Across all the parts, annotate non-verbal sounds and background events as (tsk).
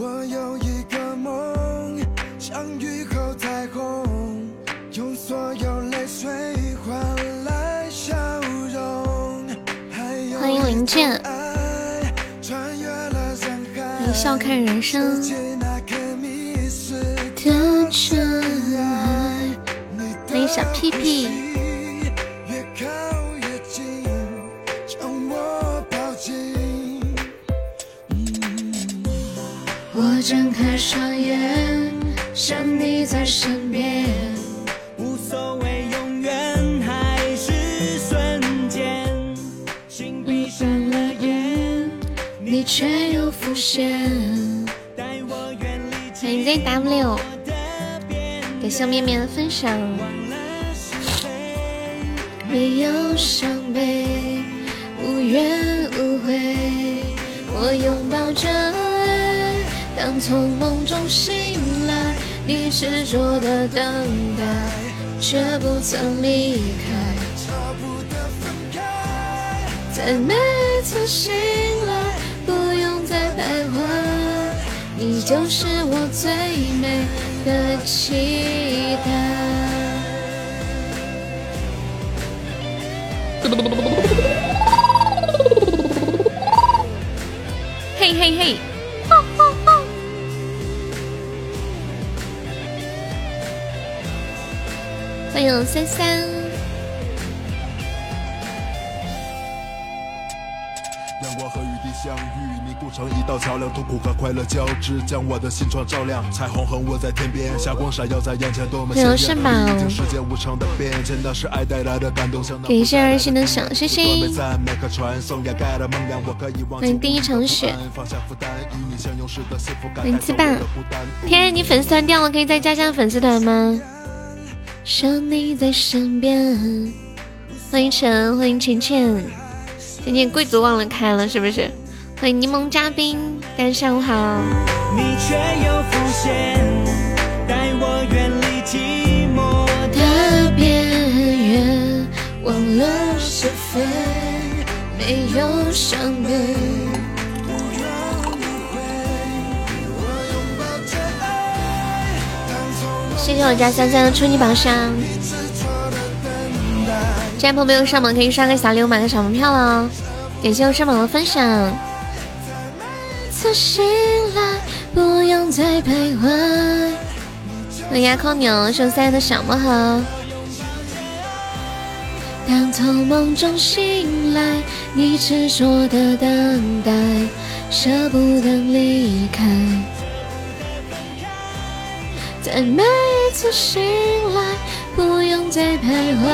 我有一个梦，像雨后彩虹，用所有泪水换来笑容。欢迎林健，你笑看人生的尘埃。欢迎小屁屁。睁开双眼，想你在身边。无所谓永远还是瞬间，心闭上了眼，你却又浮现。欢迎 ZW，感谢面面的分享。没有伤悲，无怨无悔，我拥抱着。当从梦中醒来，你执着的等待，却不曾离开。在每次醒来，不用再徘徊，你就是我最美的期待。三三。阳光和雨滴相遇，凝固成一道桥梁，痛苦和快乐交织，将我的心窗照亮。彩虹横卧在天边，霞光闪耀在眼前，多么鲜艳。历经世间无常的变迁，那是爱带来的感动。感谢二星的小星星。欢迎第一场雪。欢迎七爸。天然，你粉丝团掉了，可以再加加粉丝团吗？想你在身边，欢迎陈，欢迎浅浅，今天贵族忘了开了是不是？欢迎柠檬嘉宾，大家下午好。你却又浮现，带我远离寂寞的边缘，忘了是非，没有伤悲。谢谢我家三三的初级宝箱，这朋友没有上榜可以刷个小礼物买个小门票了。感谢我上榜的分享。次醒来不用再徘徊。我牙口牛手塞的小魔盒。当从梦中醒来，你执着的等待，舍不得离开。在每一次醒来，不用再徘徊。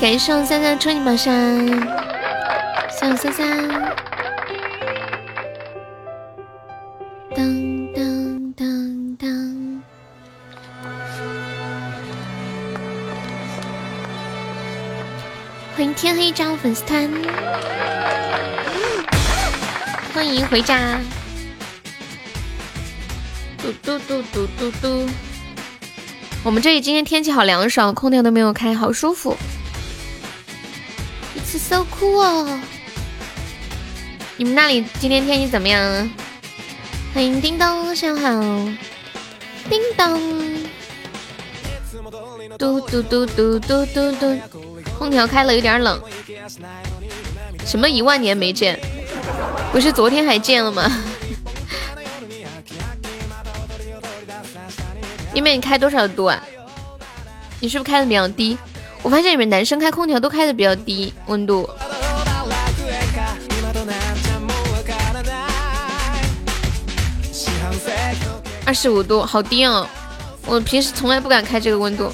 感谢我三三初级宝箱，谢谢三三。当当当当，欢迎天黑加入粉丝团。欢迎回家。嘟嘟嘟嘟嘟嘟。我们这里今天天气好凉爽，空调都没有开，好舒服。It's so cool。你们那里今天天气怎么样啊？欢迎叮咚，上午好。叮咚。嘟嘟嘟嘟嘟嘟嘟。空调开了有点冷。什么一万年没见？不是昨天还见了吗？妹妹，你开多少度啊？你是不是开的比较低？我发现你们男生开空调都开的比较低温度，二十五度，好低哦！我平时从来不敢开这个温度，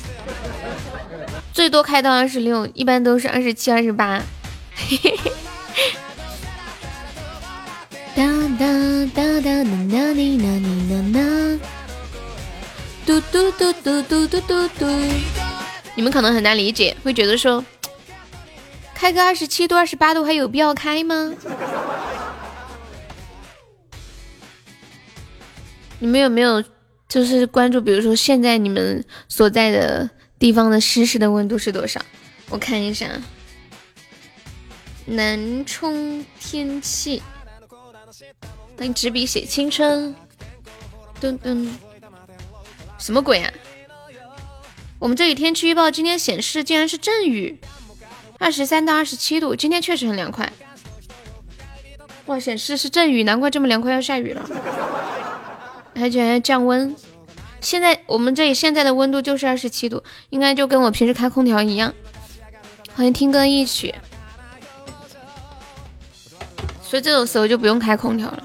最多开到二十六，一般都是二十七、二十八。嘿嘿嘿。哒哒哒哒哒哒哒哒哒，嘟嘟嘟嘟嘟嘟嘟嘟。你们可能很难理解，会觉得说，(tsk) 开个二十七度、二十八度还有必要开吗？(laughs) 你们有没有就是关注，比如说现在你们所在的地方的实时的温度是多少？我看一下。南充天气，欢迎执笔写青春。噔噔，什么鬼啊？我们这里天气预报今天显示竟然是阵雨，二十三到二十七度，今天确实很凉快。哇，显示是阵雨，难怪这么凉快，要下雨了。而且还要降温，现在我们这里现在的温度就是二十七度，应该就跟我平时开空调一样。欢迎听歌一曲，所以这种时候就不用开空调了。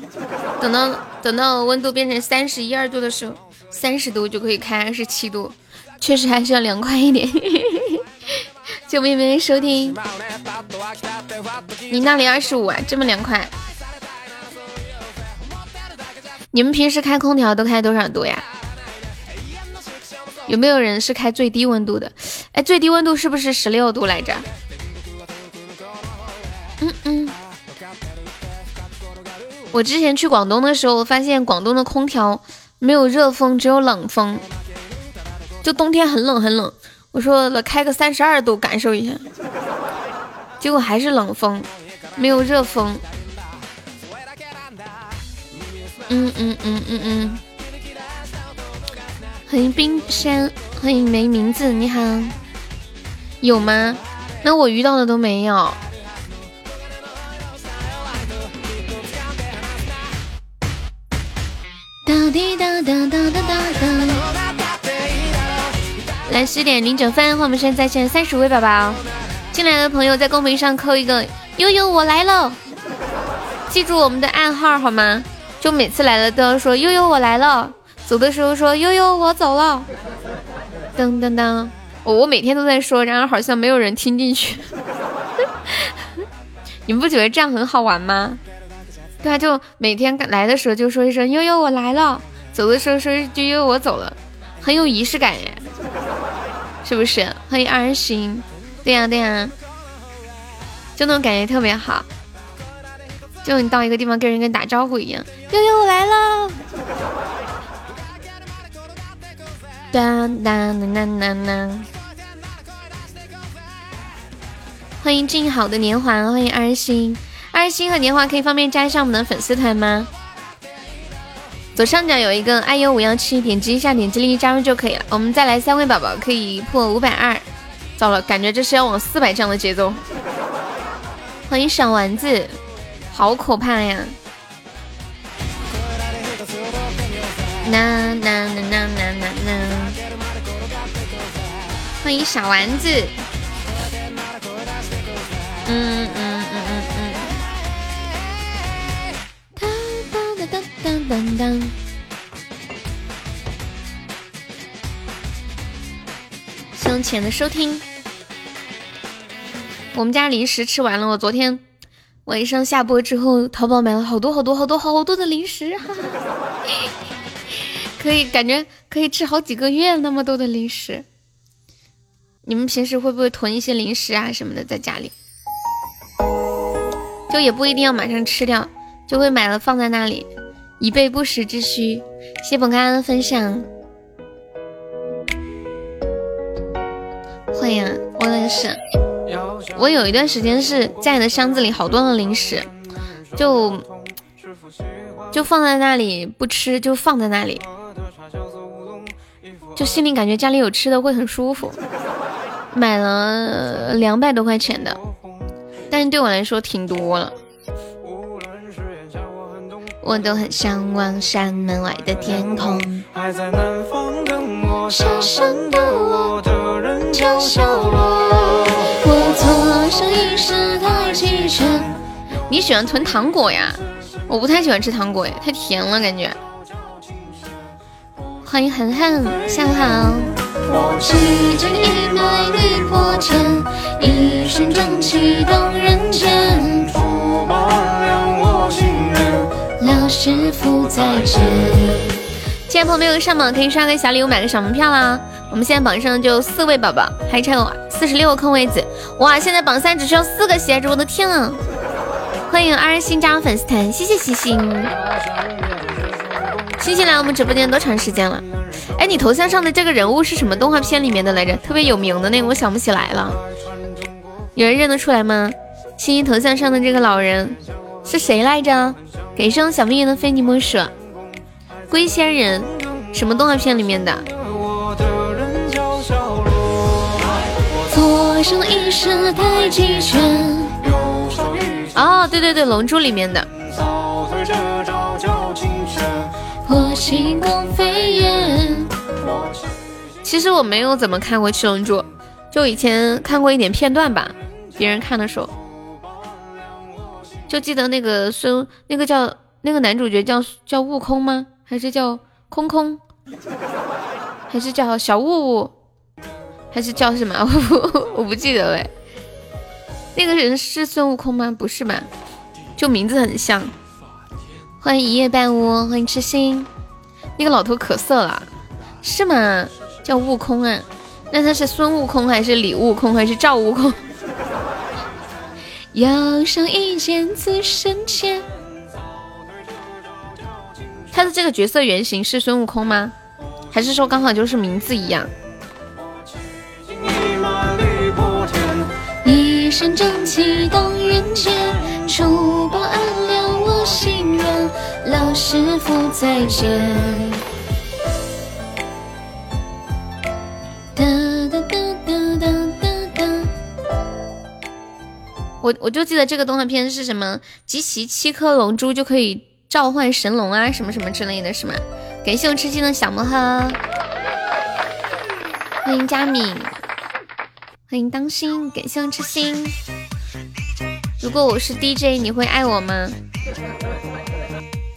等到等到温度变成三十一二度的时候，三十度就可以开二十七度，确实还是要凉快一点。救命！没收听，你那里二十五啊，这么凉快？你们平时开空调都开多少度呀？有没有人是开最低温度的？哎，最低温度是不是十六度来着？嗯嗯。我之前去广东的时候，发现广东的空调没有热风，只有冷风，就冬天很冷很冷。我说了开个三十二度感受一下，结果还是冷风，没有热风。嗯嗯嗯嗯嗯。欢迎冰山，欢迎没名字，你好，有吗？那我遇到的都没有。哒滴哒哒哒哒哒哒。来十点零九分，我们现在在线三十位宝宝，进来的朋友在公屏上扣一个悠悠我来了，记住我们的暗号好吗？就每次来了都要说悠悠我来了。走的时候说悠悠我走了，噔噔噔，我我每天都在说，然而好像没有人听进去。(laughs) 你们不觉得这样很好玩吗？对啊，就每天来的时候就说一声悠悠我来了，走的时候说一句悠悠我走了，很有仪式感耶，是不是？欢迎二星，对呀对呀，就那种感觉特别好，就你到一个地方跟人跟打招呼一样，悠悠我来了。当当当当当当！欢迎静好的年华，欢迎二星，二星和年华可以方便加一下我们的粉丝团吗？左上角有一个 iu 五幺七，点击一下，点击立即加入就可以了。我们再来三位宝宝，可以破五百二。糟了，感觉这是要往四百这样的节奏。欢迎小丸子，好可怕呀！呐呐呐呐呐呐呐！欢迎小丸子。嗯嗯当当当当。谢谢浅的收听。我们家零食吃完了，我昨天晚上下播之后，淘宝买了好多好多好多好多的零食，哈哈。(laughs) 可以感觉可以吃好几个月，那么多的零食。你们平时会不会囤一些零食啊什么的在家里？就也不一定要马上吃掉，就会买了放在那里，以备不时之需。谢本刚刚分享。会呀，我也是。我有一段时间是家里的箱子里好多的零食，就就放在那里不吃，就放在那里。就心里感觉家里有吃的会很舒服，买了两百多块钱的，但是对我来说挺多了。我都很向往山门外的天空。深深的我的人角笑落，我错失一世太崎岖。你喜欢囤糖果呀？我不太喜欢吃糖果，哎，太甜了感觉。欢迎恒恒，下午好。师傅再见。亲爱的朋友们，上榜可以刷个小礼物，买个小门票啦。我们现在榜上就四位宝宝，还差有四十六个空位子。哇，现在榜三只需要四个喜爱值，我的天啊！欢迎二星加入粉丝团，谢谢星星。星星来我们直播间多长时间了？哎，你头像上的这个人物是什么动画片里面的来着？特别有名的那个，我想不起来了。有人认得出来吗？星星头像上的这个老人是谁来着？给声小蜜月的非你莫属。龟仙人，什么动画片里面的？哦，对对对，龙珠里面的。其实我没有怎么看过七龙珠，就以前看过一点片段吧。别人看的时候，就记得那个孙，那个叫那个男主角叫叫悟空吗？还是叫空空？还是叫小悟悟？还是叫什么？我 (laughs) 我不记得了。那个人是孙悟空吗？不是吧？就名字很像。欢迎一夜半屋，欢迎痴心。那个老头可色了，是吗？叫悟空啊？那他是孙悟空还是李悟空还是赵悟空？摇上一剑刺身前。他的这个角色原型是孙悟空吗？还是说刚好就是名字一样？一身正气动人间，珠宝暗亮我心愿，老师傅再见。哒哒我我就记得这个动画片是什么，集齐七颗龙珠就可以召唤神龙啊，什么什么之类的是吗？感谢我吃鸡的小魔盒，欢迎佳敏。欢迎当心，感谢我痴心。如果我是 DJ，你会爱我吗？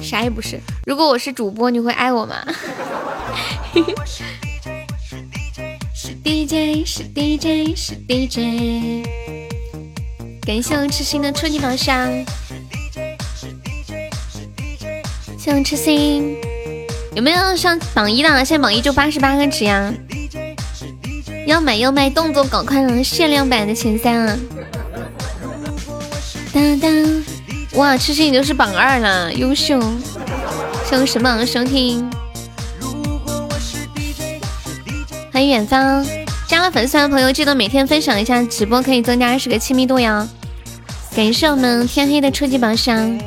啥也不是。如果我是主播，你会爱我吗？(laughs) 是 DJ，是 DJ，是 DJ，是 DJ。感谢我痴心的初级宝箱。谢我痴心。有没有上榜一的？现在榜一就八十八个值呀。要买要卖，动作搞快了，限量版的前三啊！当当，哇，痴心你就是榜二了，优秀！谢神榜的收听，欢迎远方，加了粉丝团的朋友记得每天分享一下直播，可以增加二十个亲密度哟！感谢我们天黑的初级宝箱。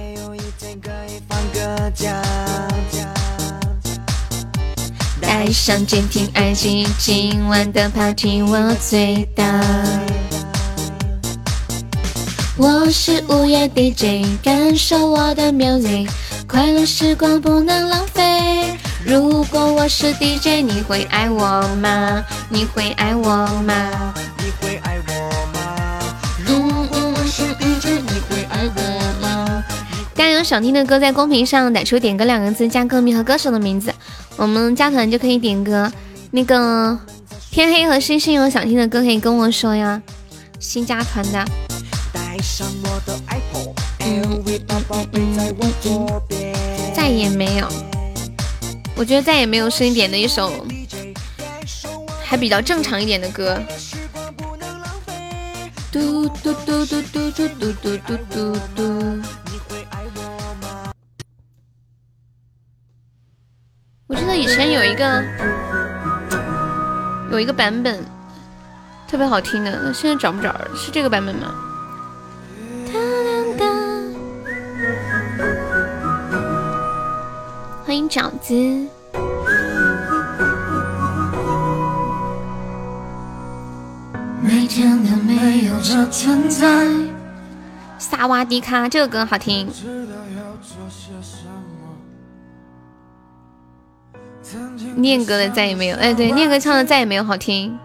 带上监听耳机，今晚的 party 我最大。我是午夜 DJ，感受我的 music，，快乐时光不能浪费。如果我是 DJ，你会爱我吗？你会爱我吗？有想听的歌，在公屏上打出“点歌”两个字，加歌名和歌手的名字。我们加团就可以点歌，那个天黑和星星有想听的歌可以跟我说呀。新加团的。再也没有，我觉得再也没有是你点的一首还比较正常一点的歌。嘟嘟嘟嘟嘟嘟嘟嘟嘟嘟嘟。以前有一个有一个版本特别好听的，现在找不着了，是这个版本吗？欢迎饺子。每天的没有这存在萨瓦迪卡，这个歌好听。念哥的再也没有，哎，对，念哥唱的再也没有好听。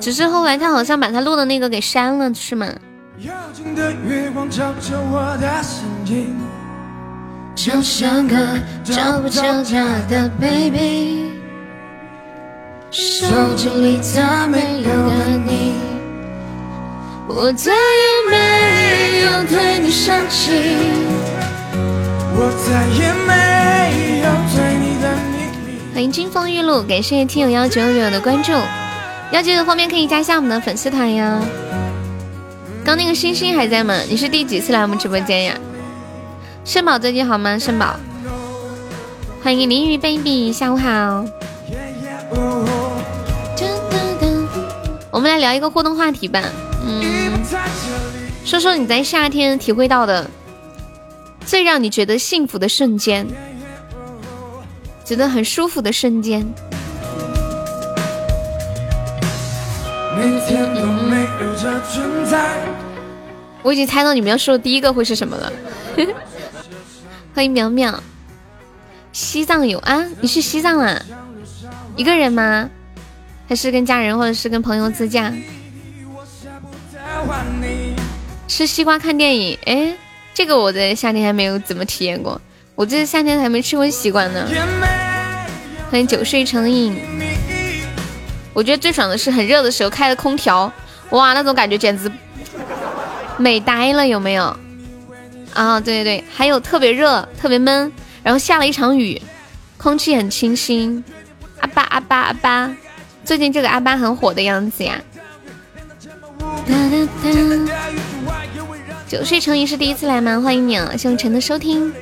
只是后来他好像把他录的那个给删了，是吗？就像个找不着家的 baby，手机里再没有的你。我再也没有对你生气，我再也没有对你的。欢迎金风玉露，感谢听友幺九九的关注，幺九九方便可以加一下我们的粉丝团呀。刚那个星星还在吗？你是第几次来我们直播间呀？圣宝最近好吗？圣宝，欢迎淋雨 baby，下午好。我们来聊一个互动话题吧。嗯，说说你在夏天体会到的最让你觉得幸福的瞬间，觉得很舒服的瞬间。我已经猜到你们要说的第一个会是什么了。(laughs) 欢迎苗苗，西藏有啊？你去西藏了？一个人吗？还是跟家人或者是跟朋友自驾？吃西瓜看电影？哎，这个我在夏天还没有怎么体验过，我这夏天还没吃过西瓜呢。欢迎酒睡成瘾。我觉得最爽的是很热的时候开了空调，哇，那种感觉简直美呆了，有没有？啊，对对对，还有特别热、特别闷，然后下了一场雨，空气很清新。阿巴阿巴阿巴，最近这个阿巴很火的样子呀。酒睡成瘾是第一次来吗？欢迎你啊，谢谢陈的收听。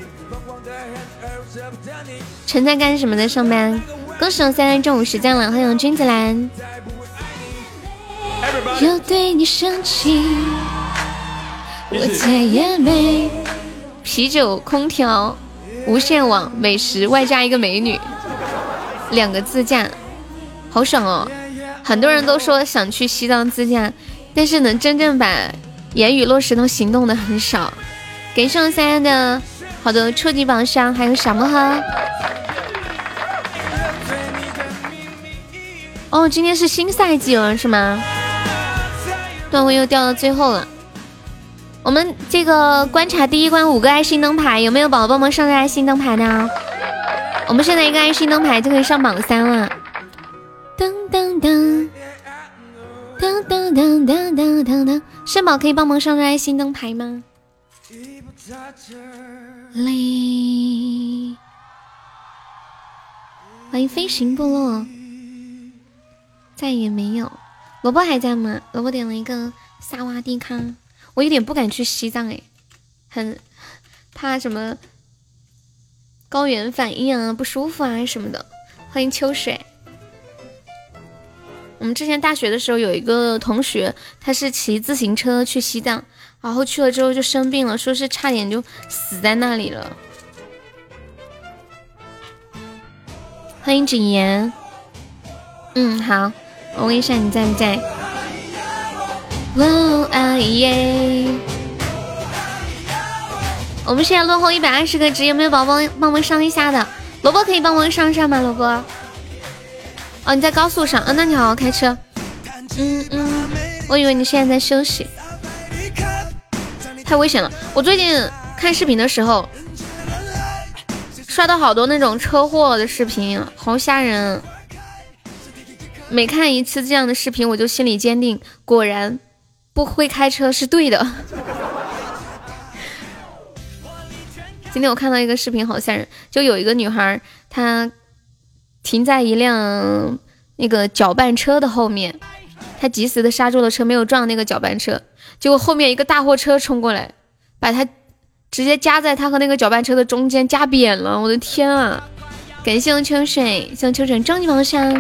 陈在干什么在？上班。恭喜我三人中午时间了，欢迎君子兰。又对你生气，我再也没。啤酒、空调、无线网、美食，外加一个美女，两个自驾，好爽哦！很多人都说想去西藏自驾，但是能真正把言语落实到行动的很少。给上三人的好的初级榜上还有什么哈？哦，今天是新赛季了，是吗？段位又掉到最后了。我们这个观察第一关五个爱心灯牌，有没有宝宝帮忙上个爱心灯牌的？我们现在一个爱心灯牌就可以上榜三了。噔噔噔，噔噔噔噔噔噔噔，圣宝可以帮忙上个爱心灯牌吗？嘞，欢迎飞行部落。再也没有，萝卜还在吗？萝卜点了一个萨瓦迪卡，我有点不敢去西藏哎，很怕什么高原反应啊，不舒服啊什么的。欢迎秋水，我们之前大学的时候有一个同学，他是骑自行车去西藏，然后去了之后就生病了，说是差点就死在那里了。欢迎景言，嗯好。我问一下你在不在？我们现在落后一百二十个值，有没有宝宝帮忙上一下的？萝卜可以帮忙上上吗？萝卜？哦，你在高速上啊？那你好好开车。嗯嗯，我以为你现在在休息。太危险了！我最近看视频的时候，刷到好多那种车祸的视频，好吓人。每看一次这样的视频，我就心里坚定，果然不会开车是对的。(laughs) 今天我看到一个视频，好吓人，就有一个女孩，她停在一辆那个搅拌车的后面，他及时的刹住了车，没有撞那个搅拌车，结果后面一个大货车冲过来，把他直接夹在他和那个搅拌车的中间，夹扁了。我的天啊！感谢秋水，谢秋水终极宝箱。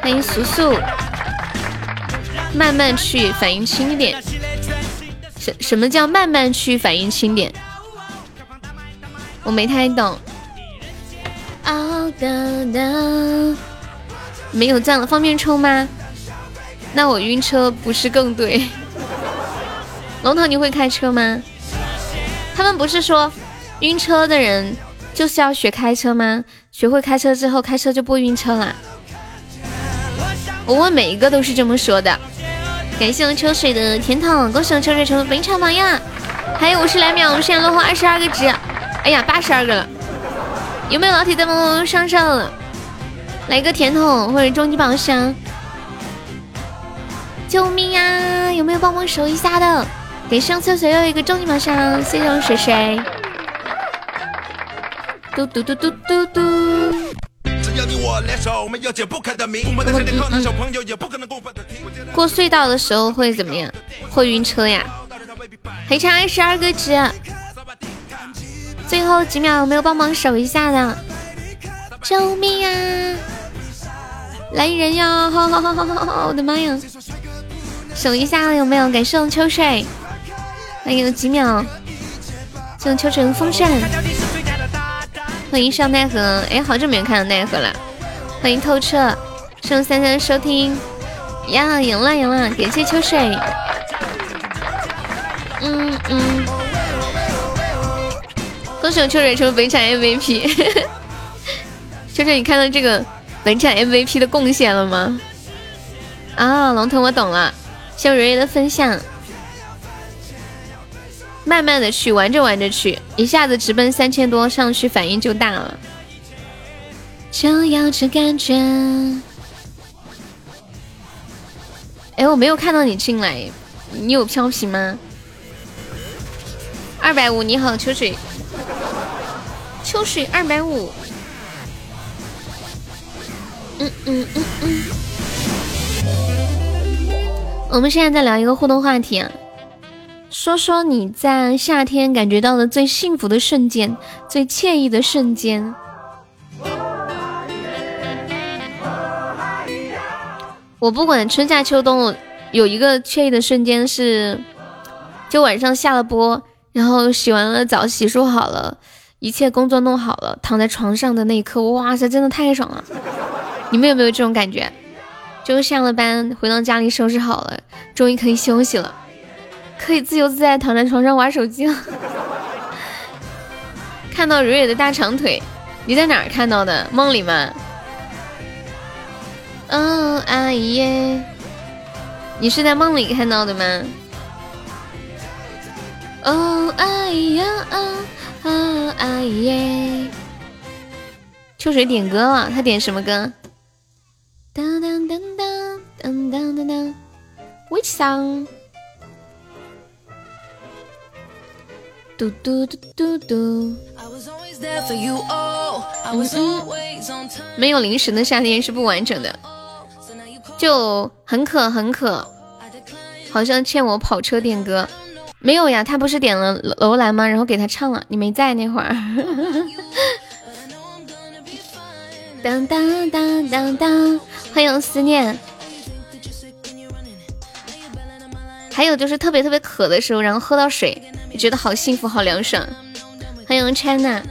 欢迎苏苏，慢慢去，反应轻一点。什什么叫慢慢去，反应轻点？我没太懂。没有钻了，方便抽吗？那我晕车不是更对？(laughs) 龙头，你会开车吗？他们不是说晕车的人就是要学开车吗？学会开车之后，开车就不晕车了。我问每一个都是这么说的。感谢我秋水的甜筒，恭喜我秋水成为本场榜样。还有五十来秒，我们现在落后二十二个值。哎呀，八十二个了。有没有老铁在帮忙上上？来个甜筒或者终极宝箱。救命呀！有没有帮忙守一下的？给上厕所又一个终极宝箱，谢谢我水水。嘟嘟嘟嘟嘟嘟。过隧道的时候会怎么样？会晕车呀？还差二十二个值，最后几秒有没有帮忙守一下的？救命啊！来人呀！(laughs) 我的妈呀！守一下有没有？感谢我秋水，还有几秒，谢我秋水的风扇。欢迎上奈何，哎，好久没有看到奈何了。欢迎透彻，谢三三收听。呀，赢了赢了！感谢秋水。嗯嗯。恭喜我秋水成本场 MVP。秋水，你看到这个本场 MVP 的贡献了吗？啊，龙腾，我懂了。谢瑞瑞的分享。慢慢的去，玩着玩着去，一下子直奔三千多上去，反应就大了。就要这感觉。哎，我没有看到你进来，你有飘屏吗？二百五，你好，秋水。秋水二百五。嗯嗯嗯嗯。我们现在在聊一个互动话题啊，说说你在夏天感觉到的最幸福的瞬间，最惬意的瞬间。我不管春夏秋冬，有一个惬意的瞬间是，就晚上下了播，然后洗完了澡，洗漱好了，一切工作弄好了，躺在床上的那一刻，哇塞，真的太爽了！你们有没有这种感觉？就是下了班回到家里收拾好了，终于可以休息了，可以自由自在躺在床上玩手机了。看到蕊蕊的大长腿，你在哪儿看到的？梦里吗？嗯，阿姨，你是在梦里看到的吗？哦，阿姨呀，啊，阿姨。秋水点歌了，他点什么歌？当当当当当当当当，Which song？嘟嘟嘟嘟嘟。没有零食的夏天是不完整的，就很渴很渴，好像欠我跑车点歌。没有呀，他不是点了楼兰吗？然后给他唱了，你没在那会儿。(laughs) 当当当当当。欢迎思念，还有就是特别特别渴的时候，然后喝到水，觉得好幸福，好凉爽。欢迎 China，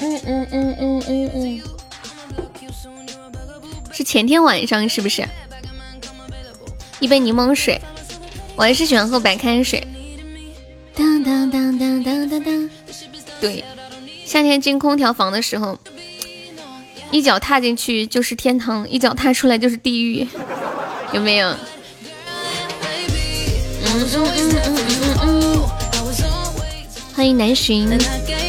嗯嗯嗯嗯嗯嗯，是前天晚上是不是？一杯柠檬水，我还是喜欢喝白开水。当当当当当当当，对，夏天进空调房的时候。一脚踏进去就是天堂，一脚踏出来就是地狱，有没有？欢迎南浔。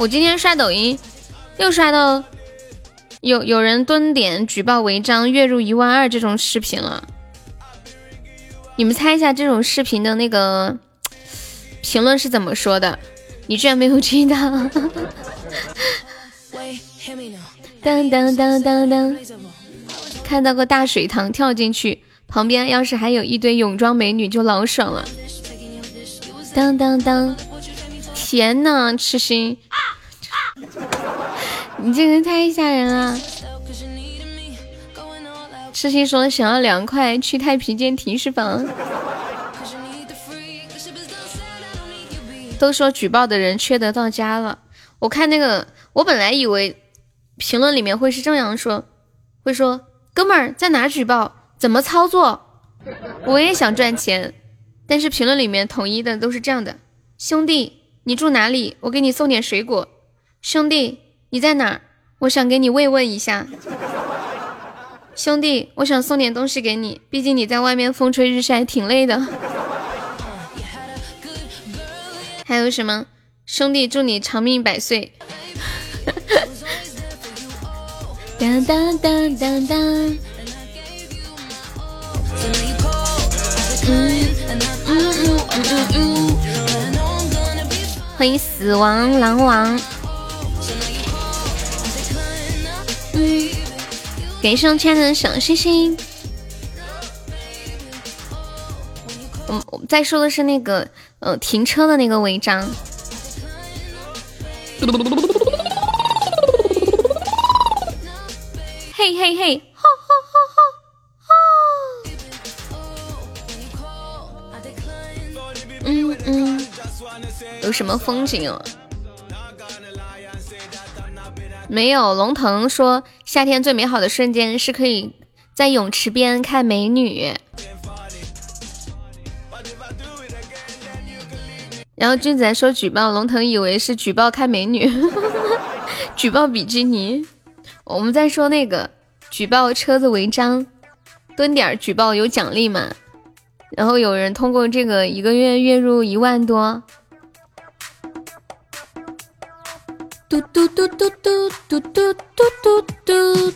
我今天刷抖音，又刷到有有人蹲点举报违章，月入一万二这种视频了。你们猜一下这种视频的那个评论是怎么说的？你居然没有知道？当当当当当！看到个大水塘跳进去，旁边要是还有一堆泳装美女就老爽了。当当当！天呐，痴心，(laughs) 你这人太吓人了。痴心说想要凉快，去太平间停尸房。都说举报的人缺德到家了。我看那个，我本来以为评论里面会是这样说，会说哥们儿在哪举报，怎么操作？我也想赚钱，但是评论里面统一的都是这样的：兄弟，你住哪里？我给你送点水果。兄弟，你在哪？我想给你慰问一下。兄弟，我想送点东西给你，毕竟你在外面风吹日晒挺累的。还有什么？兄弟，祝你长命百岁。(laughs) 当当当当当。欢迎死亡狼王。给上千的小星星。我们我们在说的是那个呃停车的那个违章。嘿嘿嘿，哈哈哈哈！嗯嗯，有什么风景哦？没有。龙腾说，夏天最美好的瞬间是可以在泳池边看美女。然后君子还说举报，龙腾以为是举报看美女，(laughs) 举报比基尼。我们在说那个举报车子违章，蹲点举报有奖励嘛？然后有人通过这个一个月月入一万多。嘟嘟嘟嘟嘟嘟嘟嘟嘟嘟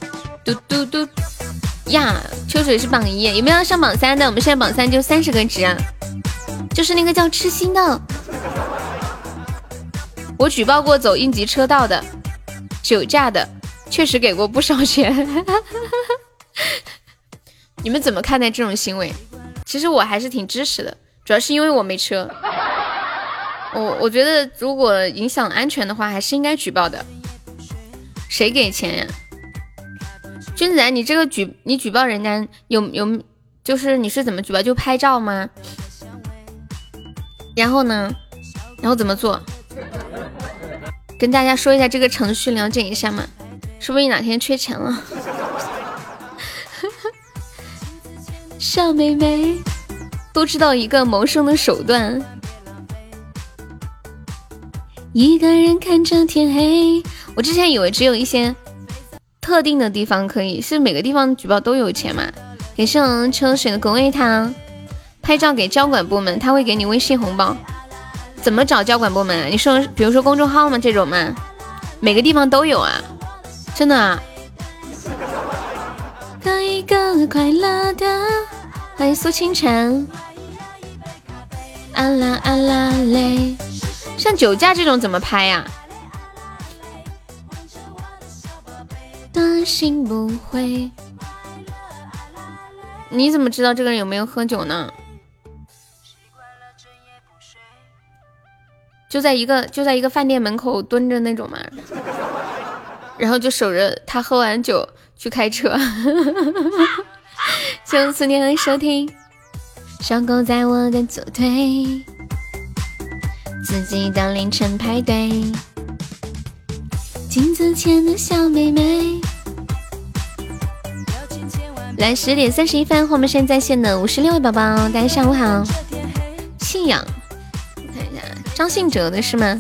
嘟嘟嘟呀！秋水是榜一，有没有要上榜三的？我们现在榜三就三十个值，就是那个叫痴心的。我举报过走应急车道的，酒驾的。确实给过不少钱，(laughs) 你们怎么看待这种行为？其实我还是挺支持的，主要是因为我没车。我我觉得如果影响安全的话，还是应该举报的。谁给钱呀？君子兰，你这个举你举报人家有有就是你是怎么举报？就拍照吗？然后呢？然后怎么做？跟大家说一下这个程序，了解一下嘛。说不定哪天缺钱了。小妹妹都知道一个谋生的手段。一个人看着天黑。我之前以为只有一些特定的地方可以，是每个地方举报都有钱嘛？给上车水的狗味汤，拍照给交管部门，他会给你微信红包。怎么找交管部门？你说，比如说公众号吗？这种吗？每个地方都有啊。真的啊！当一个快乐的，欢迎苏清晨。啊啦啊啦嘞，像酒驾这种怎么拍呀？担心不会。你怎么知道这个人有没有喝酒呢？就在一个就在一个饭店门口蹲着那种嘛？然后就守着他喝完酒去开车。谢谢思念的收听。小狗在我的左腿，自己到凌晨排队。镜子前的小妹妹。来十点三十一分，我们现在线的五十六位宝宝，大家上午好。信仰，看一下张信哲的是吗？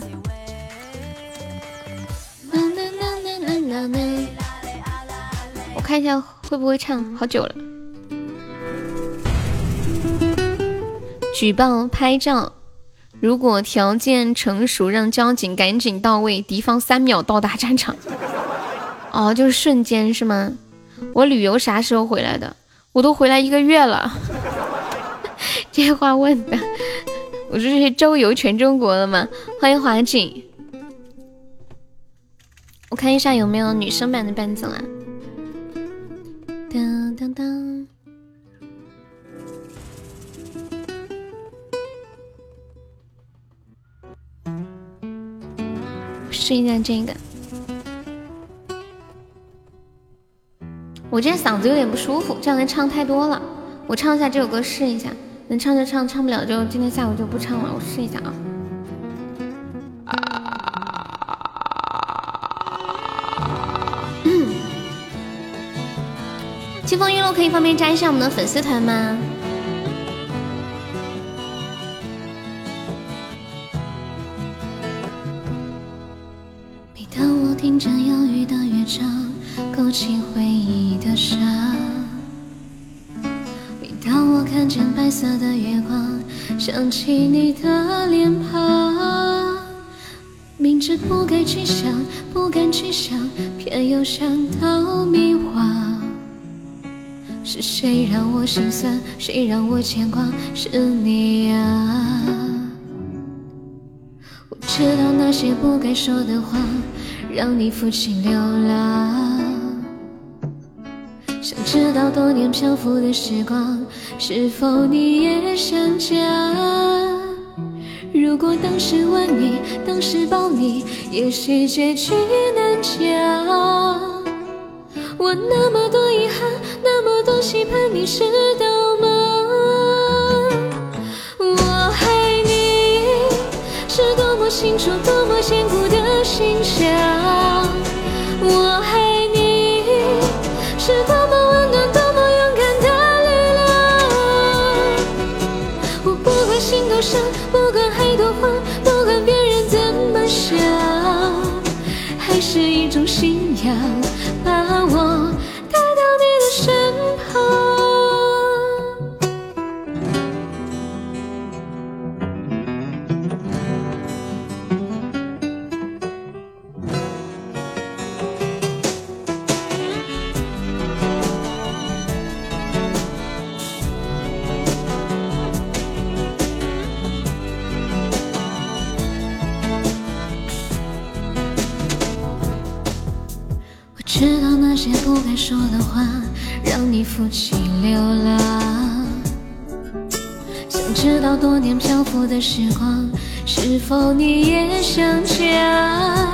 我看一下会不会唱，好久了。举报拍照，如果条件成熟，让交警赶紧到位，敌方三秒到达战场。(laughs) 哦，就是瞬间是吗？我旅游啥时候回来的？我都回来一个月了。(laughs) 这话问的，我这是周游全中国了吗？欢迎华锦。我看一下有没有女生版的伴奏啊。当当当，试一下这个。我今天嗓子有点不舒服，这两天唱太多了。我唱一下这首歌试一下，能唱就唱，唱不了就今天下午就不唱了。我试一下啊。清风玉露可以方便加一下我们的粉丝团吗？郁的乐章，勾起回忆的伤；每当我看见白色的月光，想起你的脸庞。明知不该去想，不敢去想，偏又想到迷惘。是谁让我心酸？谁让我牵挂？是你啊！我知道那些不该说的话，让你负气流浪。想知道多年漂浮的时光，是否你也想家？如果当时吻你，当时抱你，也许结局难讲。我那么多遗憾，那么多期盼，你知道心中多么坚固的形象。我。不该说的话，让你负气流浪。想知道多年漂浮的时光，是否你也想家？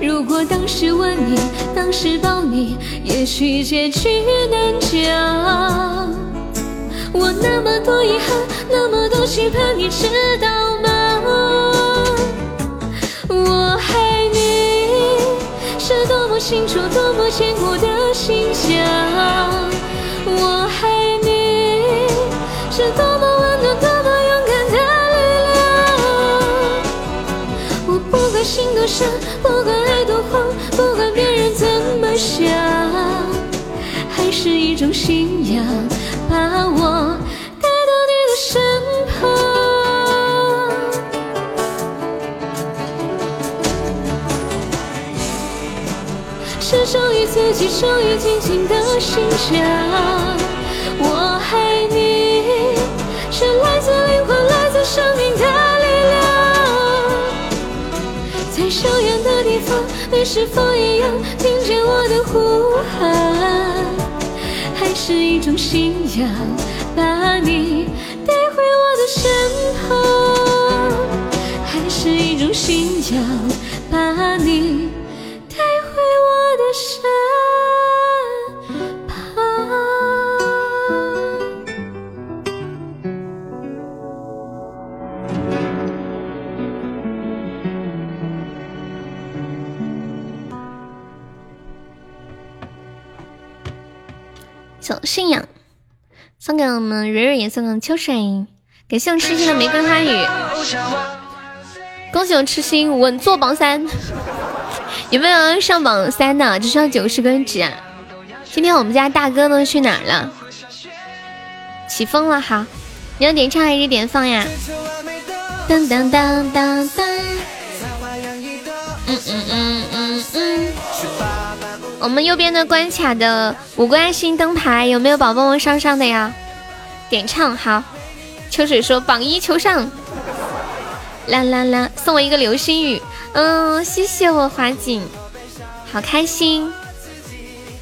如果当时吻你，当时抱你，也许结局难讲。我那么多遗憾，那么多期盼，你知道清楚，多么坚固的心想。我爱你，是多么温暖，多么勇敢的力量。我不管心多伤，不管爱多慌，不管别人怎么想，还是一种信仰，把我自己、属于静静的心想。我爱你，是来自灵魂、来自生命的力量。在遥远的地方，你是否一样听见我的呼喊？还是一种信仰，把你带回我的身旁？还是一种信仰，把你送给我们蕊蕊，也送给秋水，感谢我痴心的玫瑰花语，恭喜我痴心稳坐榜三。(laughs) 有没有上榜三的？只需要九十根纸。今天我们家大哥都去哪儿了？起风了，哈，你要点唱还是点放呀？噔噔噔噔噔。嗯嗯嗯嗯嗯。我们右边的关卡的五个爱心灯牌，有没有宝宝们上上的呀？点唱好。秋水说榜一求上。啦啦啦！送我一个流星雨。嗯，谢谢我华锦，好开心，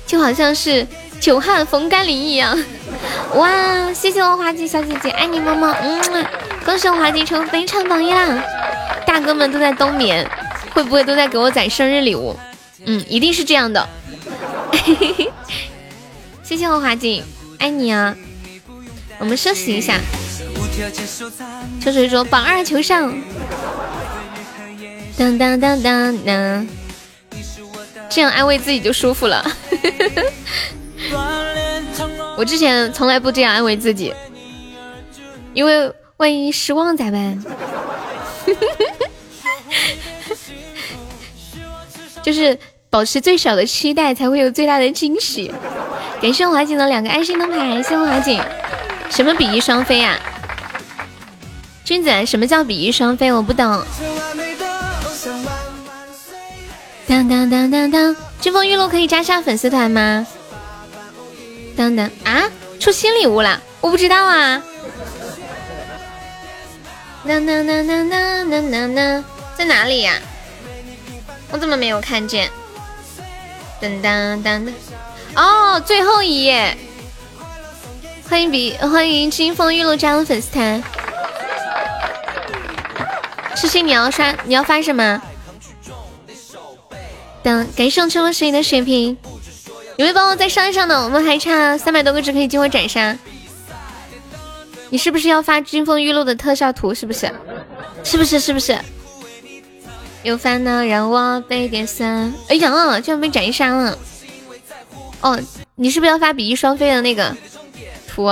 就好像是久旱逢甘霖一样。(laughs) 哇，谢谢我华锦小姐姐，爱你么么。嗯，恭喜我华锦成非常榜一啦！大哥们都在冬眠，会不会都在给我攒生日礼物？嗯，一定是这样的。(laughs) 谢谢我华锦，爱你啊！我们休息一下。秋水说榜二求上。当当当当当，这样安慰自己就舒服了。(laughs) 我之前从来不这样安慰自己，因为万一失望咋办？(laughs) 就是保持最小的期待，才会有最大的惊喜。感谢华锦的两个爱心灯牌，谢谢华锦。什么比翼双飞啊？君子，什么叫比翼双飞？我不懂。当当当当当，军风玉露可以加上粉丝团吗？当当啊，出新礼物了，我不知道啊。当当当当当当当当，在哪里呀？我怎么没有看见？当当当当，哦，最后一页。欢迎比欢迎清风玉露加入粉丝团。痴心，你要刷你要发什么？等感谢我春风十里的水瓶，有没有帮我再上一上呢？我们还差三百多个值可以进我斩杀。你是不是要发金风玉露的特效图？是不是？是不是？是不是？有烦恼让我背点酸。哎呀，居然被斩杀了！哦，你是不是要发比翼双飞的那个图？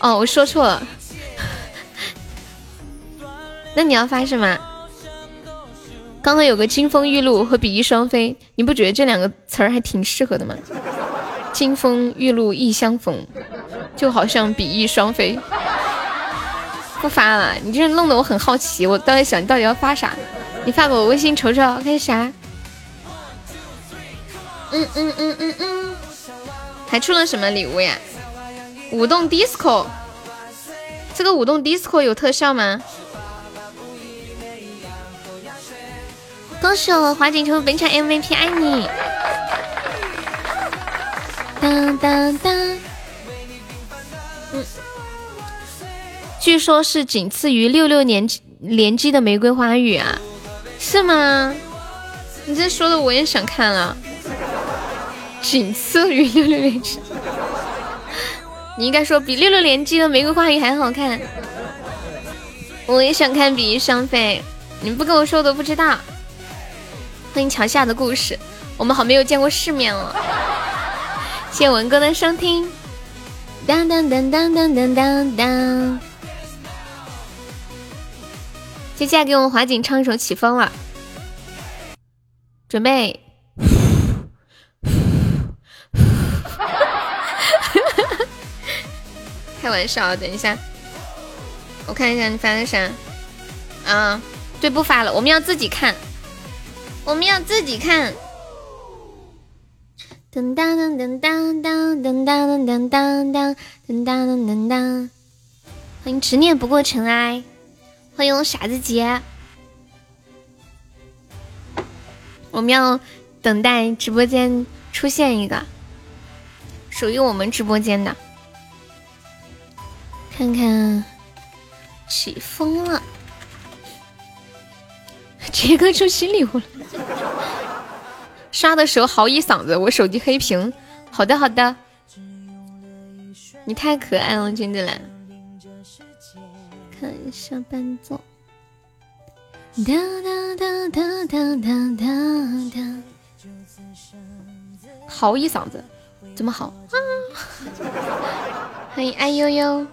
哦，我说错了。那你要发什么？刚刚有个金风玉露和比翼双飞，你不觉得这两个词儿还挺适合的吗？金风玉露一相逢，就好像比翼双飞。不发了，你这弄得我很好奇，我到底想你到底要发啥？你发给我微信瞅瞅，看啥？嗯嗯嗯嗯嗯，还出了什么礼物呀？舞动 disco，这个舞动 disco 有特效吗？恭喜我华锦成本场 MVP，爱你！当当当，嗯，据说是仅次于六六年联机的玫瑰花语啊，是吗？你这说的我也想看了，仅次于六六联机，你应该说比六六连击的玫瑰花语还好看，我也想看比翼双飞，你不跟我说我都不知道。欢迎桥下的故事，我们好没有见过世面哦。谢谢文哥的收听。当当当当当当当当。接下来给我们华锦唱一首《起风了》，准备。开玩笑，等一下，我看一下你发的啥。啊，对，不发了，我们要自己看，我们要自己看。噔噔噔噔噔噔噔噔噔噔噔噔噔噔噔噔。欢迎执念不过尘埃，欢迎傻子杰。我们要等待直播间出现一个属于我们直播间的。看看，起风了，杰哥出新礼物了。刷的时候嚎一嗓子，我手机黑屏。好的好的，你太可爱了，金子兰。看一下伴奏。哒哒哒哒哒哒哒哒。嚎一嗓子，怎么嚎？(laughs) 欢迎爱悠悠。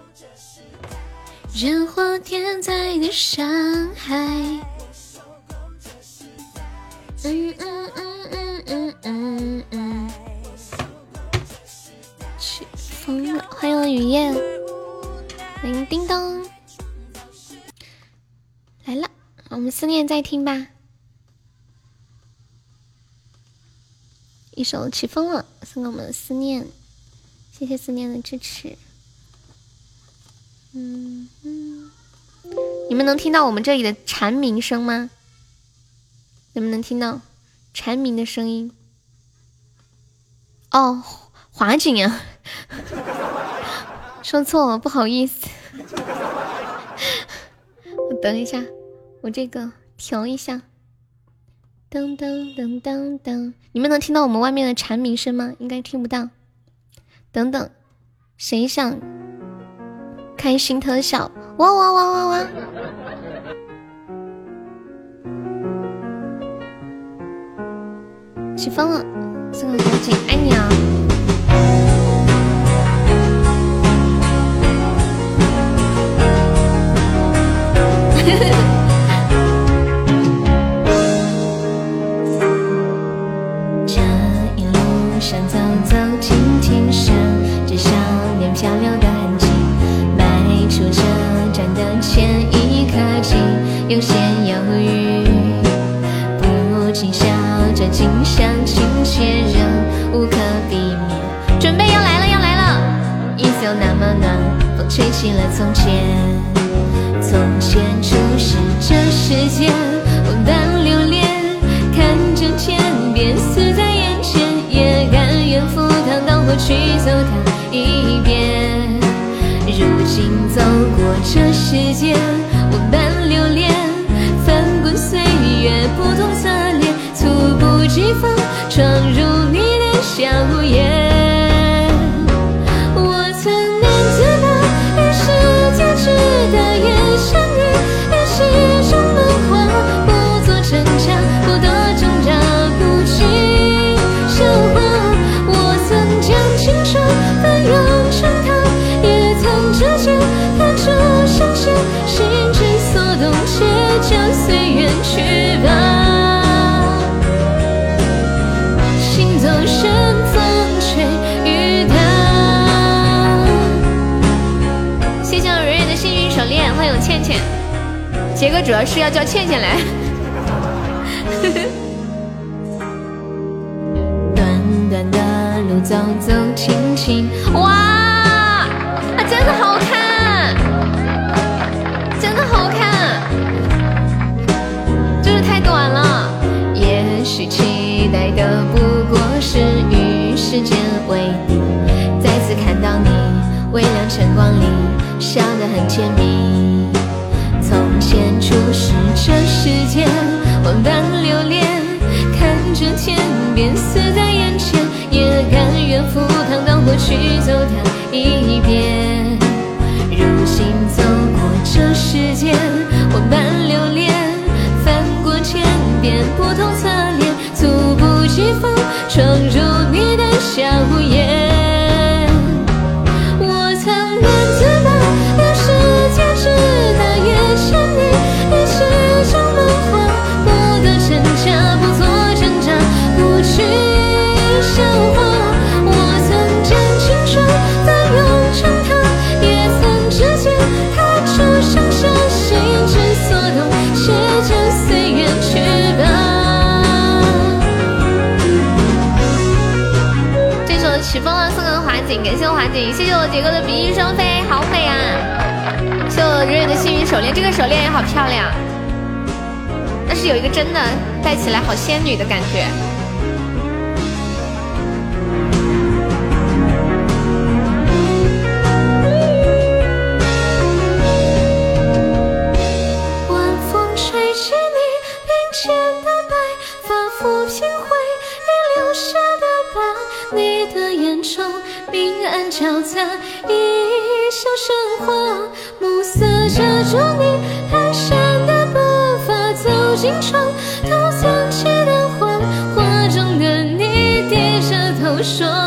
人祸天灾的伤害。嗯嗯嗯嗯嗯嗯嗯，起风了，欢迎雨燕，欢迎叮咚，来了，我们思念再听吧，一首起风了，送给我们思念，谢谢思念的支持，嗯嗯，你们能听到我们这里的蝉鸣声吗？能不能听到蝉鸣的声音？哦，华锦啊，(laughs) 说错了，不好意思。(laughs) 我等一下，我这个调一下。噔噔噔噔噔，你们能听到我们外面的蝉鸣声吗？应该听不到。等等，谁想开心特效？哇哇哇哇哇！起风了，送个小姐，爱你啊！前一刻起，有些犹豫，不禁笑着惊。无可避免，准备要来了，要来了！夜色那么暖，风吹起了从前。从前初识这世间，万般留恋，看着天边，死在眼前，也甘愿赴汤蹈火去走它一遍。走过这世间，万般留恋，翻滚岁月不同侧脸，猝不及防闯入你的笑颜。杰哥主要是要叫倩倩来。(laughs) 短短的路走走停停，哇，啊，真的好看，真的好看，就是太短了。也许期待的不过是与时间为敌，再次看到你微亮晨光里笑得很甜蜜。前初识这世间，万般留恋，看着天边似在眼前，也甘愿赴汤蹈火去走它一遍。感谢我华姐，谢谢我杰哥的比翼双飞，好美啊！谢我蕊蕊的幸运手链，这个手链也好漂亮，但是有一个真的戴起来好仙女的感觉。说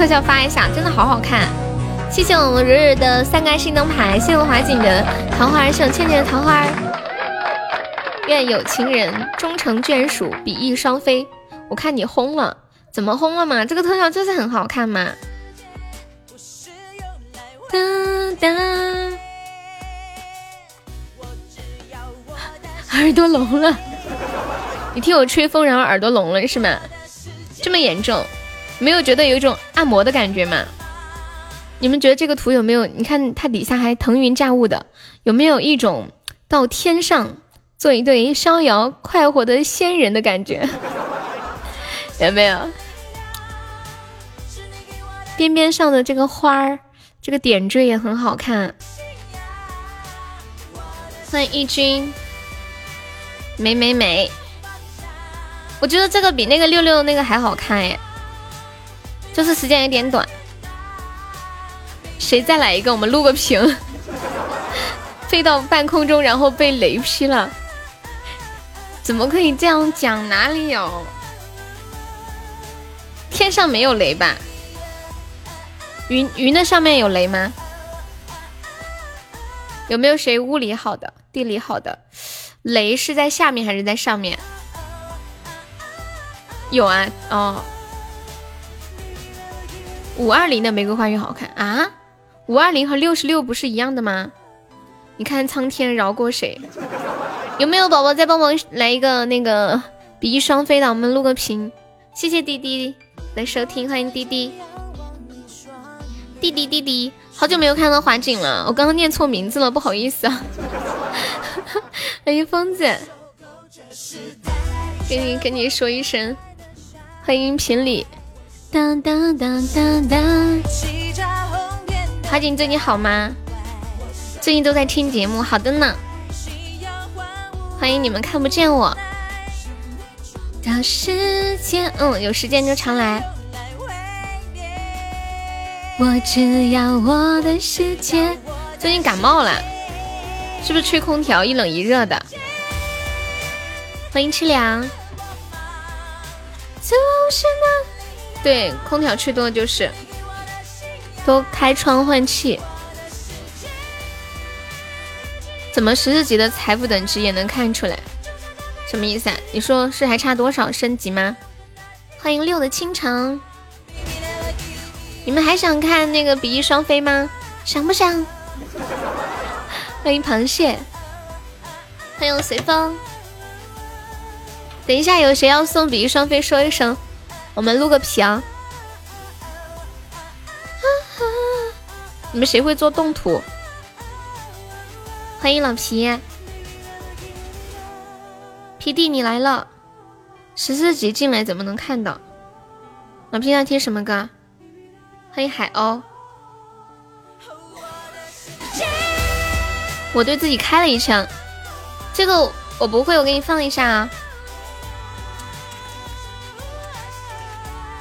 特效发一下，真的好好看。谢谢我们蕊蕊的三个爱心灯牌，谢谢我华锦的桃花，谢谢倩倩的桃花。愿有情人终成眷属，比翼双飞。我看你轰了，怎么轰了嘛？这个特效就是很好看嘛。哒哒，耳朵聋了。你听我吹风，然后耳朵聋了是吗？这么严重？没有觉得有一种按摩的感觉吗？你们觉得这个图有没有？你看它底下还腾云驾雾的，有没有一种到天上做一对逍遥快活的仙人的感觉？(laughs) 有没有？边边上的这个花儿，这个点缀也很好看。欢迎一军，美美美！我觉得这个比那个六六那个还好看耶，就是时间有点短。谁再来一个，我们录个屏。(laughs) 飞到半空中，然后被雷劈了，怎么可以这样讲？哪里有？天上没有雷吧？云云的上面有雷吗？有没有谁物理好的、地理好的？雷是在下面还是在上面？有啊，哦，五二零的玫瑰花语好看啊？五二零和六十六不是一样的吗？你看苍天饶过谁？有没有宝宝再帮忙来一个那个比翼双飞的？我们录个屏。谢谢滴滴的收听，欢迎滴滴，滴滴滴滴，好久没有看到华锦了，我刚刚念错名字了，不好意思啊。欢迎疯子，跟你跟你说一声。欢迎平里，当当当当当。华锦最近好吗？最近都在听节目，好的呢。欢迎你们看不见我。找时间，嗯，有时间就常来。我只要我的世界。最近感冒了，是不是吹空调一冷一热的？欢迎吃粮。就是呢，对，空调吹多了就是，多开窗换气。怎么十四级的财富等级也能看出来？什么意思啊？你说是还差多少升级吗？欢迎六的倾城，你们还想看那个比翼双飞吗？想不想？欢迎螃蟹，欢迎随风。等一下，有谁要送比翼双飞？说一声，我们录个屏。(laughs) 你们谁会做动图？欢迎老皮，皮弟你来了。十四级进来怎么能看到？老皮要听什么歌？欢迎海鸥。我对自己开了一枪，这个我不会，我给你放一下啊。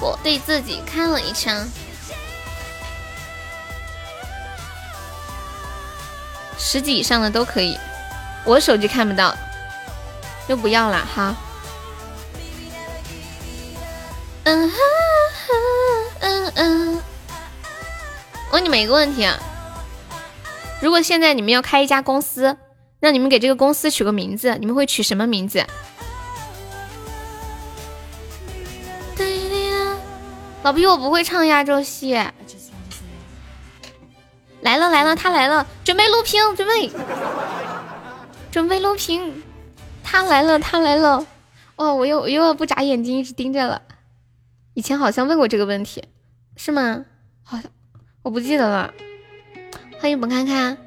我对自己开了一枪，十级以上的都可以，我手机看不到，就不要了哈。嗯嗯嗯，问你们一个问题啊，如果现在你们要开一家公司，让你们给这个公司取个名字，你们会取什么名字？老皮，我不会唱压轴戏。来了来了，他来了，准备录屏，准备，准备录屏。他来了，他来了。哦，我又我又要不眨眼睛，一直盯着了。以前好像问过这个问题，是吗？好像我不记得了。欢迎本看看，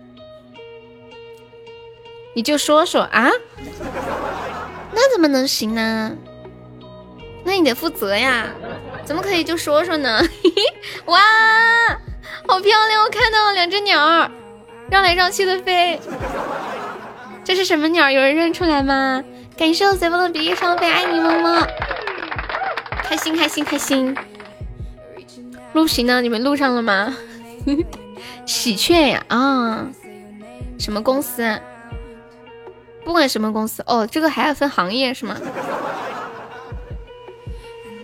你就说说啊？那怎么能行呢？那你得负责呀。怎么可以就说说呢？(laughs) 哇，好漂亮！我看到了两只鸟，绕来绕去的飞。这是什么鸟？有人认出来吗？感谢我随风的比翼双飞，爱你么么。开心开心开心。录屏呢？你们录上了吗？(laughs) 喜鹊呀啊！什么公司？不管什么公司哦，这个还要分行业是吗？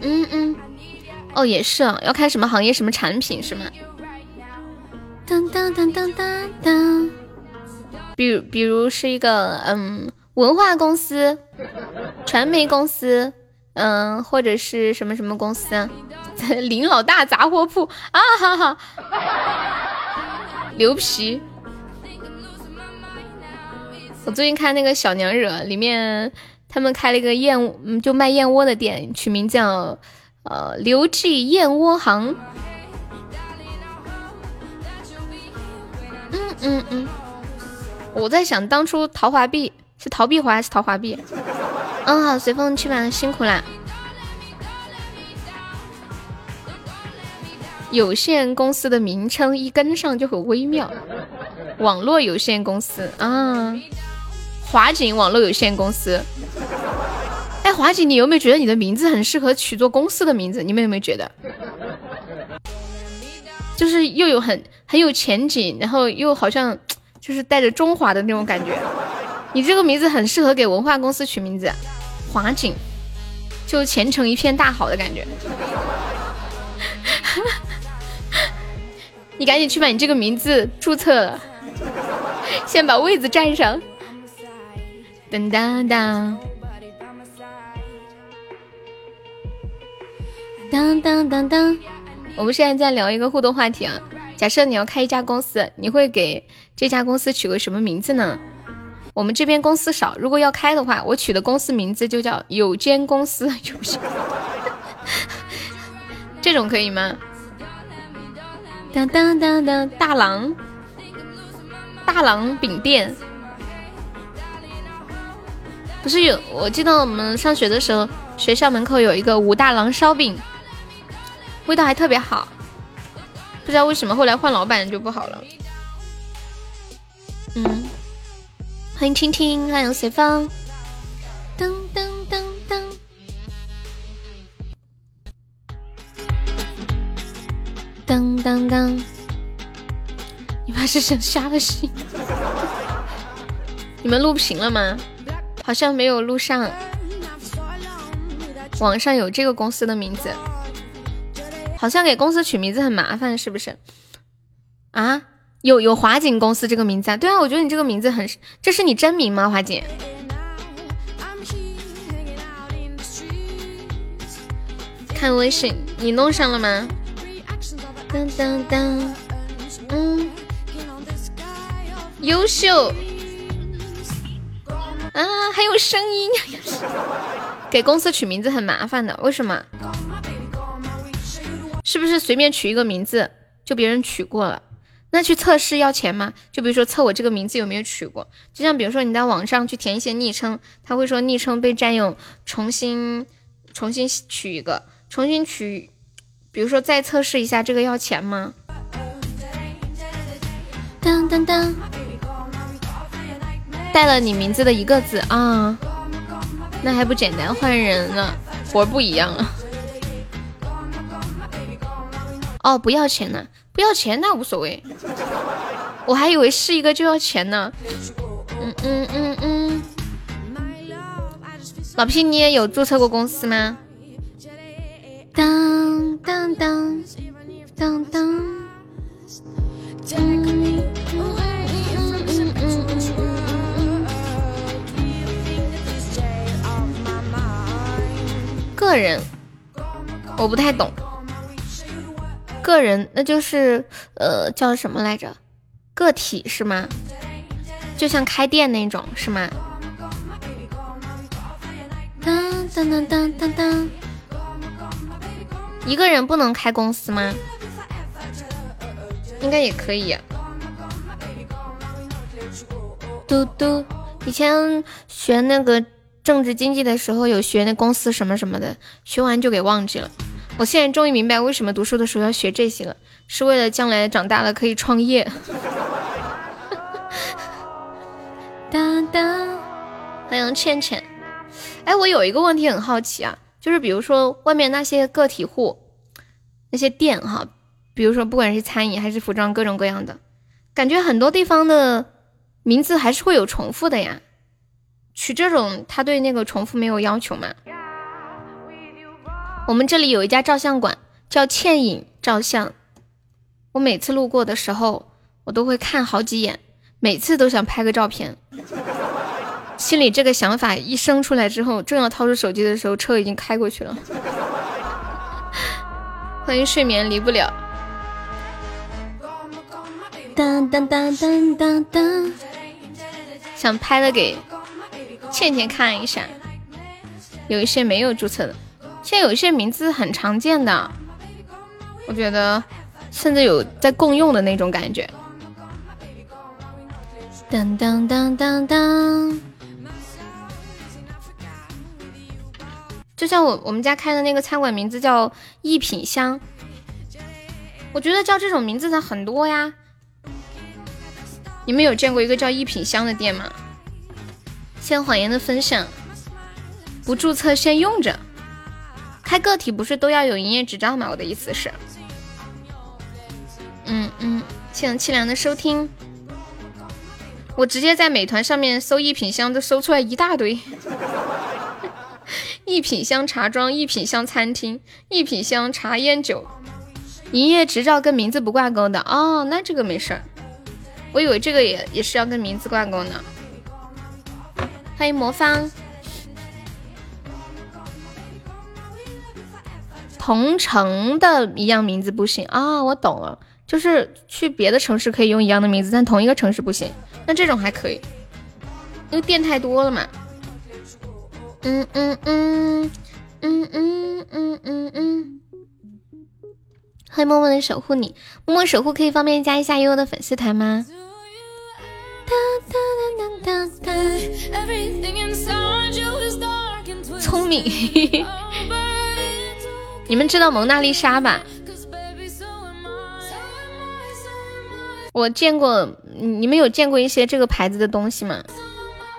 嗯嗯。哦，也是要看什么行业、什么产品，是吗？当当当当当当。比如，比如是一个嗯文化公司、传媒公司，嗯，或者是什么什么公司？(laughs) 啊林老大杂货铺啊哈哈，牛皮！我最近看那个小娘惹，里面他们开了一个燕，嗯，就卖燕窝的店，取名叫。呃，刘记燕窝行。嗯嗯嗯，我在想当初陶华碧是陶碧华还是陶华碧？嗯，好，随风去吧，辛苦啦。有限公司的名称一跟上就很微妙。网络有限公司啊，华景网络有限公司。华姐，你有没有觉得你的名字很适合取做公司的名字？你们有没有觉得？就是又有很很有前景，然后又好像就是带着中华的那种感觉。你这个名字很适合给文化公司取名字，华景，就前程一片大好的感觉。(laughs) 你赶紧去把你这个名字注册了，先把位子占上。噔当当，当当当当。我们现在在聊一个互动话题啊。假设你要开一家公司，你会给这家公司取个什么名字呢？我们这边公司少，如果要开的话，我取的公司名字就叫有间公司，有间，这种可以吗？当当当当，大郎，大郎饼店，不是有？我记得我们上学的时候，学校门口有一个武大郎烧饼，味道还特别好。不知道为什么后来换老板就不好了。嗯，欢迎听听，欢迎随风。噔噔噔噔。噔噔噔。你怕是想瞎了心？你们录屏了吗？好像没有录上。网上有这个公司的名字。好像给公司取名字很麻烦，是不是？啊，有有华锦公司这个名字啊？对啊，我觉得你这个名字很，这是你真名吗？华锦？看微信，你弄上了吗？当当当，嗯，优秀啊，还有声音，(laughs) 给公司取名字很麻烦的，为什么？是不是随便取一个名字就别人取过了？那去测试要钱吗？就比如说测我这个名字有没有取过？就像比如说你在网上去填一些昵称，他会说昵称被占用，重新重新取一个，重新取，比如说再测试一下，这个要钱吗？当当当，带了你名字的一个字啊，那还不简单，换人了，活不一样了。哦，不要钱呢？不要钱那无所谓，我还以为是一个就要钱呢。嗯嗯嗯嗯，老皮，你也有注册过公司吗？当当当当当。个人，我不太懂。个人那就是呃叫什么来着？个体是吗？就像开店那种是吗？当当当当当当，一个人不能开公司吗？应该也可以。嘟嘟，以前学那个政治经济的时候有学那公司什么什么的，学完就给忘记了。我现在终于明白为什么读书的时候要学这些了，是为了将来长大了可以创业。(laughs) 哒哒，欢迎倩倩。哎，我有一个问题很好奇啊，就是比如说外面那些个体户，那些店哈，比如说不管是餐饮还是服装，各种各样的，感觉很多地方的名字还是会有重复的呀。取这种，他对那个重复没有要求吗？我们这里有一家照相馆，叫倩影照相。我每次路过的时候，我都会看好几眼，每次都想拍个照片。心里这个想法一生出来之后，正要掏出手机的时候，车已经开过去了。(laughs) 欢迎睡眠离不了。当当当当当当，想拍的给倩倩看一下，有一些没有注册的。现在有一些名字很常见的，我觉得甚至有在共用的那种感觉。当当当当当，就像我我们家开的那个餐馆名字叫一品香，我觉得叫这种名字的很多呀。你们有见过一个叫一品香的店吗？谢谢谎言的分享，不注册先用着。开个体不是都要有营业执照吗？我的意思是，嗯嗯，谢谢凄凉的收听。我直接在美团上面搜一品香，都搜出来一大堆。(laughs) 一品香茶庄、一品香餐厅、一品香茶烟酒。营业执照跟名字不挂钩的哦，那这个没事儿。我以为这个也也是要跟名字挂钩呢。欢迎魔方。同城的一样名字不行啊，我懂了，就是去别的城市可以用一样的名字，但同一个城市不行。那这种还可以，因为店太多了嘛。嗯嗯嗯嗯嗯嗯嗯嗯。欢迎默默的守护你，默默守护可以方便加一下悠悠的粉丝团吗？聪明。(laughs) 你们知道蒙娜丽莎吧？我见过，你们有见过一些这个牌子的东西吗？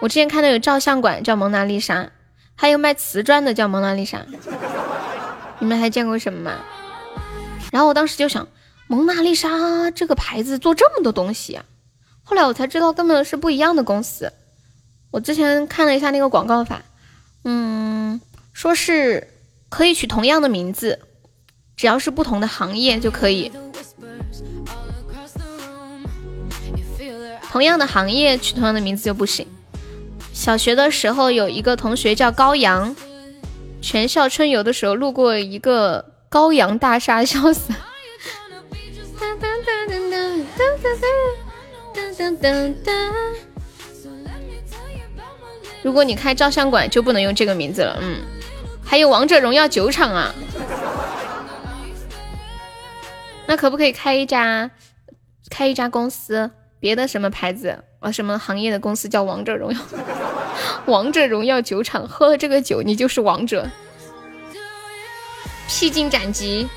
我之前看到有照相馆叫蒙娜丽莎，还有卖瓷砖的叫蒙娜丽莎。你们还见过什么吗？然后我当时就想，蒙娜丽莎这个牌子做这么多东西啊！后来我才知道根本是不一样的公司。我之前看了一下那个广告法，嗯，说是。可以取同样的名字，只要是不同的行业就可以。同样的行业取同样的名字就不行。小学的时候有一个同学叫高阳，全校春游的时候路过一个高阳大厦，笑死。如果你开照相馆，就不能用这个名字了，嗯。还有王者荣耀酒厂啊，那可不可以开一家开一家公司？别的什么牌子啊？什么行业的公司叫王者荣耀？(laughs) 王者荣耀酒厂，喝了这个酒你就是王者，披荆斩棘。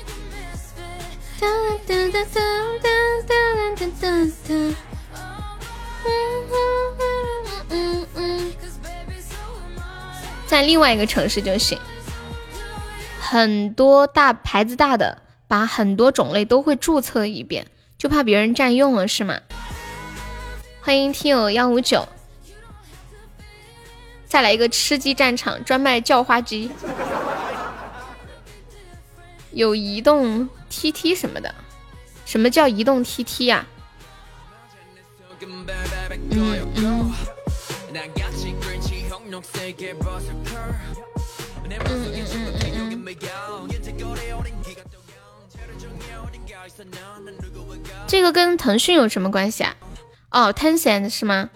在另外一个城市就行。很多大牌子大的，把很多种类都会注册一遍，就怕别人占用了，是吗？欢迎听友幺五九，再来一个吃鸡战场，专卖叫花鸡，有移动 TT 什么的，什么叫移动 TT 呀？嗯嗯。嗯嗯嗯嗯嗯，这个跟腾讯有什么关系啊？哦，Tencent 是吗？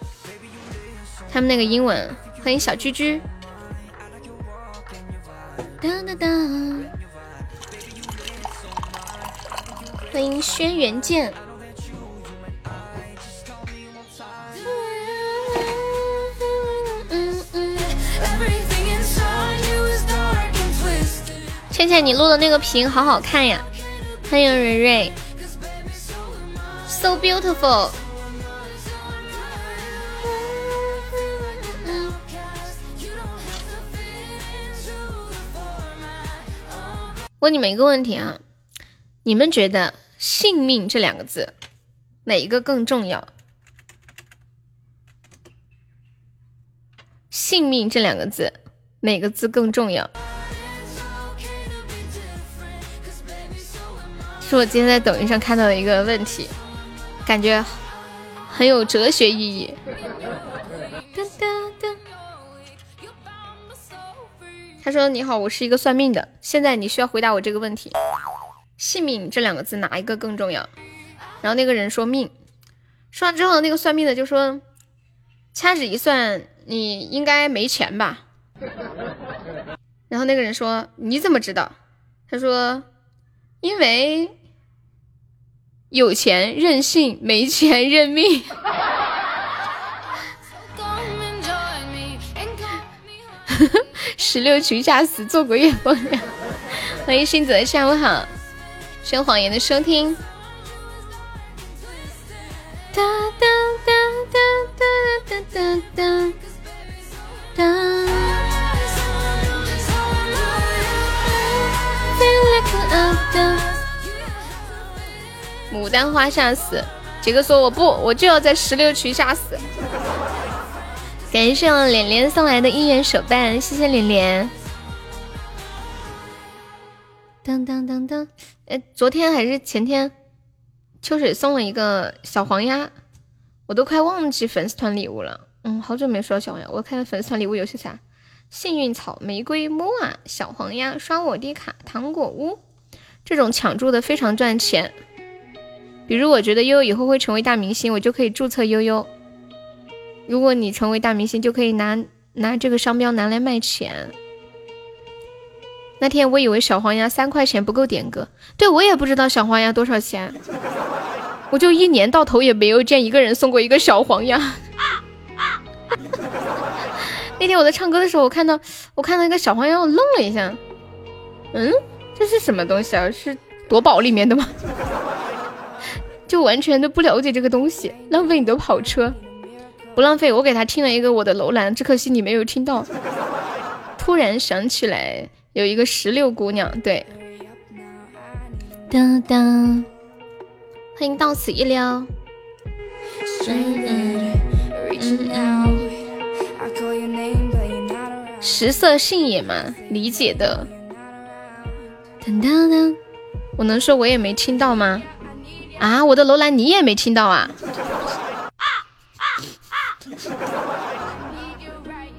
他们那个英文。欢迎小居居。当当当。欢迎轩辕剑。倩倩，你录的那个屏好好看呀！欢迎蕊蕊，so beautiful。问你们一个问题啊，你们觉得“性命”这两个字哪一个更重要？“性命”这两个字哪个字更重要？是我今天在抖音上看到的一个问题，感觉很有哲学意义。他说：“你好，我是一个算命的，现在你需要回答我这个问题：性命这两个字哪一个更重要？”然后那个人说：“命。”说完之后，那个算命的就说：“掐指一算，你应该没钱吧？”然后那个人说：“你怎么知道？”他说：“因为。”有钱任性，没钱认命。哈哈十六群吓死，做鬼也疯了。欢迎星泽，下午好。宣谎言的收听。哒哒哒哒哒哒哒哒。牡丹花吓死，杰哥说我不，我就要在石榴渠吓死。(laughs) 感谢我脸脸送来的一元手办，谢谢脸脸。当当当当，哎，昨天还是前天，秋水送了一个小黄鸭，我都快忘记粉丝团礼物了。嗯，好久没收到小黄鸭，我看粉丝团礼物有些啥？幸运草、玫瑰木啊、小黄鸭、刷我的卡、糖果屋，这种抢注的非常赚钱。比如我觉得悠悠以后会成为大明星，我就可以注册悠悠。如果你成为大明星，就可以拿拿这个商标拿来卖钱。那天我以为小黄鸭三块钱不够点歌，对我也不知道小黄鸭多少钱，我就一年到头也没有见一个人送过一个小黄鸭。(laughs) 那天我在唱歌的时候，我看到我看到一个小黄鸭，我愣了一下，嗯，这是什么东西啊？是夺宝里面的吗？就完全都不了解这个东西，浪费你的跑车，不浪费。我给他听了一个我的楼兰，只可惜你没有听到。突然想起来有一个石榴姑娘，对，当当，欢迎到此一撩。食色性也嘛，理解的。我能说我也没听到吗？啊，我的楼兰你也没听到啊？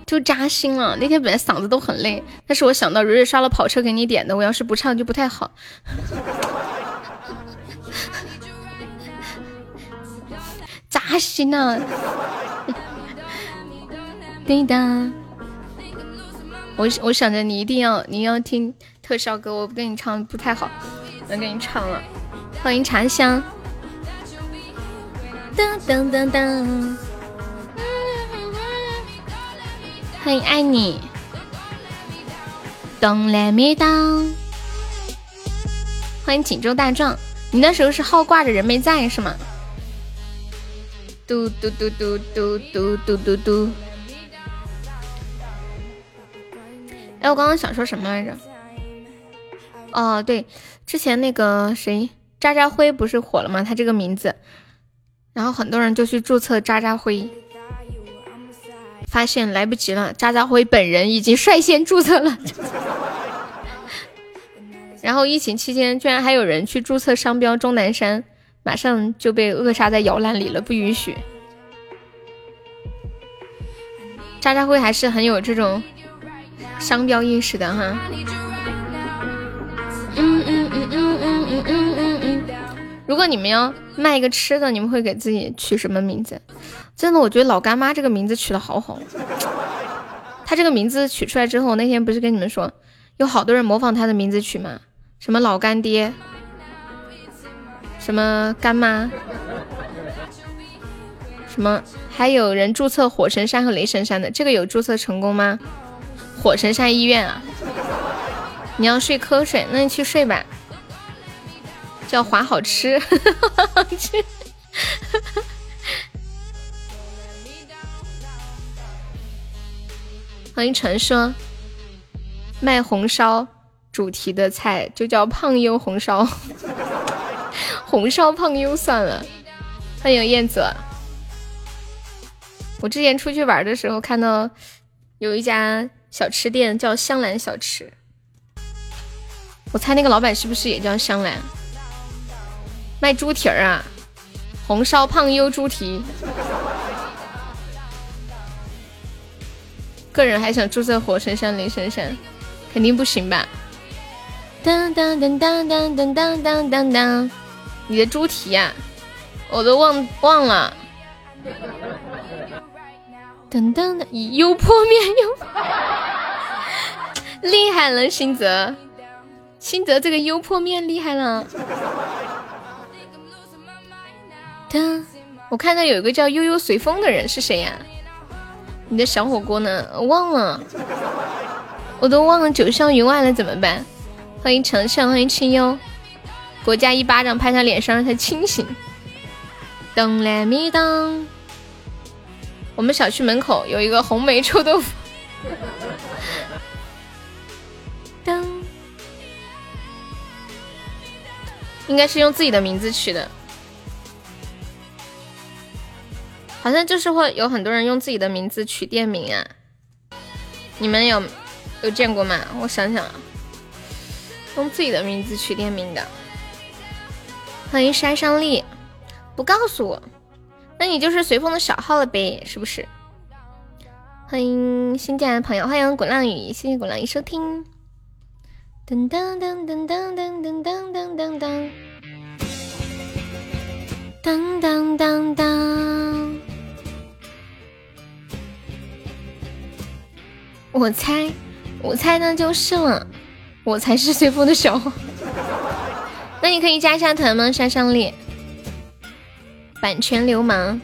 就扎心了。那天本来嗓子都很累，但是我想到蕊蕊刷了跑车给你点的，我要是不唱就不太好。(laughs) 扎心啊！(laughs) 叮当。我我想着你一定要你要听特效歌，我不跟你唱不太好，能给你唱了。欢迎茶香，噔噔噔噔，欢迎爱你，Don't let me down。欢迎锦州大壮，你那时候是号挂着人没在是吗？嘟嘟嘟嘟嘟嘟嘟嘟嘟。哎，我刚刚想说什么来着？哦，对，之前那个谁，渣渣辉不是火了吗？他这个名字，然后很多人就去注册渣渣辉，发现来不及了，渣渣辉本人已经率先注册了。(laughs) 然后疫情期间，居然还有人去注册商标钟南山，马上就被扼杀在摇篮里了，不允许。渣渣辉还是很有这种。商标意识的哈，如果你们要卖一个吃的，你们会给自己取什么名字？真的，我觉得老干妈这个名字取的好好。他这个名字取出来之后，那天不是跟你们说，有好多人模仿他的名字取吗？什么老干爹，什么干妈，什么还有人注册火神山和雷神山的，这个有注册成功吗？火神山医院啊！你要睡瞌睡，那你去睡吧。叫华好吃，(laughs) 欢迎传说卖红烧主题的菜就叫胖优红烧，(laughs) 红烧胖优算了。欢迎燕子，我之前出去玩的时候看到有一家。小吃店叫香兰小吃，我猜那个老板是不是也叫香兰？卖猪蹄儿啊，红烧胖优猪蹄。个人还想注册火神山、雷神山，肯定不行吧？当当当当当当当当当当，你的猪蹄呀，我都忘忘了。等等的油泼面油，厉害了，新泽，新泽这个油泼面厉害了。噔，我看到有一个叫悠悠随风的人是谁呀？你的小火锅呢？忘了，我都忘了九霄云外了，怎么办？欢迎丞相，欢迎清幽，国家一巴掌拍他脸上让他清醒。Don't let me down。我们小区门口有一个红梅臭豆腐，噔，应该是用自己的名字取的，好像就是会有很多人用自己的名字取店名啊，你们有有见过吗？我想想，用自己的名字取店名的。欢迎杀伤力，不告诉我，那你就是随风的小号了呗，是不是？欢迎新进来的朋友，欢迎滚浪雨，谢谢滚浪雨收听。噔噔噔噔噔噔噔噔噔噔噔，噔噔噔。我猜，我猜那就是了，我才是随风的小。(laughs) 那你可以加一下团吗？杀伤力，版权流氓。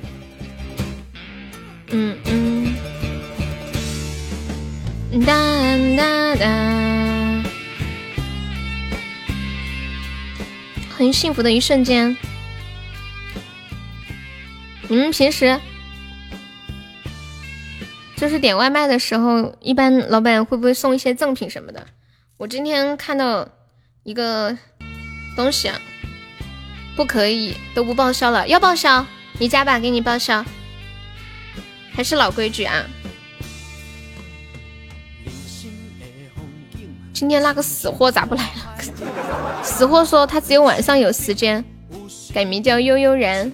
嗯嗯。哒哒哒。很幸福的一瞬间。你们平时？就是点外卖的时候，一般老板会不会送一些赠品什么的？我今天看到一个东西啊，不可以，都不报销了，要报销，你加吧，给你报销，还是老规矩啊。今天那个死货咋不来了？死货说他只有晚上有时间，改名叫悠悠然。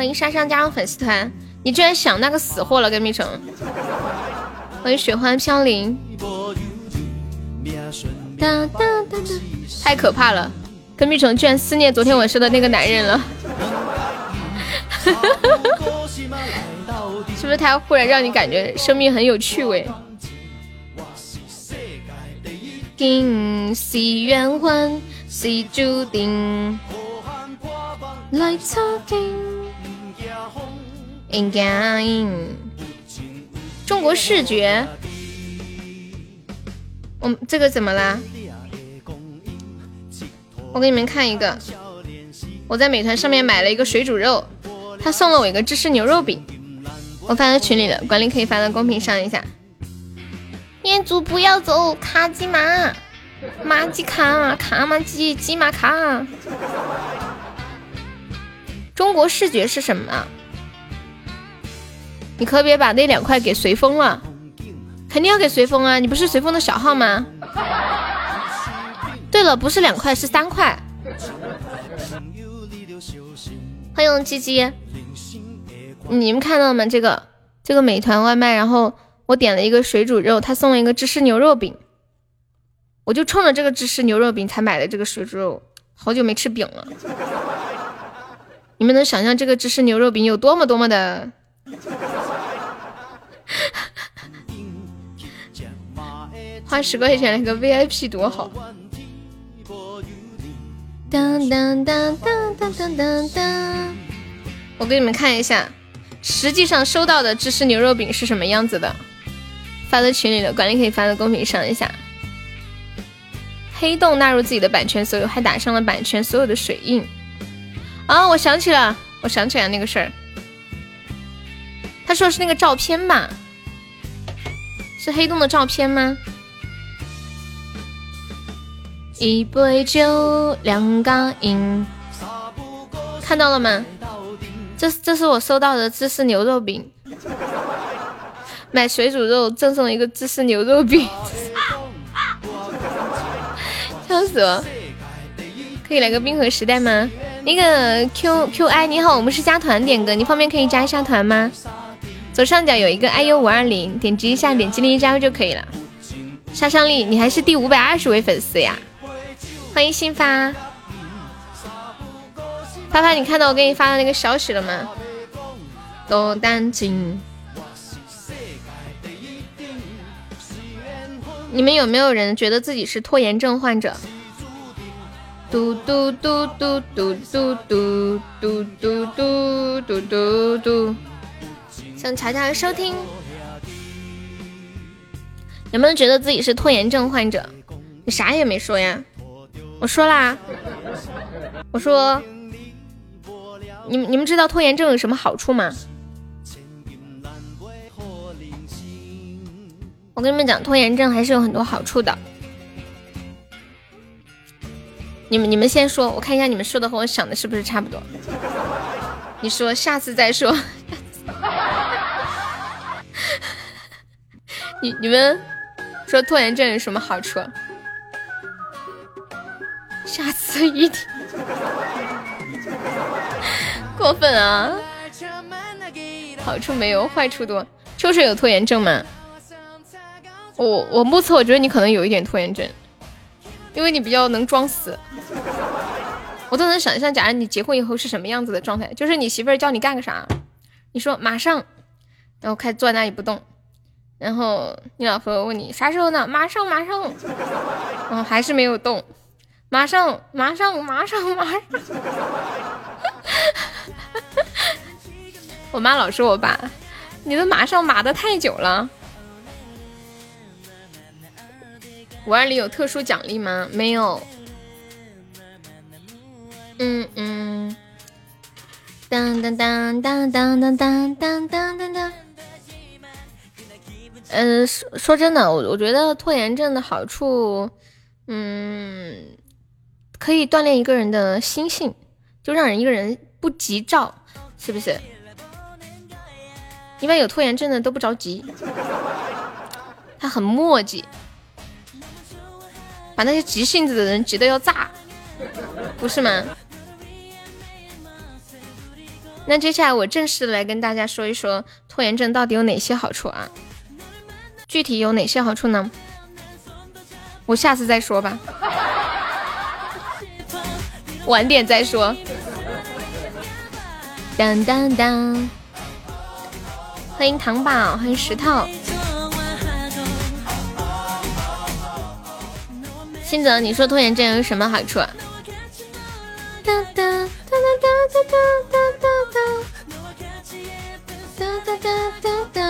欢迎莎莎加入粉丝团，你居然想那个死货了，跟蜜橙。欢迎雪花飘零，太可怕了，跟蜜橙居然思念昨天晚上的那个男人了，(laughs) 是不是他忽然让你感觉生命很有趣味？今世缘分是注定，来错定。中国视觉，我这个怎么啦？我给你们看一个，我在美团上面买了一个水煮肉，他送了我一个芝士牛肉饼，我发到群里了，管理可以发到公屏上一下。彦祖不要走，卡机马，马机卡，卡马机，机马卡。中国视觉是什么？你可别把那两块给随风了，肯定要给随风啊！你不是随风的小号吗？对了，不是两块，是三块。欢迎鸡鸡，你们看到了吗？这个这个美团外卖，然后我点了一个水煮肉，他送了一个芝士牛肉饼，我就冲着这个芝士牛肉饼才买的这个水煮肉，好久没吃饼了。你们能想象这个芝士牛肉饼有多么多么的？(laughs) 花十块钱来个 VIP 多好！当当当当当当当当！我给你们看一下，实际上收到的芝士牛肉饼是什么样子的。发到群里了，管理可以发到公屏上一下。黑洞纳入自己的版权所有，还打上了版权所有的水印。啊，我想起了，我想起来那个事儿。他说是那个照片吧？是黑洞的照片吗？一杯酒，两个人，看到了吗？这这是我收到的芝士牛肉饼，买水煮肉赠送一个芝士牛肉饼，笑死我！可以来个冰河时代吗？那个 Q Q I 你好，我们是加团点歌，你方便可以加一下团吗？左上角有一个 iu 五二零，点击一下，点击链接加入就可以了。杀伤力，你还是第五百二十位粉丝呀！欢迎新发，发发，你看到我给你发的那个消息了吗？多单亲，你们有没有人觉得自己是拖延症患者？嘟嘟嘟嘟嘟嘟嘟嘟嘟嘟嘟嘟嘟。想乔乔收听，有没有觉得自己是拖延症患者？你啥也没说呀，我说啦，我说，你们你们知道拖延症有什么好处吗？我跟你们讲，拖延症还是有很多好处的。你们你们先说，我看一下你们说的和我想的是不是差不多。你说下次再说。你你们说拖延症有什么好处？下次一定。过分啊！好处没有，坏处多。秋水有拖延症吗？我我目测，我觉得你可能有一点拖延症，因为你比较能装死。我都能想象，假如你结婚以后是什么样子的状态，就是你媳妇儿叫你干个啥，你说马上，然后开始坐在那里不动，然后你老婆问你啥时候呢？马上马上，然后还是没有动，马上马上马上马上。(laughs) 我妈老说我爸，你的马上马的太久了。五二零有特殊奖励吗？没有。嗯嗯。当当当当当当当当当当。嗯，说说真的，我我觉得拖延症的好处，嗯，可以锻炼一个人的心性，就让人一个人不急躁，是不是？一般有拖延症的都不着急，他很磨叽，把那些急性子的人急得要炸，不是吗？那接下来我正式的来跟大家说一说拖延症到底有哪些好处啊？具体有哪些好处呢？我下次再说吧，晚点再说。当当当。欢迎糖宝，欢迎石头。新泽，你说拖延症有什么好处？哒哒哒哒哒哒哒哒哒哒哒哒哒。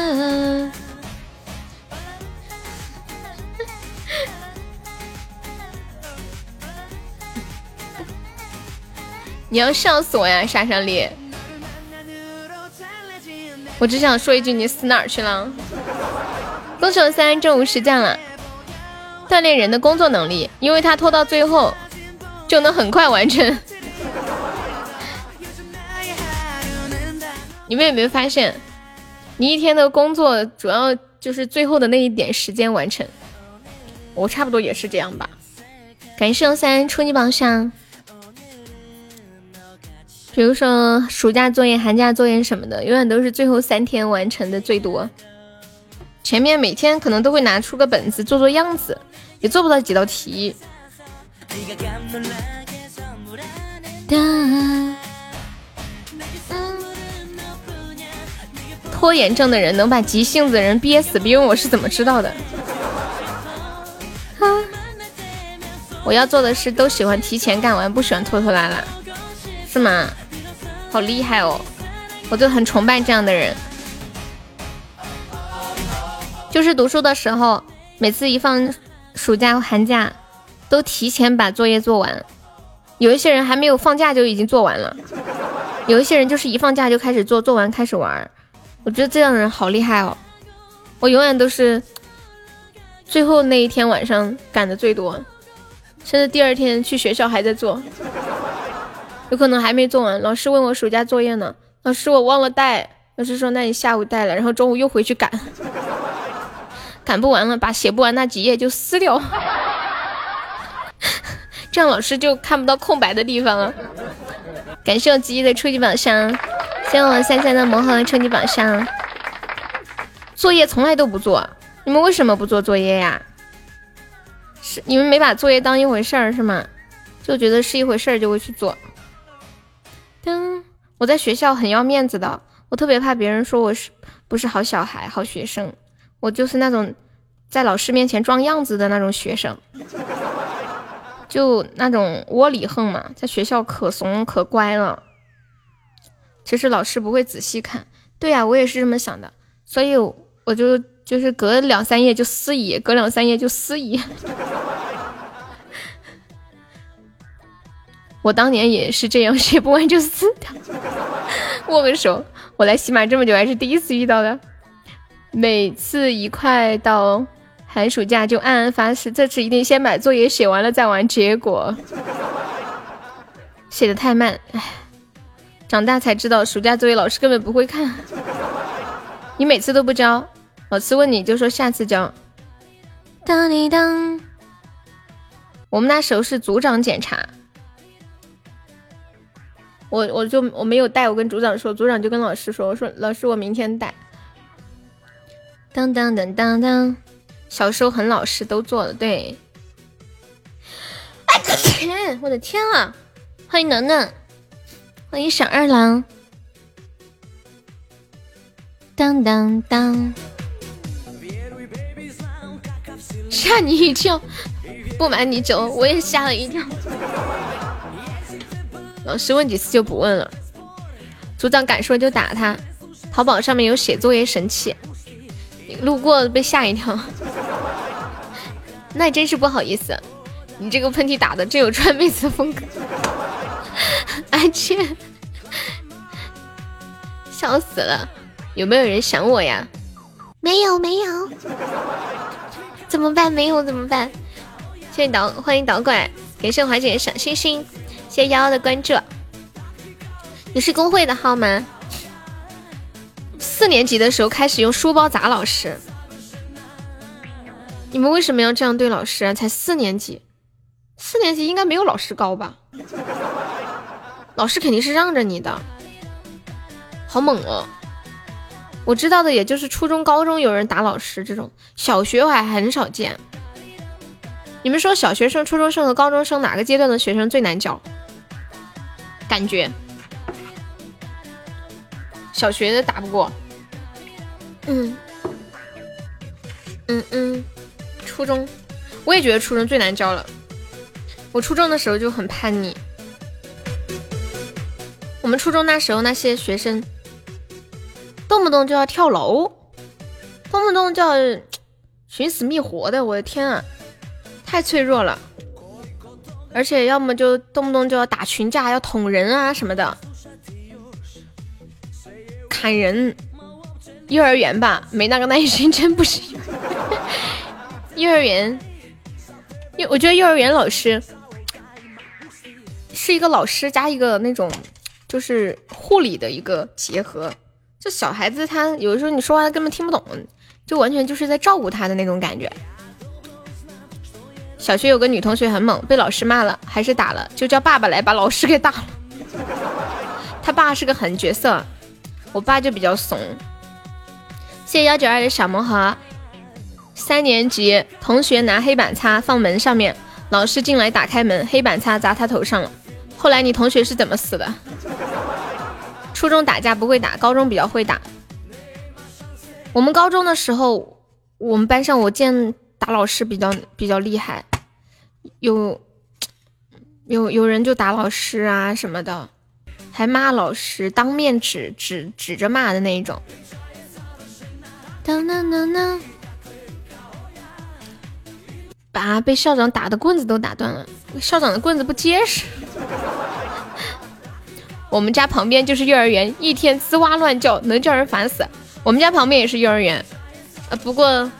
你要笑死我呀，杀伤力！我只想说一句，你死哪去了？恭喜我三正午实战了，锻炼人的工作能力，因为他拖到最后就能很快完成。你们有没有发现，你一天的工作主要就是最后的那一点时间完成？我差不多也是这样吧。感谢我三初级榜上。比如说暑假作业、寒假作业什么的，永远都是最后三天完成的最多。前面每天可能都会拿出个本子做做样子，也做不到几道题。拖延症的人能把急性子的人憋死，别问我是怎么知道的。我要做的事都喜欢提前干完，不喜欢拖拖拉拉，是吗？好厉害哦！我就很崇拜这样的人。就是读书的时候，每次一放暑假、寒假，都提前把作业做完。有一些人还没有放假就已经做完了，有一些人就是一放假就开始做，做完开始玩。我觉得这样的人好厉害哦！我永远都是最后那一天晚上赶的最多，甚至第二天去学校还在做。有可能还没做完，老师问我暑假作业呢，老师我忘了带，老师说那你下午带了，然后中午又回去赶，(laughs) 赶不完了，把写不完那几页就撕掉，(laughs) 这样老师就看不到空白的地方了。感谢我吉吉的初级宝箱，谢谢我三三的魔盒初级宝箱。作业从来都不做，你们为什么不做作业呀？是你们没把作业当一回事儿是吗？就觉得是一回事儿就会去做。噔，我在学校很要面子的，我特别怕别人说我是不是好小孩、好学生，我就是那种在老师面前装样子的那种学生，就那种窝里横嘛，在学校可怂可乖了。其实老师不会仔细看，对呀，我也是这么想的，所以我就就是隔两三页就撕一页，隔两三页就撕一我当年也是这样，(laughs) 写不完就撕掉。握个手，我来喜马这么久还是第一次遇到的。每次一快到寒暑假就暗暗发誓，这次一定先把作业写完了再玩。结果写的太慢，唉，长大才知道暑假作业老师根本不会看。你每次都不交，老师问你就说下次交。当滴当。我们那时候是组长检查，我我就我没有带，我跟组长说，组长就跟老师说，我说老师我明天带。当当当当当，小时候很老实，都做了，对。哎，我的天啊！欢迎能能，欢迎小二郎。当当当，吓你一跳。不瞒你讲，我也吓了一跳。老师问几次就不问了。组长敢说就打他。淘宝上面有写作业神器，路过被吓一跳。(laughs) 那真是不好意思，你这个喷嚏打的真有川妹子风格。(laughs) 安茜，笑死了。有没有人想我呀？没有，没有。怎么办？没有怎么办？谢谢导，欢迎导拐，感谢华姐的小星星，谢谢幺幺的关注。你是公会的号吗？四年级的时候开始用书包砸老师，你们为什么要这样对老师啊？才四年级，四年级应该没有老师高吧？老师肯定是让着你的，好猛哦！我知道的也就是初中、高中有人打老师这种，小学我还很少见。你们说小学生、初中生和高中生哪个阶段的学生最难教？感觉。小学的打不过，嗯。嗯嗯，初中。我也觉得初中最难教了。我初中的时候就很叛逆，我们初中那时候那些学生动不动就要跳楼，动不动就要寻死觅活的，我的天啊！太脆弱了，而且要么就动不动就要打群架，要捅人啊什么的，砍人。幼儿园吧，没那个耐心，真不行。幼儿园，(laughs) 幼我觉得幼儿园老师是一个老师加一个那种就是护理的一个结合。就小孩子他有的时候你说话他根本听不懂，就完全就是在照顾他的那种感觉。小学有个女同学很猛，被老师骂了，还是打了，就叫爸爸来把老师给打了。他爸是个狠角色，我爸就比较怂。谢谢幺九二的小魔盒。三年级同学拿黑板擦放门上面，老师进来打开门，黑板擦砸他头上了。后来你同学是怎么死的？初中打架不会打，高中比较会打。我们高中的时候，我们班上我见打老师比较比较厉害。有有有人就打老师啊什么的，还骂老师，当面指指指着骂的那一种。当当当当，把被校长打的棍子都打断了，校长的棍子不结实。(laughs) 我们家旁边就是幼儿园，一天吱哇乱叫，能叫人烦死。我们家旁边也是幼儿园，呃，不过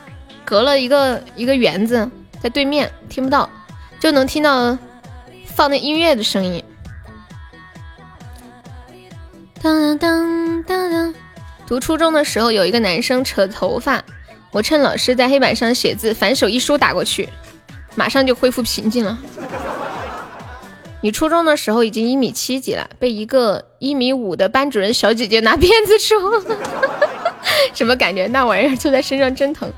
隔了一个一个园子，在对面，听不到。就能听到放那音乐的声音。当当当当！读初中的时候，有一个男生扯头发，我趁老师在黑板上写字，反手一书打过去，马上就恢复平静了。你初中的时候已经一米七几了，被一个一米五的班主任小姐姐拿鞭子抽，(laughs) 什么感觉？那玩意儿坐在身上真疼。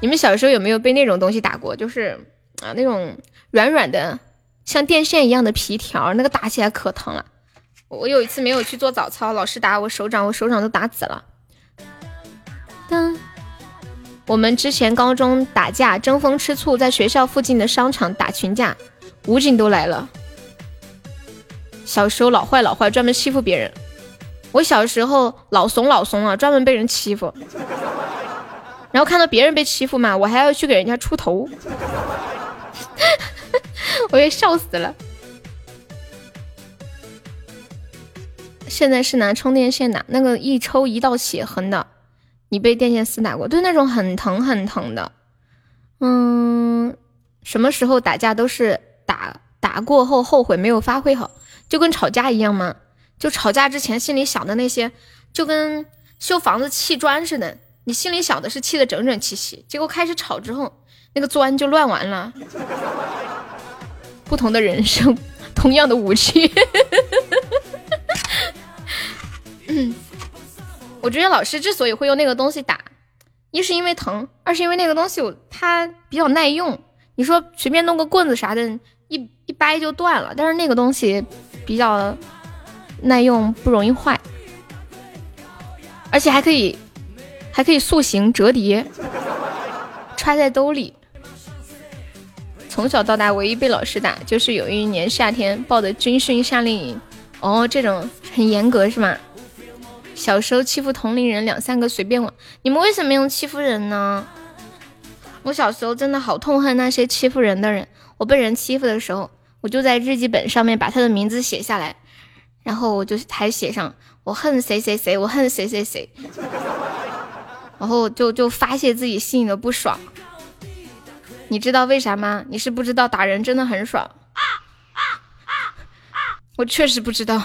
你们小时候有没有被那种东西打过？就是。啊，那种软软的，像电线一样的皮条，那个打起来可疼了。我有一次没有去做早操，老师打我手掌，我手掌都打紫了。当我们之前高中打架争风吃醋，在学校附近的商场打群架，武警都来了。小时候老坏老坏，专门欺负别人。我小时候老怂老怂啊，专门被人欺负。(laughs) 然后看到别人被欺负嘛，我还要去给人家出头。(laughs) 我也笑死了。现在是拿充电线打，那个一抽一道血痕的。你被电线丝打过？对，那种很疼很疼的。嗯，什么时候打架都是打打过后后悔没有发挥好，就跟吵架一样吗？就吵架之前心里想的那些，就跟修房子砌砖似的。你心里想的是砌的整整齐齐，结果开始吵之后，那个砖就乱完了。不同的人生，(laughs) 同样的武器。嗯，我觉得老师之所以会用那个东西打，一是因为疼，二是因为那个东西它比较耐用。你说随便弄个棍子啥的，一一掰就断了，但是那个东西比较耐用，不容易坏，而且还可以还可以塑形折叠，(laughs) 揣在兜里。从小到大，唯一被老师打就是有一年夏天报的军训夏令营。哦，这种很严格是吗？小时候欺负同龄人两三个随便玩，你们为什么用欺负人呢？我小时候真的好痛恨那些欺负人的人。我被人欺负的时候，我就在日记本上面把他的名字写下来，然后我就还写上我恨谁谁谁，我恨谁谁谁，然后就就发泄自己心里的不爽。你知道为啥吗？你是不知道打人真的很爽。我确实不知道。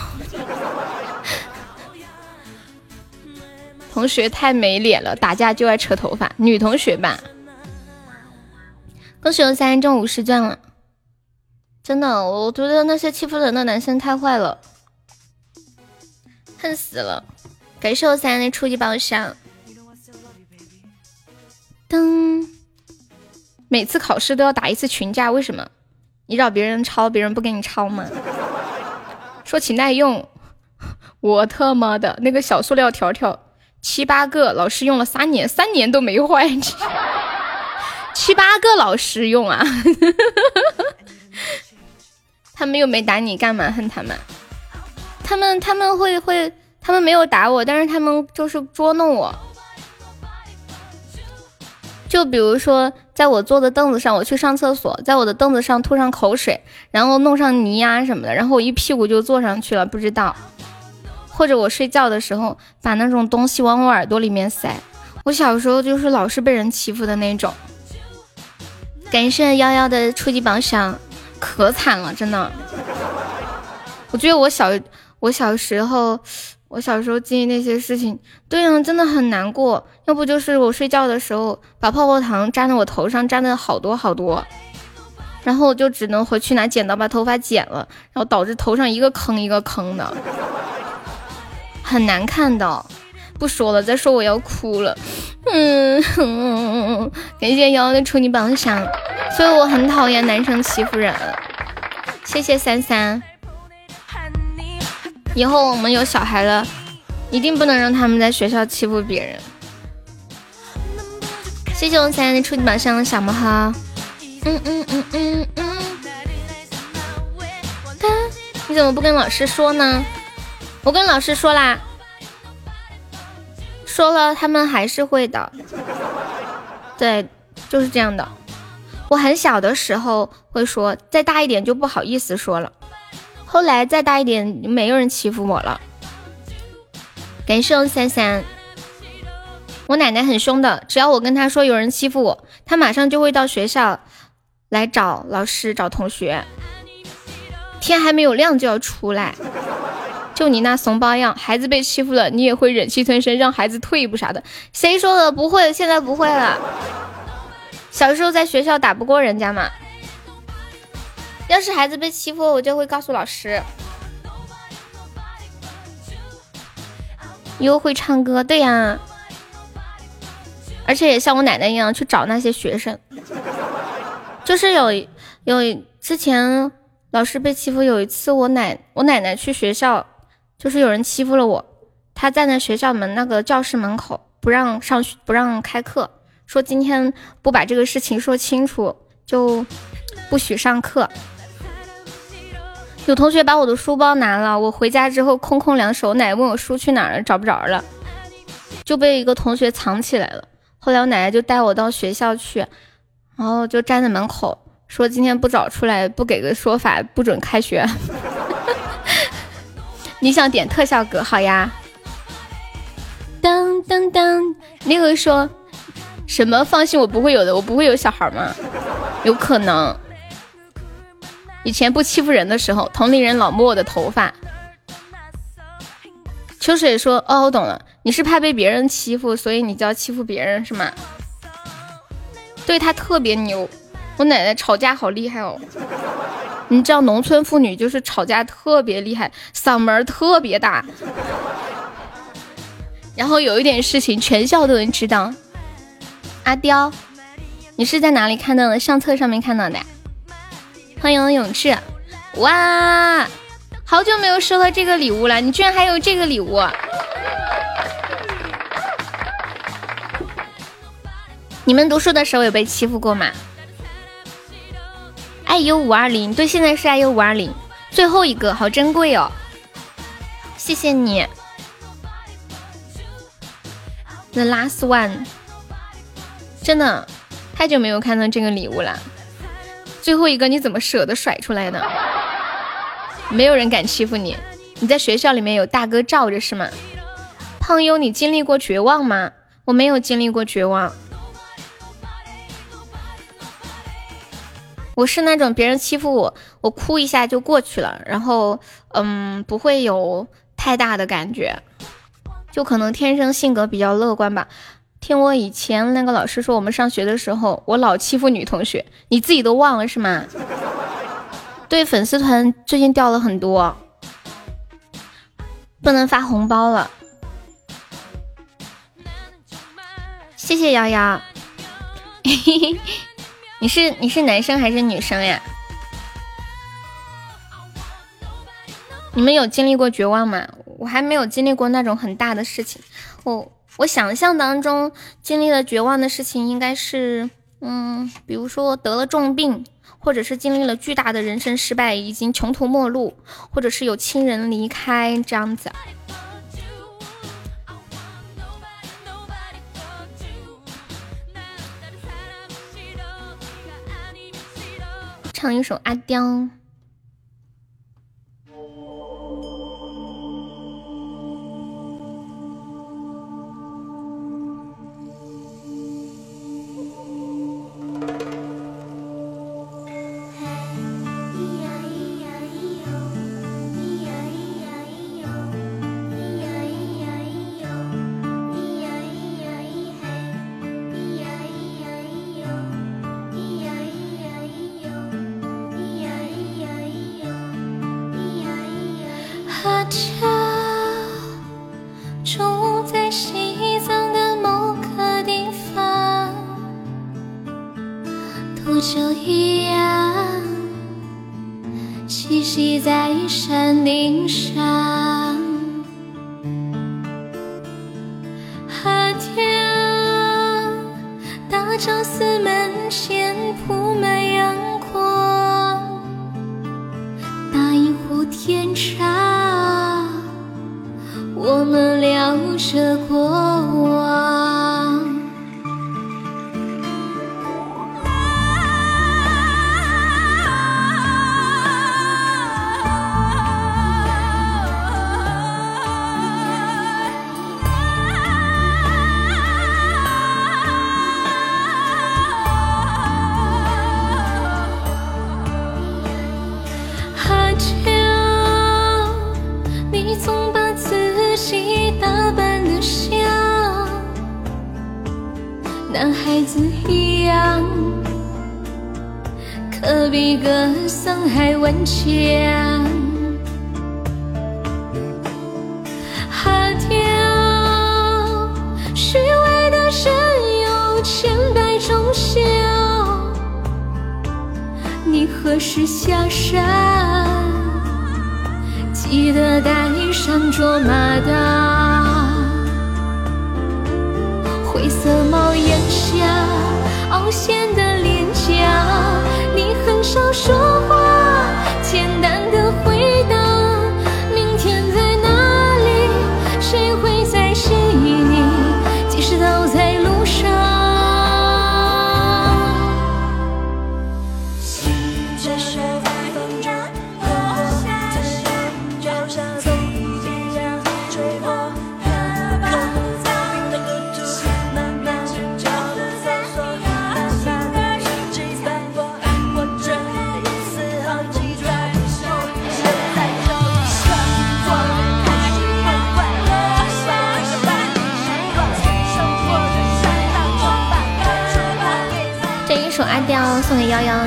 同学太没脸了，打架就爱扯头发。女同学吧。恭喜我三中五十钻了，真的，我觉得那些欺负人的男生太坏了，恨死了。感谢我三的初级宝箱。噔，每次考试都要打一次群架，为什么？你找别人抄，别人不给你抄吗？说起耐用，我他妈的那个小塑料条条。七八个老师用了三年，三年都没坏。七八个老师用啊，(laughs) 他们又没打你，干嘛恨他们？他们他们会会，他们没有打我，但是他们就是捉弄我。就比如说，在我坐的凳子上，我去上厕所，在我的凳子上吐上口水，然后弄上泥呀什么的，然后我一屁股就坐上去了，不知道。或者我睡觉的时候把那种东西往我耳朵里面塞，我小时候就是老是被人欺负的那种。感谢幺幺的初级榜上，可惨了，真的。我觉得我小我小时候，我小时候经历那些事情，对呀，真的很难过。要不就是我睡觉的时候把泡泡糖粘在我头上，粘的好多好多，然后我就只能回去拿剪刀把头发剪了，然后导致头上一个坑一个坑的。很难看的，不说了，再说我要哭了。嗯，感谢瑶瑶的初级榜上，所以我很讨厌男生欺负人。谢谢三三，以后我们有小孩了，一定不能让他们在学校欺负别人。谢谢我三三的初级榜上的小魔哈。嗯嗯嗯嗯嗯。你怎么不跟老师说呢？我跟老师说啦，说了他们还是会的，对，就是这样的。我很小的时候会说，再大一点就不好意思说了。后来再大一点，没有人欺负我了。感谢三三，我奶奶很凶的，只要我跟她说有人欺负我，她马上就会到学校来找老师、找同学。天还没有亮就要出来。就你那怂包样，孩子被欺负了，你也会忍气吞声，让孩子退一步啥的？谁说的？不会，现在不会了。小时候在学校打不过人家嘛。要是孩子被欺负，我就会告诉老师。又会唱歌，对呀。而且也像我奶奶一样去找那些学生。就是有有之前老师被欺负，有一次我奶我奶奶去学校。就是有人欺负了我，她站在学校门那个教室门口，不让上学，不让开课，说今天不把这个事情说清楚，就不许上课。有同学把我的书包拿了，我回家之后空空两手，奶奶问我书去哪儿了，找不着了，就被一个同学藏起来了。后来我奶奶就带我到学校去，然后就站在门口说今天不找出来，不给个说法，不准开学。(laughs) 你想点特效歌，好呀。当当当，那个说什么？放心，我不会有的，我不会有小孩吗？有可能。以前不欺负人的时候，同龄人老摸我的头发。秋水说：“哦，我懂了，你是怕被别人欺负，所以你就要欺负别人是吗？对他特别牛，我奶奶吵架好厉害哦。你知道农村妇女就是吵架特别厉害，嗓门特别大，然后有一点事情全校都能知道。阿刁，你是在哪里看到的？相册上面看到的。欢迎永志，哇，好久没有收到这个礼物了，你居然还有这个礼物！你们读书的时候有被欺负过吗？爱优五二零，对，现在是爱优五二零，最后一个，好珍贵哦，谢谢你，The last one，真的太久没有看到这个礼物了。最后一个你怎么舍得甩出来呢？没有人敢欺负你，你在学校里面有大哥罩着是吗？胖优，你经历过绝望吗？我没有经历过绝望，我是那种别人欺负我，我哭一下就过去了，然后嗯，不会有太大的感觉，就可能天生性格比较乐观吧。听我以前那个老师说，我们上学的时候，我老欺负女同学，你自己都忘了是吗？(laughs) 对，粉丝团最近掉了很多，不能发红包了。谢谢瑶瑶，(laughs) 你是你是男生还是女生呀？你们有经历过绝望吗？我还没有经历过那种很大的事情，我。我想象当中经历了绝望的事情，应该是，嗯，比如说得了重病，或者是经历了巨大的人生失败，已经穷途末路，或者是有亲人离开这样子。唱一首《阿刁》。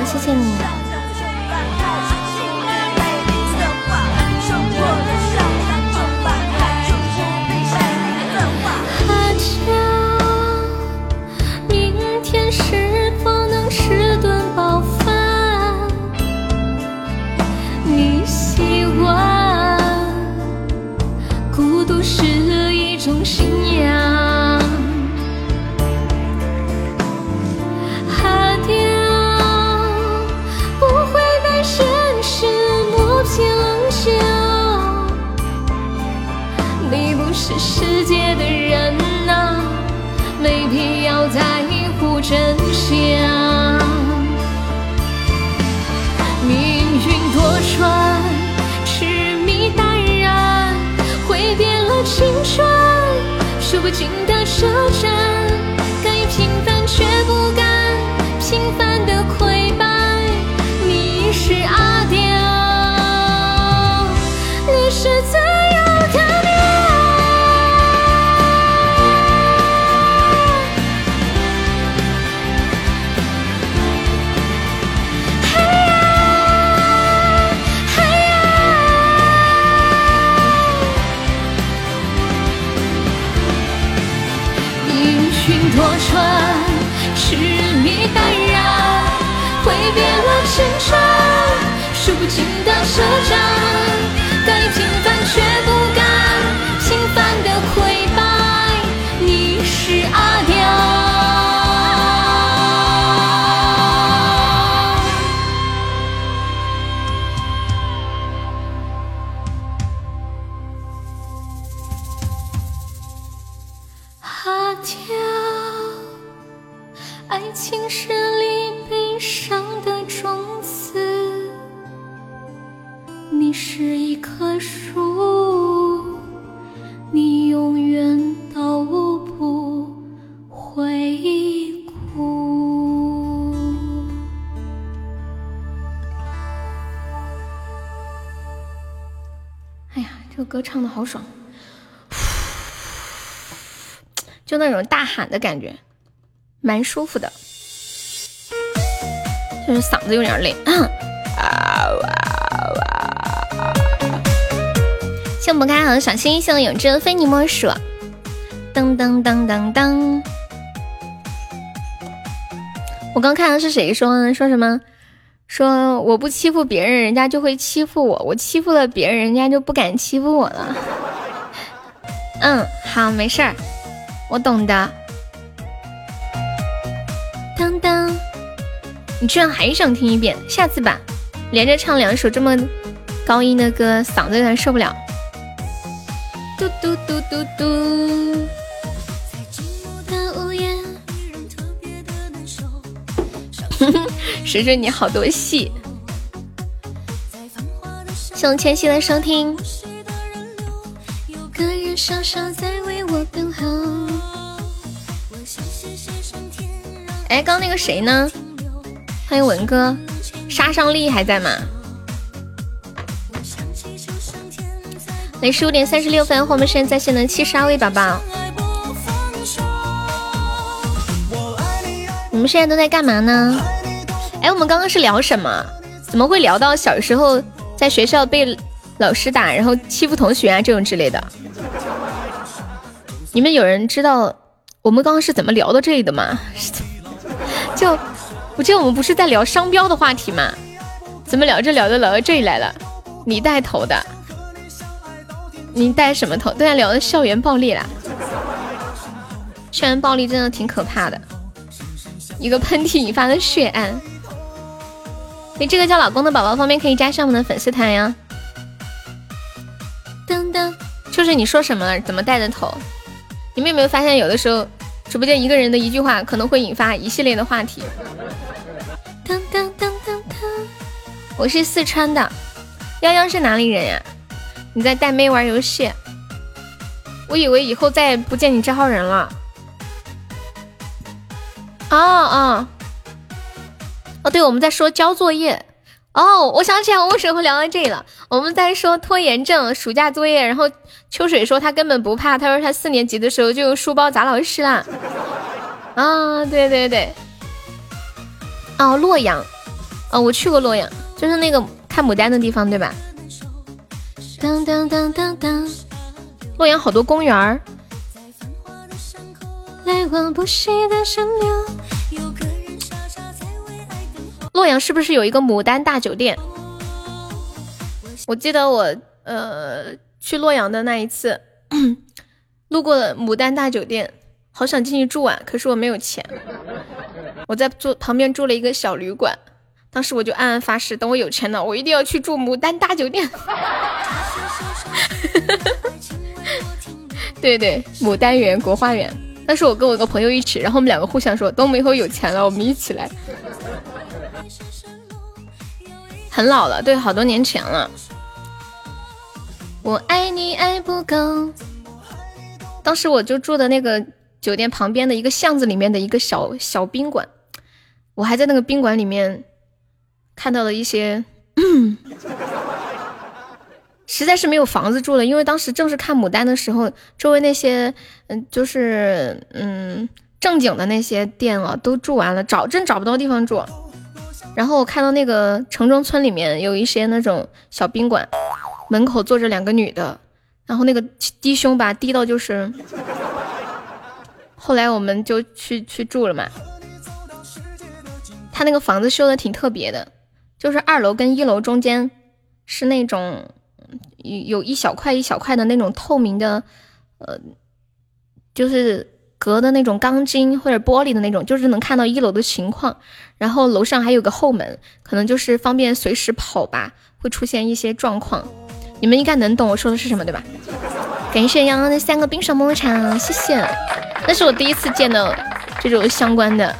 谢谢你。的感觉，蛮舒服的，就是嗓子有点累。啊哇哇谢不开好小心，谢我永志非你莫属。噔噔噔噔噔，我刚看的是谁说呢？说什么？说我不欺负别人，人家就会欺负我；我欺负了别人，人家就不敢欺负我了。(laughs) 嗯，好，没事儿。我懂的。你居然还想听一遍？下次吧，连着唱两首这么高音的歌，嗓子有点受不了。嘟嘟嘟嘟嘟。水水 (laughs) 你好多戏，谢谢千玺的收听。哎，刚那个谁呢？哥，杀伤力还在吗？来，十五点三十六分，我们现在在线的七十二位宝宝，你们现在都在干嘛呢？哎，我们刚刚是聊什么？怎么会聊到小时候在学校被老师打，然后欺负同学啊这种之类的？你们有人知道我们刚刚是怎么聊到这里的吗？(laughs) 就我记得我们不是在聊商标的话题吗？怎么聊着聊着聊到这里来了？你带头的，你带什么头？对啊，聊的校园暴力啦。校园暴力真的挺可怕的，一个喷嚏引发的血案。你这个叫老公的宝宝方便可以加上我们的粉丝团呀。噔噔，就是你说什么了？怎么带的头？你们有没有发现，有的时候直播间一个人的一句话，可能会引发一系列的话题。噔噔噔噔噔，我是四川的，泱泱是哪里人呀？你在带妹玩游戏？我以为以后再也不见你这号人了。哦哦哦，对，我们在说交作业。哦，我想起来，我为什么会聊到这里了？我们在说拖延症、暑假作业，然后秋水说他根本不怕，他说他四年级的时候就用书包砸老师啦。啊，对对对，哦，洛阳，哦，我去过洛阳，就是那个看牡丹的地方，对吧？当当当当当，洛阳好多公园儿。洛阳是不是有一个牡丹大酒店？我记得我呃去洛阳的那一次，路过了牡丹大酒店，好想进去住啊，可是我没有钱。我在住旁边住了一个小旅馆，当时我就暗暗发誓，等我有钱了，我一定要去住牡丹大酒店。(laughs) 对对，牡丹园国花园。那是我跟我一个朋友一起，然后我们两个互相说，等我们以后有钱了，我们一起来。很老了，对，好多年前了。我爱你爱不够。当时我就住的那个酒店旁边的一个巷子里面的一个小小宾馆，我还在那个宾馆里面看到了一些。(clears throat) 实在是没有房子住了，因为当时正是看牡丹的时候，周围那些嗯，就是嗯正经的那些店啊都住完了，找真找不到地方住。然后我看到那个城中村里面有一些那种小宾馆，门口坐着两个女的，然后那个低胸吧低到就是。后来我们就去去住了嘛。他那个房子修的挺特别的，就是二楼跟一楼中间是那种。有有一小块一小块的那种透明的，呃，就是隔的那种钢筋或者玻璃的那种，就是能看到一楼的情况。然后楼上还有个后门，可能就是方便随时跑吧，会出现一些状况。你们应该能懂我说的是什么，对吧？感谢洋洋的三个冰爽牧场，谢谢。那是我第一次见到这种相关的。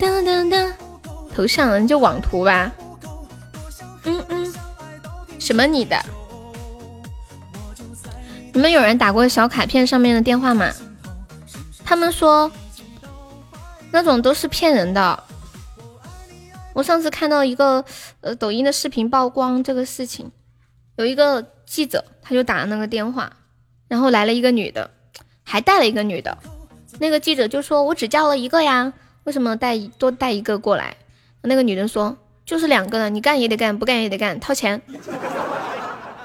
噔噔噔，头像就网图吧。嗯嗯。什么你的？你们有人打过小卡片上面的电话吗？他们说那种都是骗人的。我上次看到一个呃抖音的视频曝光这个事情，有一个记者他就打了那个电话，然后来了一个女的，还带了一个女的。那个记者就说：“我只叫了一个呀，为什么带多带一个过来？”那个女的说。就是两个了，你干也得干，不干也得干，掏钱。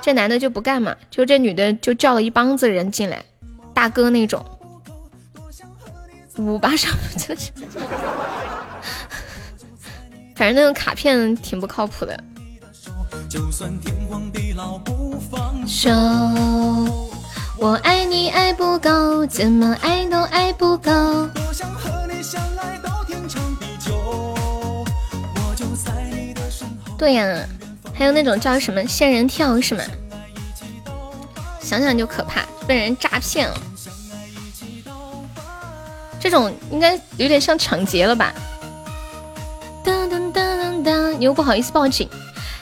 这男的就不干嘛，就这女的就叫了一帮子人进来，大哥那种，五八上就反正那个卡片挺不靠谱的。手，我爱你爱不够，怎么爱都爱不够。对呀，还有那种叫什么仙人跳是吗？想想就可怕，被人诈骗了。这种应该有点像抢劫了吧？当当当当当，你又不好意思报警。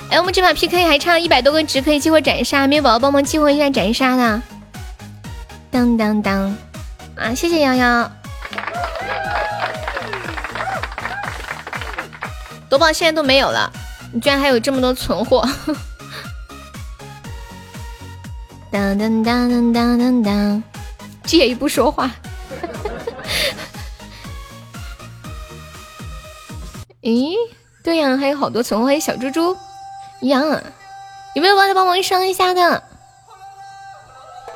哎，我们这把 PK 还差一百多个值可以激活斩杀，没有宝宝帮忙激活一下斩杀的。当当当，啊，谢谢瑶瑶。夺宝现在都没有了。你居然还有这么多存货！当 (laughs) 当当当当当当，介意不说话。(laughs) 咦，对呀，还有好多存货，还有小猪猪一样啊！有没有帮着帮忙上一下的？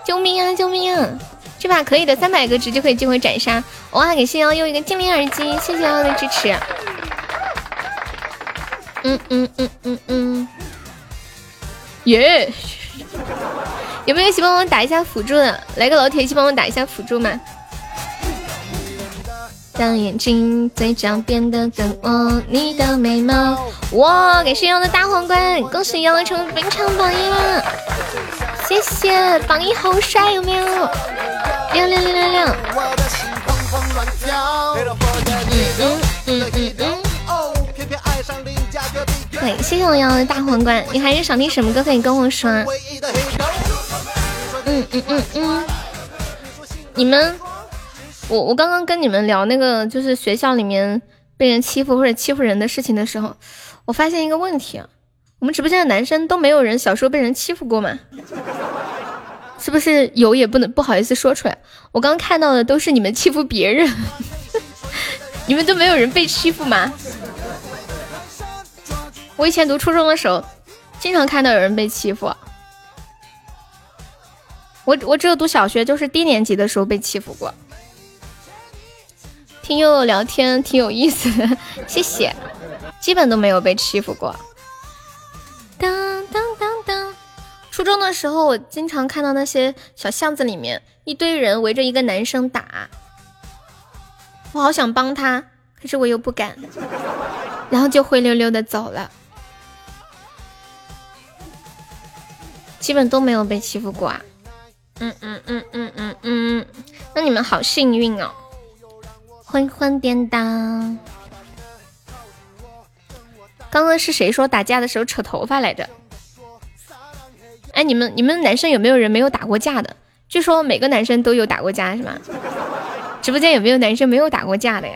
救命啊！救命啊！这把可以的，三百个值就可以进回斩杀。哇，给谢幺又一个精灵耳机，谢谢幺的支持。嗯嗯嗯嗯嗯，耶！有没有一起帮我打一下辅助的？来个老铁一起帮我打一下辅助嘛！当眼睛嘴角变得更红，你的眉毛。哇！感谢幺的大皇冠，恭喜幺成为本场榜一了！谢谢榜一好帅，有没有？亮亮亮亮亮！嗯嗯嗯嗯。对，谢谢我瑶的大皇冠。你还是想听什么歌？可以跟我说。嗯嗯嗯嗯。你们，我我刚刚跟你们聊那个，就是学校里面被人欺负或者欺负人的事情的时候，我发现一个问题啊，我我们直播间的男生都没有人小时候被人欺负过吗？是不是有也不能不好意思说出来？我刚看到的都是你们欺负别人。(laughs) 你们都没有人被欺负吗？我以前读初中的时候，经常看到有人被欺负。我我只有读小学，就是低年级的时候被欺负过。听悠悠聊天挺有意思，谢谢。基本都没有被欺负过。当当当当。初中的时候，我经常看到那些小巷子里面一堆人围着一个男生打，我好想帮他，可是我又不敢，然后就灰溜溜的走了。基本都没有被欺负过啊。嗯嗯嗯嗯嗯嗯，那你们好幸运哦。昏昏颠倒。刚刚是谁说打架的时候扯头发来着？哎，你们你们男生有没有人没有打过架的？据说每个男生都有打过架是吗？直播间有没有男生没有打过架的呀？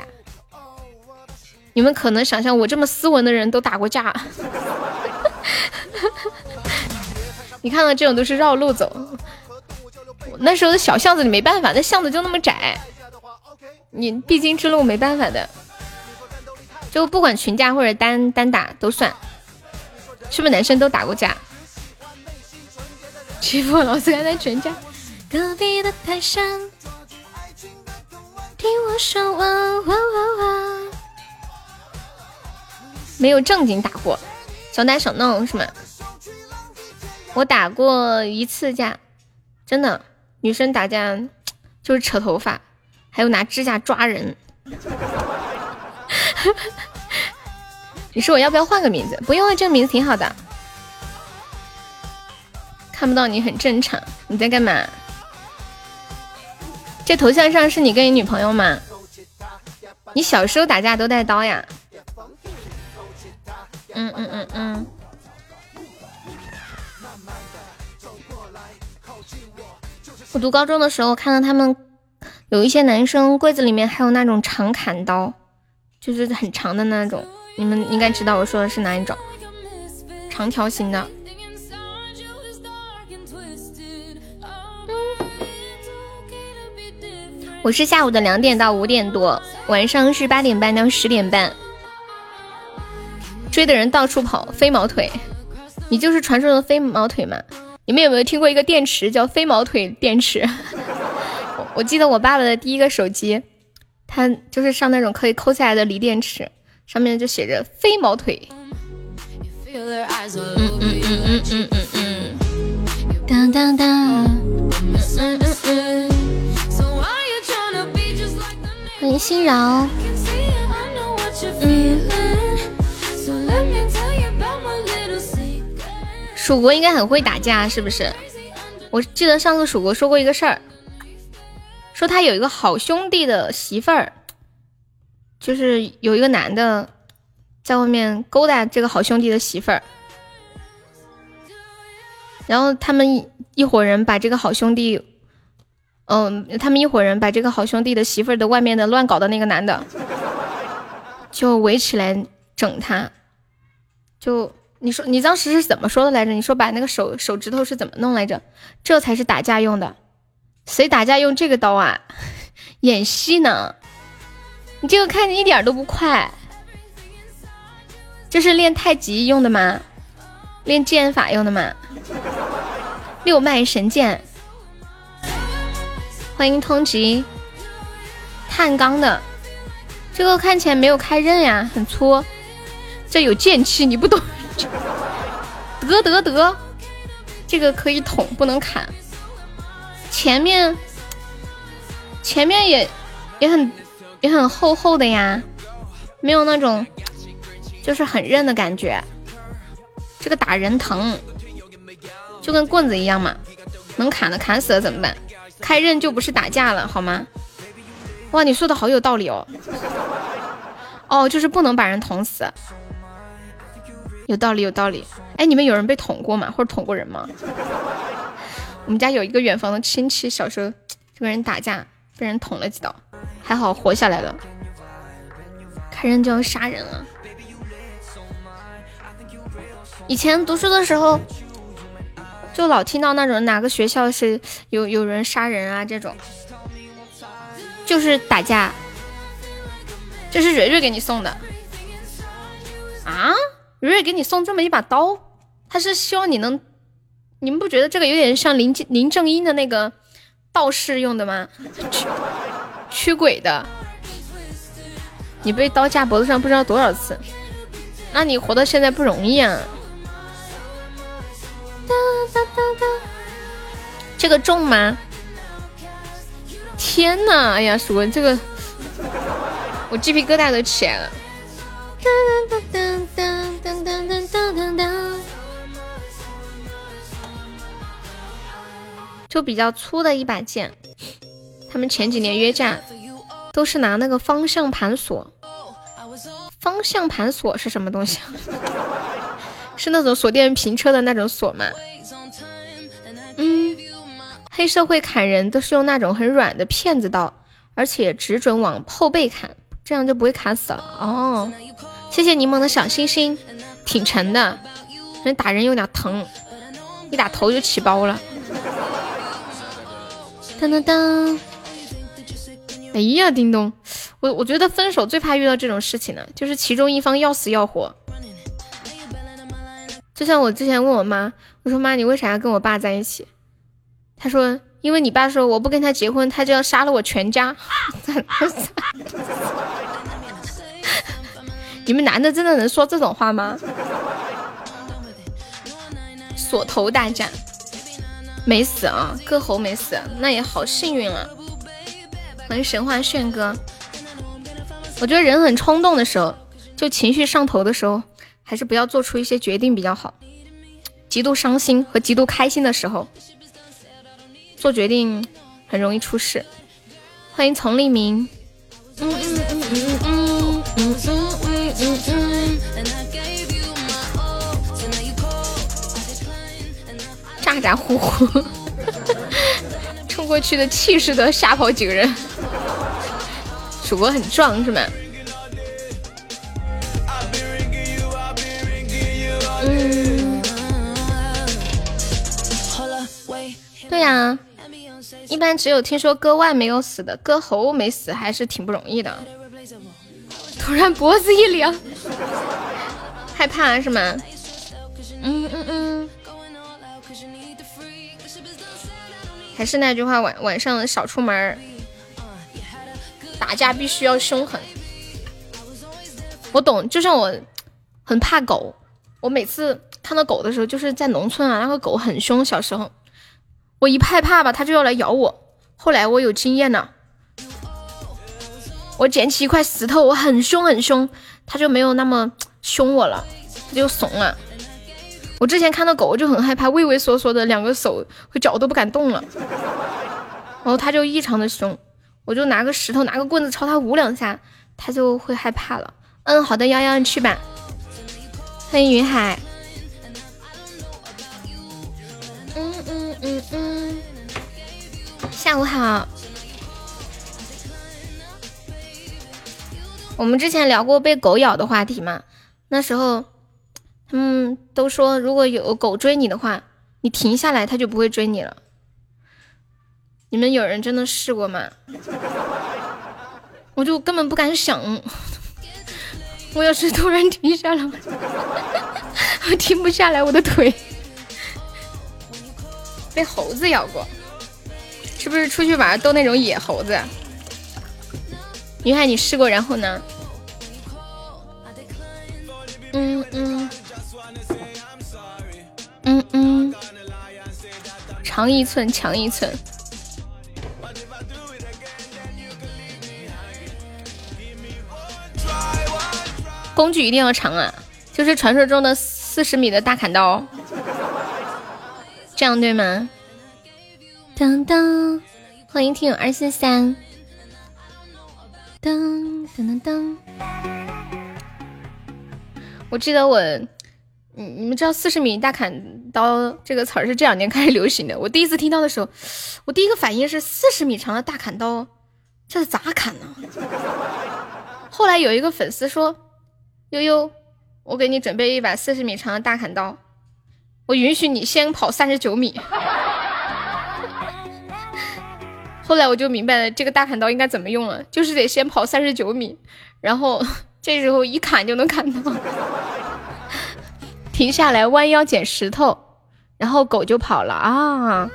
你们可能想象我这么斯文的人都打过架，(laughs) 你看到这种都是绕路走。那时候的小巷子里没办法，那巷子就那么窄，你必经之路没办法的。就不管群架或者单单打都算，是不是男生都打过架？欺负老师还在群架。隔壁的泰山，听我说，完哇哇哇。没有正经打过，小打小闹是吗？我打过一次架，真的，女生打架就是扯头发，还有拿指甲抓人。你说我要不要换个名字？不用啊，这个名字挺好的。看不到你很正常。你在干嘛？这头像上是你跟你女朋友吗？你小时候打架都带刀呀？嗯嗯嗯嗯。我读高中的时候看到他们有一些男生柜子里面还有那种长砍刀。就是很长的那种，你们应该知道我说的是哪一种，长条形的。我是下午的两点到五点多，晚上是八点半到十点半。追的人到处跑，飞毛腿，你就是传说中的飞毛腿吗？你们有没有听过一个电池叫飞毛腿电池？(laughs) 我记得我爸爸的第一个手机。它就是上那种可以抠下来的锂电池，上面就写着“飞毛腿”。嗯嗯嗯。嗯嗯。嗯。嗯。当当当。嗯。欢迎欣饶。嗯。蜀国应该很会打架，是不是？我记得上次蜀国说过一个事儿。说他有一个好兄弟的媳妇儿，就是有一个男的在外面勾搭这个好兄弟的媳妇儿，然后他们一伙人把这个好兄弟，嗯，他们一伙人把这个好兄弟的媳妇儿的外面的乱搞的那个男的，就围起来整他，就你说你当时是怎么说的来着？你说把那个手手指头是怎么弄来着？这才是打架用的。谁打架用这个刀啊？(laughs) 演戏呢？你这个看着一点都不快，这是练太极用的吗？练剑法用的吗？六脉神剑，欢迎通缉，碳钢的，这个看起来没有开刃呀，很粗，这有剑气，你不懂？(laughs) 得得得，这个可以捅，不能砍。前面，前面也也很也很厚厚的呀，没有那种就是很韧的感觉。这个打人疼，就跟棍子一样嘛，能砍的砍死了怎么办？开刃就不是打架了好吗？哇，你说的好有道理哦。哦，就是不能把人捅死，有道理有道理。哎，你们有人被捅过吗？或者捅过人吗？我们家有一个远房的亲戚，小时候就跟人打架，被人捅了几刀，还好活下来了。开人就要杀人了。以前读书的时候，就老听到那种哪个学校是有有人杀人啊这种，就是打架。这是蕊蕊给你送的啊？蕊蕊给你送这么一把刀，他是希望你能，你们不觉得这个有点像林林正英的那个道士用的吗？(laughs) 驱驱鬼的。你被刀架脖子上不知道多少次，那你活到现在不容易啊。这个重吗？天呐，哎呀，鼠文这个。我鸡皮疙瘩都起来了。就比较粗的一把剑，他们前几年约架都是拿那个方向盘锁。方向盘锁是什么东西？(laughs) 是那种锁电瓶车的那种锁吗？嗯，黑社会砍人都是用那种很软的片子刀，而且只准往后背砍。这样就不会砍死了哦。谢谢柠檬的小星星，挺沉的，那打人有点疼，一打头就起包了。当当当！哎呀，叮咚！我我觉得分手最怕遇到这种事情了，就是其中一方要死要活。就像我之前问我妈，我说妈，你为啥要跟我爸在一起？她说，因为你爸说我不跟他结婚，他就要杀了我全家。(laughs) 你们男的真的能说这种话吗？锁头大战没死啊，割喉没死，那也好幸运啊！欢迎神话炫哥。我觉得人很冲动的时候，就情绪上头的时候，还是不要做出一些决定比较好。极度伤心和极度开心的时候，做决定很容易出事。欢迎丛立明。(laughs) 咋咋呼呼，过去的气势都吓跑几个人。主播很壮是吗？嗯，对呀，一般只有听说割腕没有死的，割喉没死还是挺不容易的。突然脖子一凉，害怕是吗？嗯嗯嗯。还是那句话，晚晚上少出门，打架必须要凶狠。我懂，就像我很怕狗，我每次看到狗的时候，就是在农村啊，那个狗很凶。小时候，我一害怕吧，它就要来咬我。后来我有经验了。我捡起一块石头，我很凶很凶，它就没有那么凶我了，它就怂了。我之前看到狗，就很害怕，畏畏缩缩的，两个手和脚都不敢动了。然后它就异常的凶，我就拿个石头，拿个棍子朝它捂两下，它就会害怕了。嗯，好的，幺幺，你去吧。欢迎云海。嗯嗯嗯嗯，下午好。我们之前聊过被狗咬的话题嘛？那时候，他们都说，如果有狗追你的话，你停下来，它就不会追你了。你们有人真的试过吗？我就根本不敢想，我要是突然停下来，我停不下来，我的腿被猴子咬过，是不是出去玩都那种野猴子？云海，你试过，然后呢？嗯嗯嗯嗯，长一寸，强一寸。工具一定要长啊，就是传说中的四十米的大砍刀，这样对吗？当当，欢迎听友二四三。噔噔噔噔！我记得我，你们知道“四十米大砍刀”这个词儿是这两年开始流行的。我第一次听到的时候，我第一个反应是四十米长的大砍刀，这是咋砍呢？(laughs) 后来有一个粉丝说：“悠悠，我给你准备一把四十米长的大砍刀，我允许你先跑三十九米。”后来我就明白了这个大砍刀应该怎么用了，就是得先跑三十九米，然后 (laughs) 这时候一砍就能砍到。停下来弯腰捡石头，然后狗就跑了啊！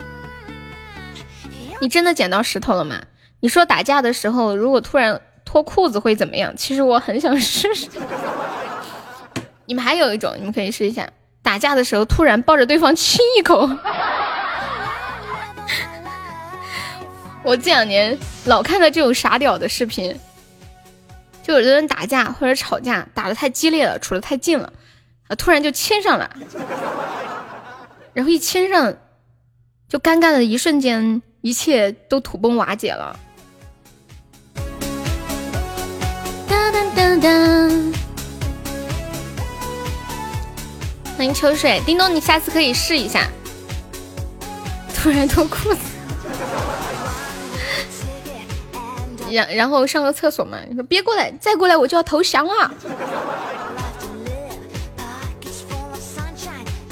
你真的捡到石头了吗？你说打架的时候如果突然脱裤子会怎么样？其实我很想试试。你们还有一种，你们可以试一下，打架的时候突然抱着对方亲一口。(laughs) 我这两年老看到这种傻屌的视频，就有的人打架或者吵架打的太激烈了，处的太近了。啊！突然就亲上了，然后一亲上，就尴尬的一瞬间，一切都土崩瓦解了。当当当当！欢迎秋水，叮咚，你下次可以试一下。突然脱裤子，然然后上个厕所嘛？你说别过来，再过来我就要投降了。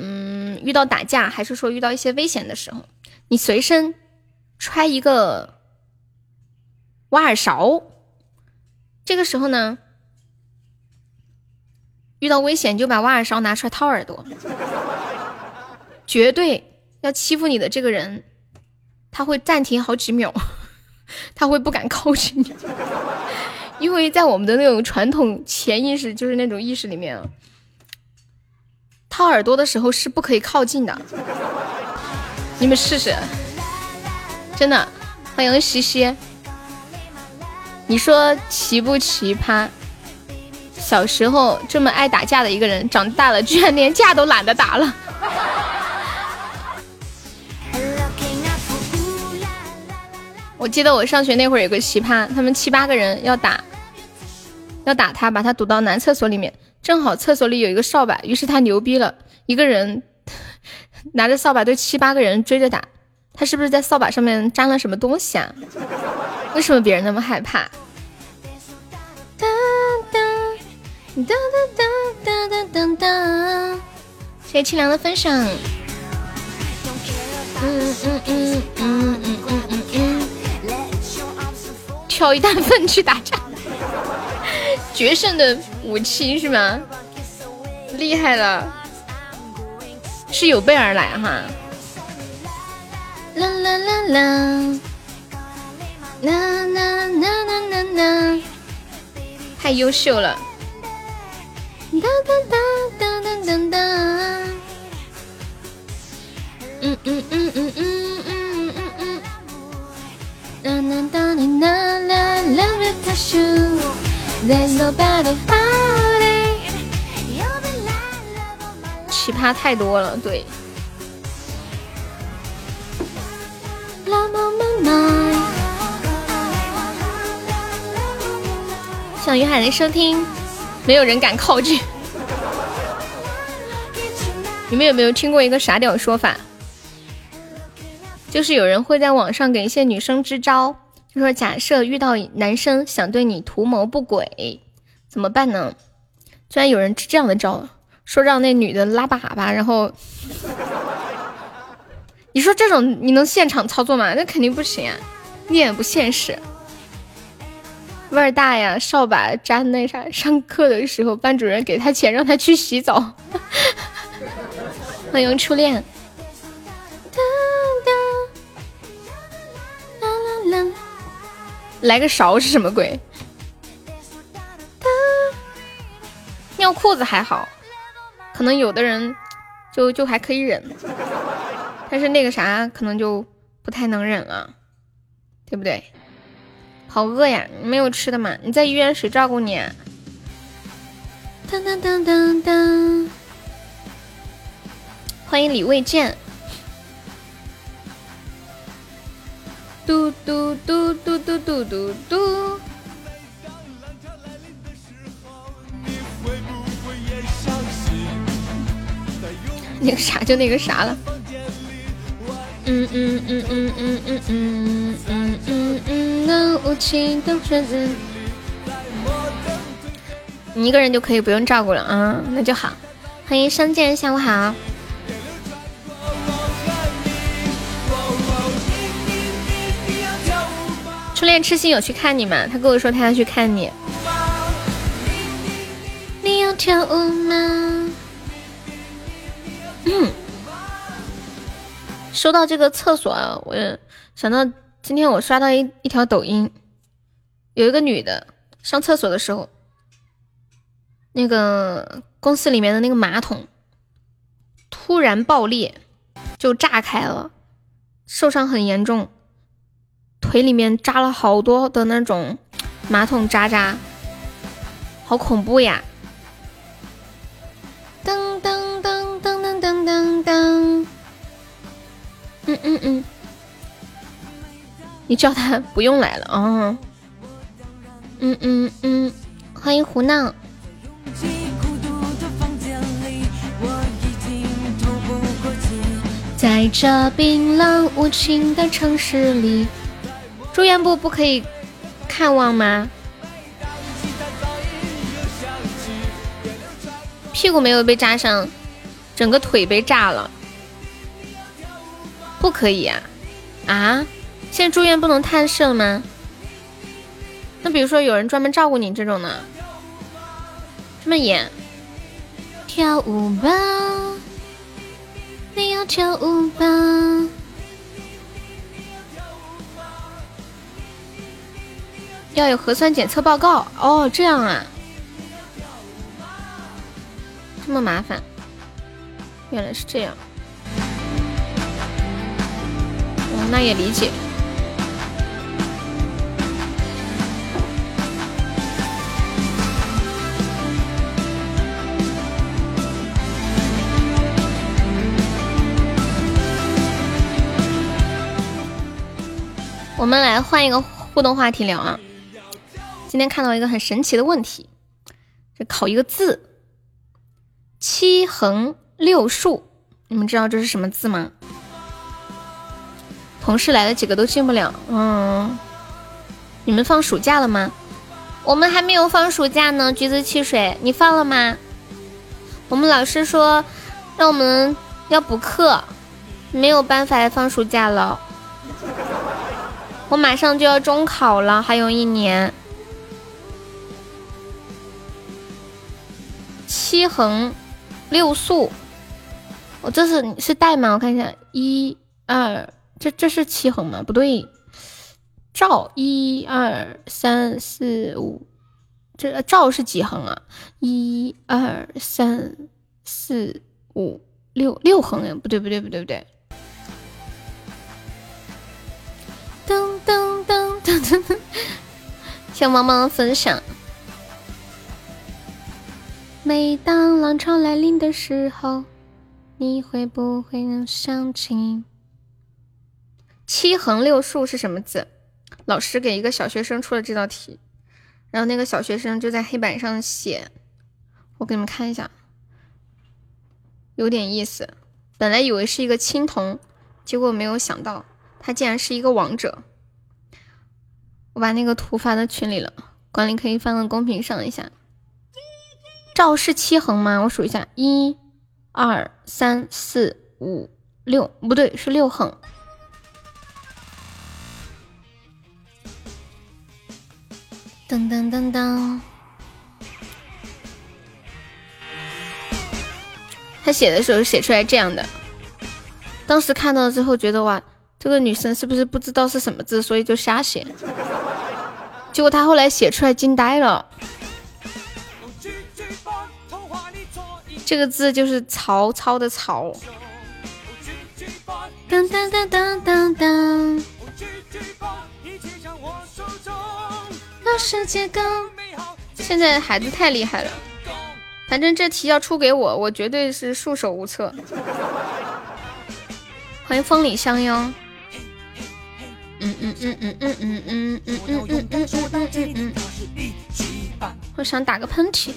嗯，遇到打架还是说遇到一些危险的时候，你随身揣一个挖耳勺。这个时候呢，遇到危险就把挖耳勺拿出来掏耳朵。绝对要欺负你的这个人，他会暂停好几秒，(laughs) 他会不敢靠近你，因为在我们的那种传统潜意识，就是那种意识里面。掏耳朵的时候是不可以靠近的，你们试试，真的。欢迎西西，你说奇不奇葩？小时候这么爱打架的一个人，长大了居然连架都懒得打了。我记得我上学那会儿有个奇葩，他们七八个人要打，要打他，把他堵到男厕所里面。正好厕所里有一个扫把，于是他牛逼了，一个人 (laughs) 拿着扫把对七八个人追着打。他是不是在扫把上面粘了什么东西啊？为什么别人那么害怕？哒哒哒哒哒哒哒哒！谢谢清凉的分享。嗯嗯嗯嗯嗯嗯嗯嗯。挑一担粪去打架。决胜的武器是吗？厉害了，是有备而来哈。啦啦啦啦，啦啦啦啦啦啦，太优秀了。哒哒哒哒哒哒哒。嗯嗯嗯嗯嗯嗯嗯嗯。啦啦哒啦啦啦啦奇葩太多了，对。小鱼海的收听，没有人敢靠近。(laughs) 你们有没有听过一个傻屌说法？就是有人会在网上给一些女生支招。就说假设遇到男生想对你图谋不轨，怎么办呢？居然有人支这样的招，说让那女的拉粑粑，然后你说这种你能现场操作吗？那肯定不行啊，一点不现实。味儿大呀，扫把粘那啥。上课的时候，班主任给他钱让他去洗澡。(laughs) 欢迎初恋。来个勺是什么鬼？尿裤子还好，可能有的人就就还可以忍，但是那个啥可能就不太能忍了，对不对？好饿呀！没有吃的吗？你在医院谁照顾你？当当当当当！欢迎李未见。嘟嘟嘟嘟嘟嘟嘟嘟。那个啥就那个啥了。嗯嗯嗯嗯嗯嗯嗯嗯嗯嗯，那无情的选择。你一个人就可以不用照顾了啊，那就好。欢迎相见，下午好。恋痴心有去看你吗？他跟我说他要去看你。你要跳舞吗？嗯。说到这个厕所啊，我想到今天我刷到一一条抖音，有一个女的上厕所的时候，那个公司里面的那个马桶突然爆裂，就炸开了，受伤很严重。腿里面扎了好多的那种马桶渣渣，好恐怖呀！噔噔噔噔噔噔噔噔，嗯嗯嗯，你叫他不用来了啊！嗯嗯嗯，欢迎胡闹。在这冰冷无情的城市里。住院部不可以看望吗？屁股没有被扎伤，整个腿被炸了，不可以啊！啊，现在住院不能探视了吗？那比如说有人专门照顾你这种呢？这么严？跳舞吧，你要跳舞吧。要有核酸检测报告哦，这样啊，这么麻烦，原来是这样，哦，那也理解。我们来换一个互动话题聊啊。今天看到一个很神奇的问题，这考一个字，七横六竖，你们知道这是什么字吗？同事来了几个都进不了，嗯，你们放暑假了吗？我们还没有放暑假呢，橘子汽水，你放了吗？我们老师说让我们要补课，没有办法放暑假了，我马上就要中考了，还有一年。七横六竖，我这是是带吗？我看一下，一二，这这是七横吗？不对，赵一二三四五，这赵是几横啊？一二三四五六六横呀？不对不对不对不对，噔噔噔噔噔，谢帮忙分享。每当浪潮来临的时候，你会不会能想起？七横六竖是什么字？老师给一个小学生出了这道题，然后那个小学生就在黑板上写，我给你们看一下，有点意思。本来以为是一个青铜，结果没有想到他竟然是一个王者。我把那个图发到群里了，管理可以放到公屏上一下。赵是七横吗？我数一下，一、二、三、四、五、六，不对，是六横。噔噔噔噔，他写的时候写出来这样的，当时看到之后觉得哇，这个女生是不是不知道是什么字，所以就瞎写？结果他后来写出来惊呆了。这个字就是曹操的曹。当当当当当当。现在孩子太厉害了，反正这题要出给我，我绝对是束手无策。欢迎风里相拥。嗯嗯嗯嗯嗯嗯嗯嗯嗯嗯。我想打个喷嚏。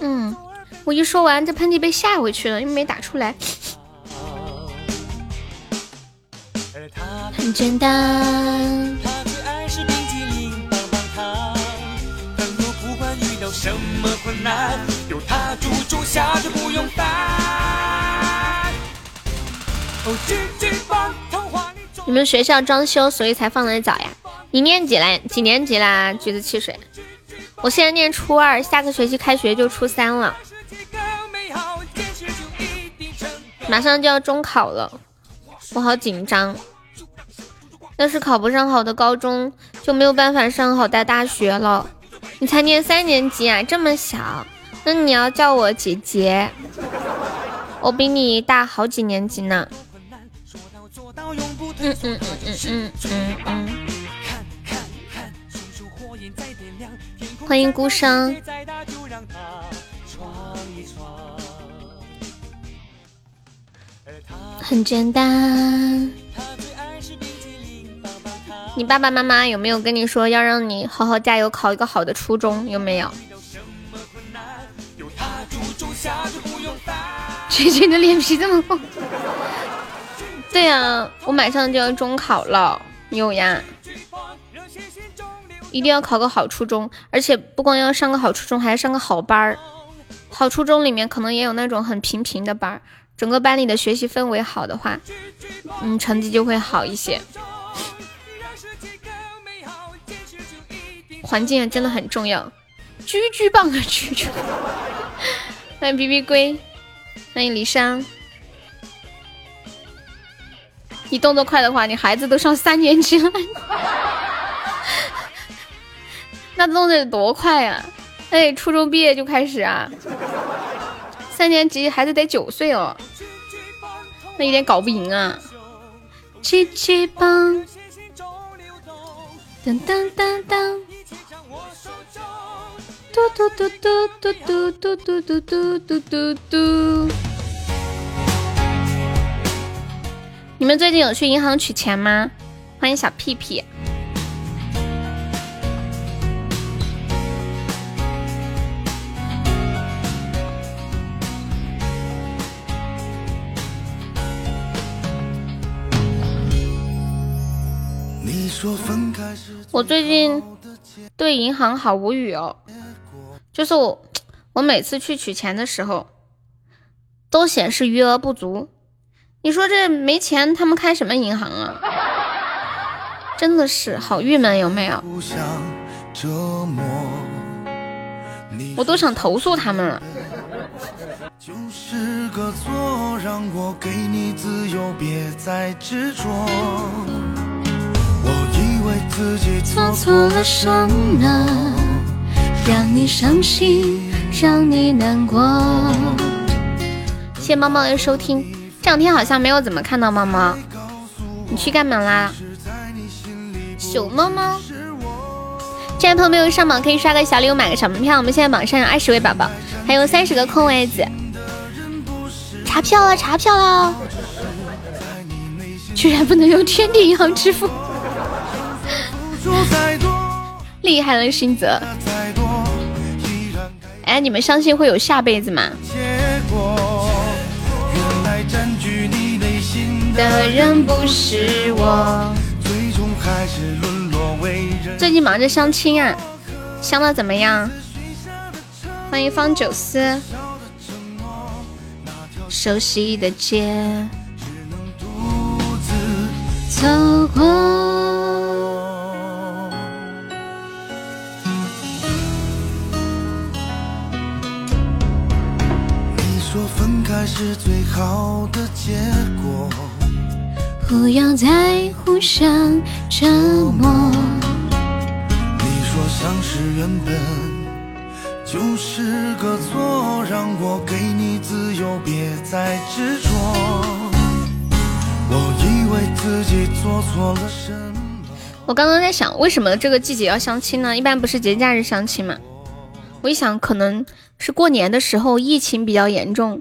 嗯，我一说完，这喷嚏被吓回去了，因为没打出来。很简单。你们学校装修，所以才放的早呀？你念几来？几年级啦？橘子汽水，我现在念初二，下个学期开学就初三了，马上就要中考了，我好紧张。要是考不上好的高中，就没有办法上好的大学了。你才念三年级啊，这么小，那你要叫我姐姐，我比你大好几年级呢。嗯嗯嗯嗯嗯嗯嗯。欢迎孤伤。很简单。你爸爸妈妈有没有跟你说要让你好好加油，考一个好的初中？有没有？姐姐的脸皮这么厚。对呀，我马上就要中考了，有呀，一定要考个好初中，而且不光要上个好初中，还要上个好班儿。好初中里面可能也有那种很平平的班儿，整个班里的学习氛围好的话，嗯，成绩就会好一些。环境真的很重要，居居棒啊居居！欢迎 B B 龟，欢迎李珊。你动作快的话，你孩子都上三年级了，那弄得多快呀！哎，初中毕业就开始啊，三年级孩子得九岁哦，那有点搞不赢啊！七七棒，当当当当，嘟嘟嘟嘟嘟嘟嘟嘟嘟嘟嘟嘟。你们最近有去银行取钱吗？欢迎小屁屁。我最近对银行好无语哦，就是我，我每次去取钱的时候，都显示余额不足。你说这没钱，他们开什么银行啊？真的是好郁闷，有没有？我都想投诉他们了。我以为自己做错了什么，让你伤心，让你难过？谢谢猫猫的收听。这两天好像没有怎么看到猫猫，你去干嘛啦？熊猫猫，这位朋友没有上榜，可以刷个小礼物，买个小门票。我们现在榜上有二十位宝宝，还有三十个空位子，查票了，查票了！居然不能用天地银行支付，厉害了，星泽！哎，你们相信会有下辈子吗？的人不是我。最近忙着相亲啊，相的怎么样？欢迎方九思。熟悉的街，走过。是最好的结果。不要再互相折磨。你说相识原本就是个错，让我给你自由，别再执着。我以为自己做错了什么。我刚刚在想，为什么这个季节要相亲呢？一般不是节假日相亲吗？我一想，可能是过年的时候疫情比较严重，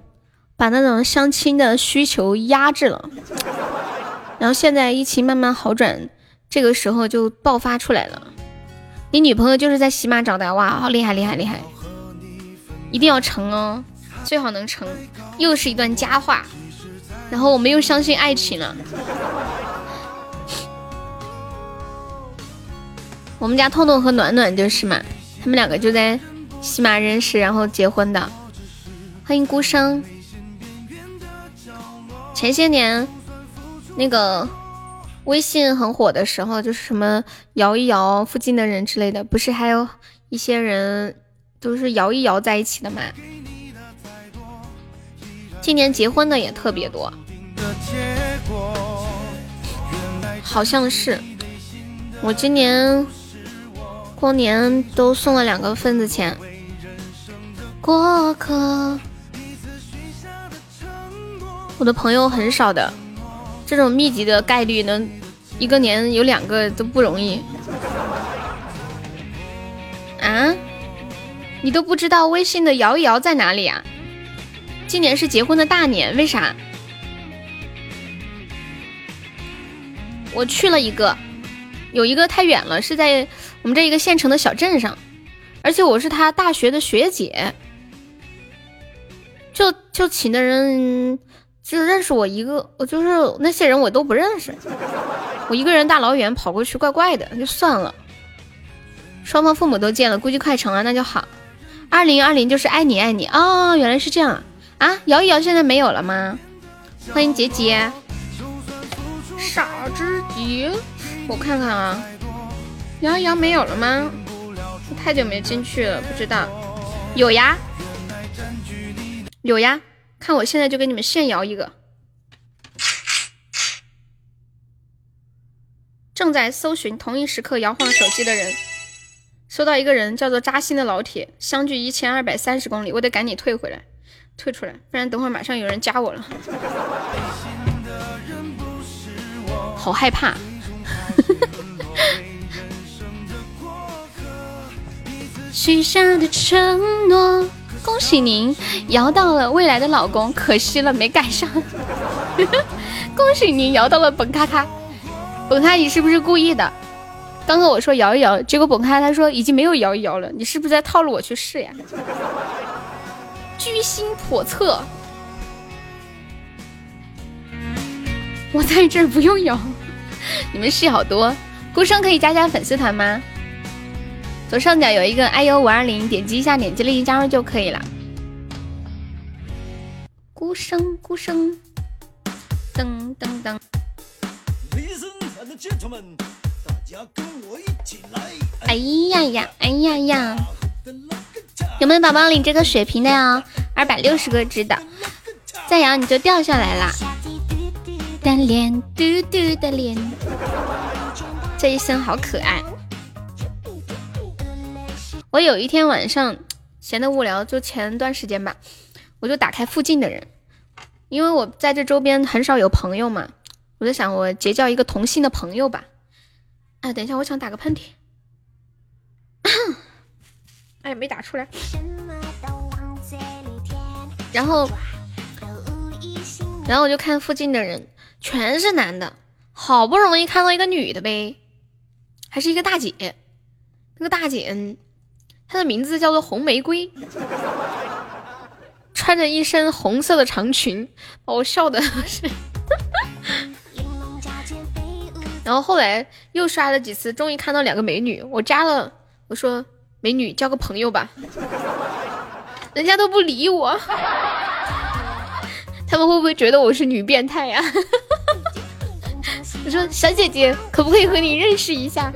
把那种相亲的需求压制了。然后现在疫情慢慢好转，这个时候就爆发出来了。你女朋友就是在喜马找的，哇，好厉害厉害厉害！一定要成哦，最好能成，又是一段佳话。然后我们又相信爱情了。我们家痛痛和暖暖就是嘛，他们两个就在喜马认识，然后结婚的。欢迎孤生。前些年那个微信很火的时候，就是什么摇一摇附近的人之类的，不是还有一些人都是摇一摇在一起的嘛？今年结婚的也特别多，好像是我今年。过年都送了两个份子钱，过客。我的朋友很少的，这种密集的概率能一个年有两个都不容易。啊？你都不知道微信的摇一摇在哪里啊？今年是结婚的大年，为啥？我去了一个，有一个太远了，是在。我们这一个县城的小镇上，而且我是他大学的学姐，就就请的人就认识我一个，我就是那些人我都不认识，我一个人大老远跑过去，怪怪的，就算了。双方父母都见了，估计快成了，那就好。二零二零就是爱你爱你哦，原来是这样啊！摇一摇现在没有了吗？欢迎杰杰，傻之杰，我看看啊。摇一摇没有了吗？太久没进去了，不知道。有呀，有呀，看我现在就给你们现摇一个。正在搜寻同一时刻摇晃手机的人，搜到一个人叫做扎心的老铁，相距一千二百三十公里，我得赶紧退回来，退出来，不然等会儿马上有人加我了，好害怕。许下的承诺，恭喜您摇到了未来的老公，可惜了没赶上。(laughs) 恭喜您摇到了本咔咔，本咔你是不是故意的？刚刚我说摇一摇，结果本咔他说已经没有摇一摇了，你是不是在套路我去试呀？居心叵测，我在这不用摇，你们戏好多。孤生可以加加粉丝团吗？左上角有一个 iu 五二零，点击一下，点击立即加入就可以了。孤声孤声，噔噔噔。哎呀呀，哎呀呀！有没有宝宝领这个血瓶的呀？二百六十个值的，再摇你就掉下来啦。的脸，嘟嘟的脸，这一身好可爱。我有一天晚上 (tsk) 闲得无聊，就前段时间吧，我就打开附近的人，因为我在这周边很少有朋友嘛，我就想我结交一个同性的朋友吧。哎，等一下，我想打个喷嚏。(coughs) 哎，没打出来。然后，然后我就看附近的人，全是男的，好不容易看到一个女的呗，还是一个大姐，那个大姐。她的名字叫做红玫瑰，穿着一身红色的长裙，把我笑的是。然后后来又刷了几次，终于看到两个美女，我加了，我说美女交个朋友吧，人家都不理我，他们会不会觉得我是女变态呀？(laughs) 我说小姐姐，可不可以和你认识一下？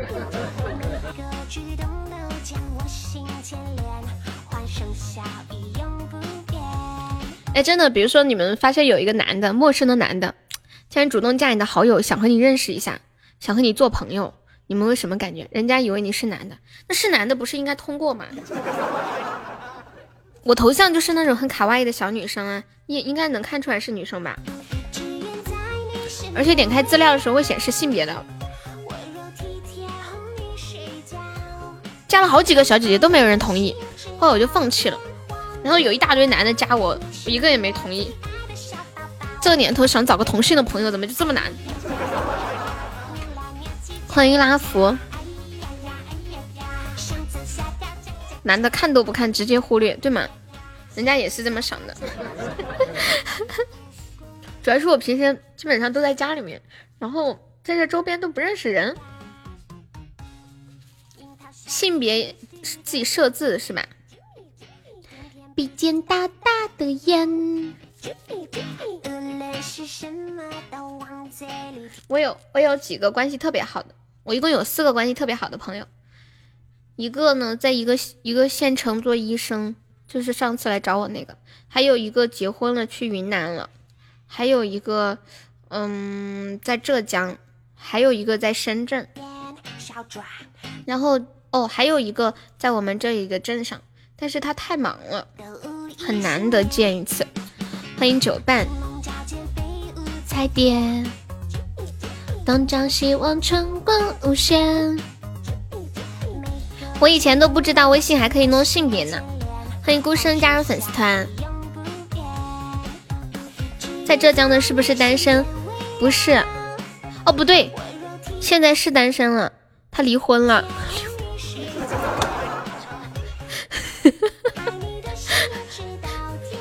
哎，真的，比如说你们发现有一个男的，陌生的男的，竟然主动加你的好友，想和你认识一下，想和你做朋友，你们会什么感觉？人家以为你是男的，那是男的不是应该通过吗？(laughs) 我头像就是那种很卡哇伊的小女生啊，应应该能看出来是女生吧？而且点开资料的时候会显示性别的。加了好几个小姐姐都没有人同意，后来我就放弃了。然后有一大堆男的加我，我一个也没同意。这年头想找个同性的朋友，怎么就这么难？欢迎拉福。男的看都不看，直接忽略，对吗？人家也是这么想的。(laughs) 主要是我平时基本上都在家里面，然后在这周边都不认识人。性别自己设置是吧？鼻尖大大的烟。我有我有几个关系特别好的，我一共有四个关系特别好的朋友。一个呢，在一个一个县城做医生，就是上次来找我那个；还有一个结婚了去云南了；还有一个，嗯，在浙江；还有一个在深圳。然后哦，还有一个在我们这一个镇上，但是他太忙了，很难得见一次。欢迎九伴，彩蝶，东张西望，春光无限。我以前都不知道微信还可以弄性别呢。欢迎孤身加入粉丝团。在浙江的是不是单身？不是。哦，不对，现在是单身了。他离婚了。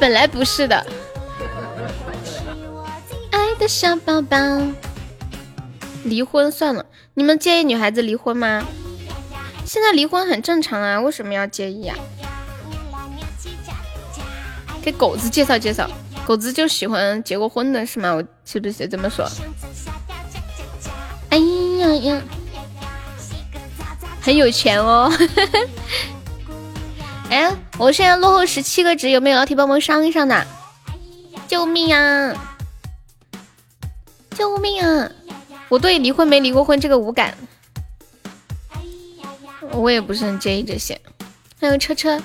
本来不是的。爱的小宝宝。离婚算了。你们介意女孩子离婚吗？现在离婚很正常啊，为什么要介意啊？给狗子介绍介绍，狗子就喜欢结过婚的是吗？我是不是这么说？哎呀呀，很有钱哦！(laughs) 哎，我现在落后十七个值，有没有老铁帮忙上一上的？救命啊！救命啊！我对离婚没离过婚这个无感。我也不是很介意这些，还有车车，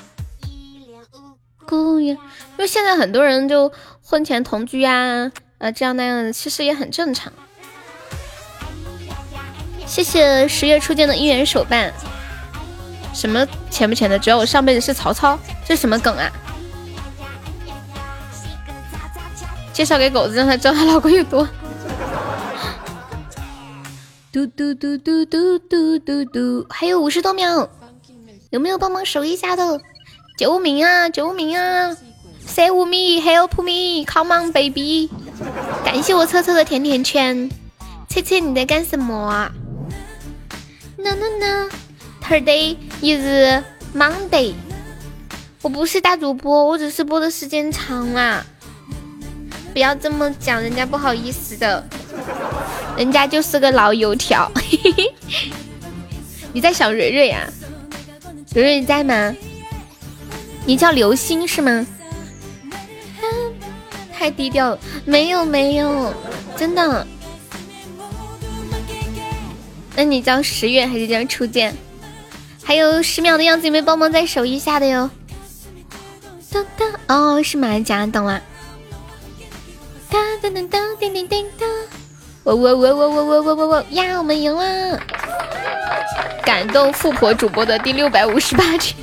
姑娘，因为现在很多人就婚前同居呀，呃，这样那样的，其实也很正常。谢谢十月初见的姻缘手办，什么钱不钱的，只要我上辈子是曹操，这什么梗啊？介绍给狗子，让他知道他老公有多。嘟嘟嘟嘟嘟嘟嘟嘟，还有五十多秒，有没有帮忙守一下的？救命啊！救命啊！Save me, help me, come on, baby！感谢我车车的甜甜圈。车车你在干什么？No no no, today is Monday。我不是大主播，我只是播的时间长啦。不要这么讲，人家不好意思的。人家就是个老油条，(laughs) 你在想蕊蕊呀？蕊蕊在吗？你叫流星是吗？太低调了，没有没有，真的。那你叫十月还是叫初见？还有十秒的样子，有没有帮忙再守一下的哟？噔噔，哦，是马甲，懂了。哒噔噔噔叮叮叮噔。我我我我我我我我我呀！我们赢了！感动富婆主播的第六百五十八天，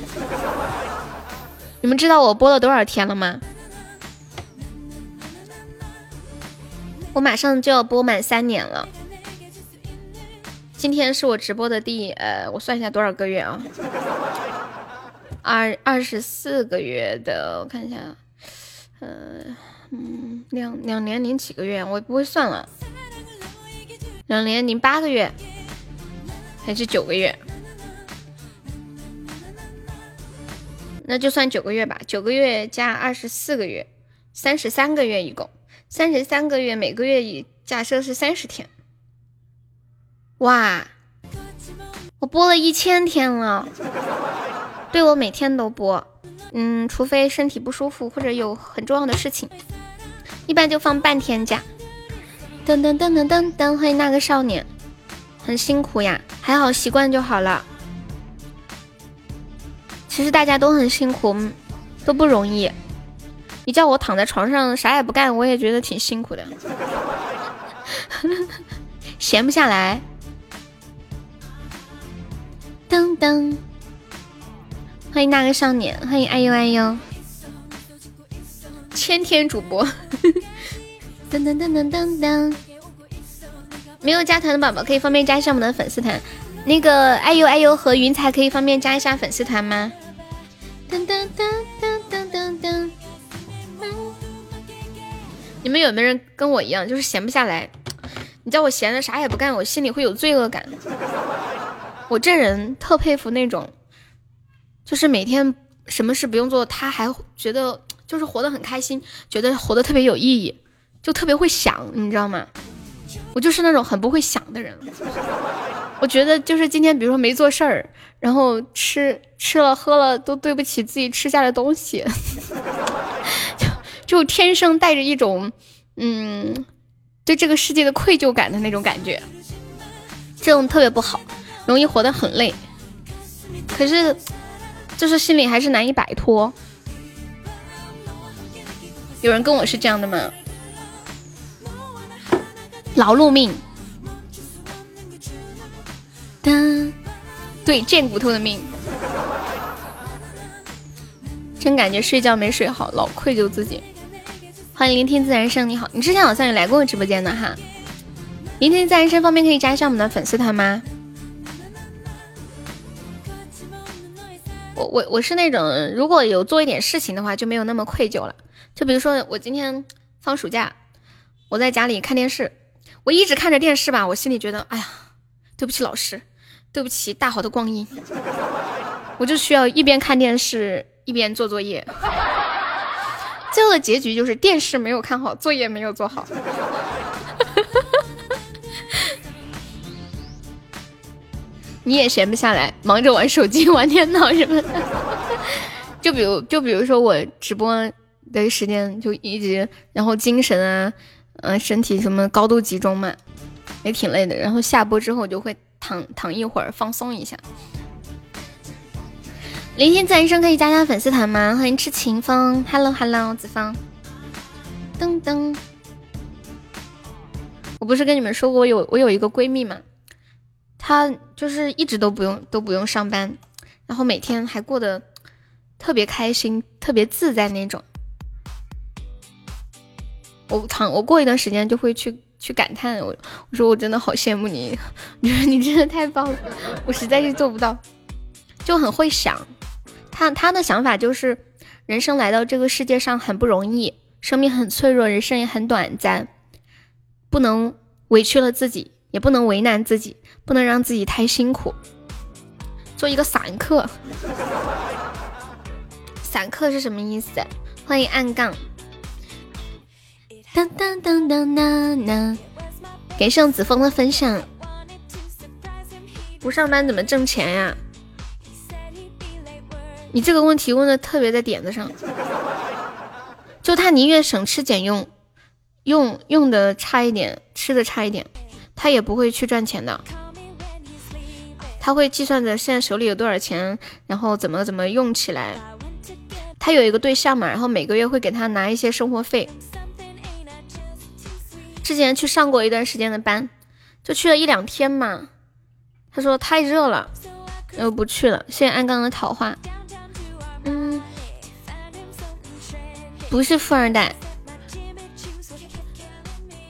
你们知道我播了多少天了吗？我马上就要播满三年了。今天是我直播的第呃，我算一下多少个月啊？二二十四个月的，我看一下，嗯嗯，两两年零几个月，我不会算了。两年零八个月，还是九个月？那就算九个月吧。九个月加二十四个月，三十三个月一共。三十三个月，每个月以假设是三十天。哇，我播了一千天了。对，我每天都播。嗯，除非身体不舒服或者有很重要的事情，一般就放半天假。噔噔噔噔噔噔，欢迎那个少年，很辛苦呀，还好习惯就好了。其实大家都很辛苦，都不容易。你叫我躺在床上啥也不干，我也觉得挺辛苦的，(laughs) 闲不下来。噔噔，欢迎那个少年，欢迎哎呦哎呦，千天主播。(laughs) 噔噔噔噔噔噔没有加团的宝宝可以方便加一下我们的粉丝团。那个哎呦哎呦和云彩可以方便加一下粉丝团吗？噔噔噔噔噔噔噔。你们有没有人跟我一样，就是闲不下来？你叫我闲的啥也不干，我心里会有罪恶感。我这人特佩服那种，就是每天什么事不用做，他还觉得就是活得很开心，觉得活得特别有意义，就特别会想，你知道吗？我就是那种很不会想的人。我觉得就是今天，比如说没做事儿，然后吃吃了喝了都对不起自己吃下的东西，(laughs) 就就天生带着一种嗯对这个世界的愧疚感的那种感觉，这种特别不好。容易活得很累，可是就是心里还是难以摆脱。有人跟我是这样的吗？劳碌命，的，对，贱骨头的命。真感觉睡觉没睡好，老愧疚自己。欢迎聆听自然声，你好，你之前好像也来过我直播间的哈。聆听自然声方面可以加一下我们的粉丝团吗？我我我是那种，如果有做一点事情的话，就没有那么愧疚了。就比如说我今天放暑假，我在家里看电视，我一直看着电视吧，我心里觉得，哎呀，对不起老师，对不起大好的光阴，我就需要一边看电视一边做作业。(laughs) 最后的结局就是电视没有看好，作业没有做好。你也闲不下来，忙着玩手机、(laughs) 玩电脑什么的。(laughs) 就比如，就比如说我直播的时间就一直，然后精神啊，嗯，身体什么高度集中嘛，也挺累的。然后下播之后就会躺躺一会儿，放松一下。聆听自然声可以加加粉丝团吗？欢迎痴情风，Hello Hello，子方，噔噔。我不是跟你们说过我有我有一个闺蜜吗？他就是一直都不用都不用上班，然后每天还过得特别开心、特别自在那种。我躺我过一段时间就会去去感叹我，我说我真的好羡慕你，你说你真的太棒了，我实在是做不到，就很会想。他他的想法就是，人生来到这个世界上很不容易，生命很脆弱，人生也很短暂，不能委屈了自己。也不能为难自己，不能让自己太辛苦。做一个散客，散客是什么意思？欢迎暗杠。当当当当当当，给上子枫的分享。不上班怎么挣钱呀？你这个问题问的特别在点子上。就他宁愿省吃俭用，用用的差一点，吃的差一点。他也不会去赚钱的，他会计算着现在手里有多少钱，然后怎么怎么用起来。他有一个对象嘛，然后每个月会给他拿一些生活费。之前去上过一段时间的班，就去了一两天嘛。他说太热了，然后不去了。谢谢安刚的桃花。嗯，不是富二代，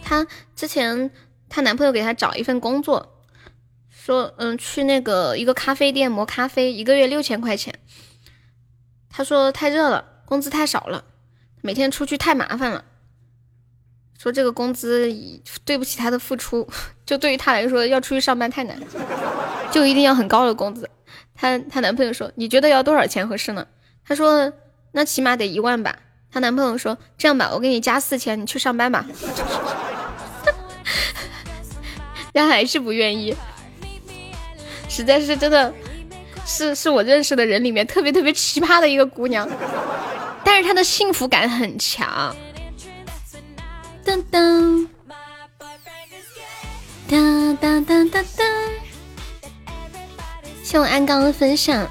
他之前。她男朋友给她找一份工作，说嗯去那个一个咖啡店磨咖啡，一个月六千块钱。她说太热了，工资太少了，每天出去太麻烦了。说这个工资对不起她的付出，(laughs) 就对于她来说要出去上班太难，就一定要很高的工资。她她男朋友说你觉得要多少钱合适呢？她说那起码得一万吧。她男朋友说这样吧，我给你加四千，你去上班吧。但还是不愿意，实在是真的，是是我认识的人里面特别特别奇葩的一个姑娘，但是她的幸福感很强。噔噔，哒哒哒哒哒，谢我安刚的分享。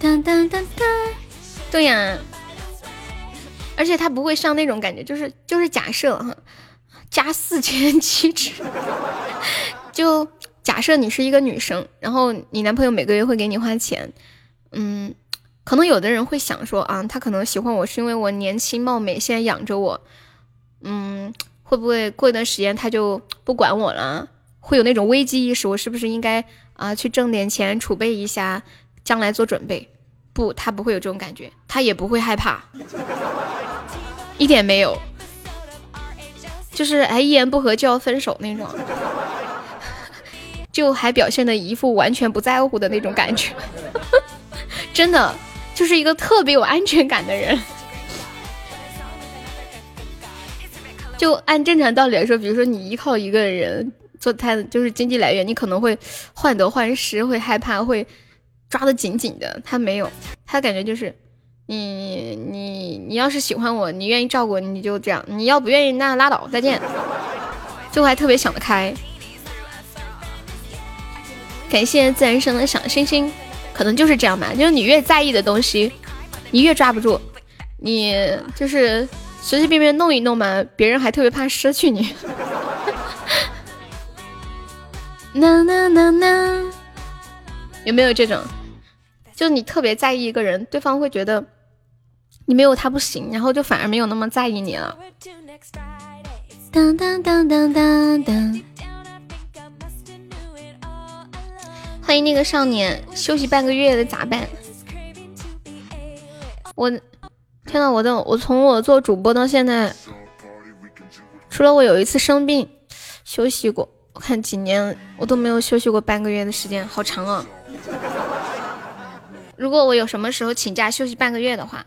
哒哒哒哒，对呀，而且他不会像那种感觉，就是就是假设哈。加四千七尺，就假设你是一个女生，然后你男朋友每个月会给你花钱，嗯，可能有的人会想说啊，他可能喜欢我是因为我年轻貌美，现在养着我，嗯，会不会过一段时间他就不管我了？会有那种危机意识，我是不是应该啊去挣点钱储备一下，将来做准备？不，他不会有这种感觉，他也不会害怕，(laughs) 一点没有，就是哎一言不合就要分手那种，(laughs) 就还表现的一副完全不在乎的那种感觉，(laughs) 真的就是一个特别有安全感的人。就按正常道理来说，比如说你依靠一个人做他的就是经济来源，你可能会患得患失，会害怕，会抓得紧紧的。他没有，他感觉就是你你你要是喜欢我，你愿意照顾我，你就这样；你要不愿意，那拉倒，再见。最后还特别想得开。感谢自然生的小星星，可能就是这样吧。就是你越在意的东西，你越抓不住，你就是。随随便便弄一弄嘛，别人还特别怕失去你。(laughs) 呐呐呐呐，有没有这种？就你特别在意一个人，对方会觉得你没有他不行，然后就反而没有那么在意你了。当当当当当当。欢迎那个少年，休息半个月的咋办？我。天呐，我的我从我做主播到现在，除了我有一次生病休息过，我看几年我都没有休息过半个月的时间，好长啊！如果我有什么时候请假休息半个月的话，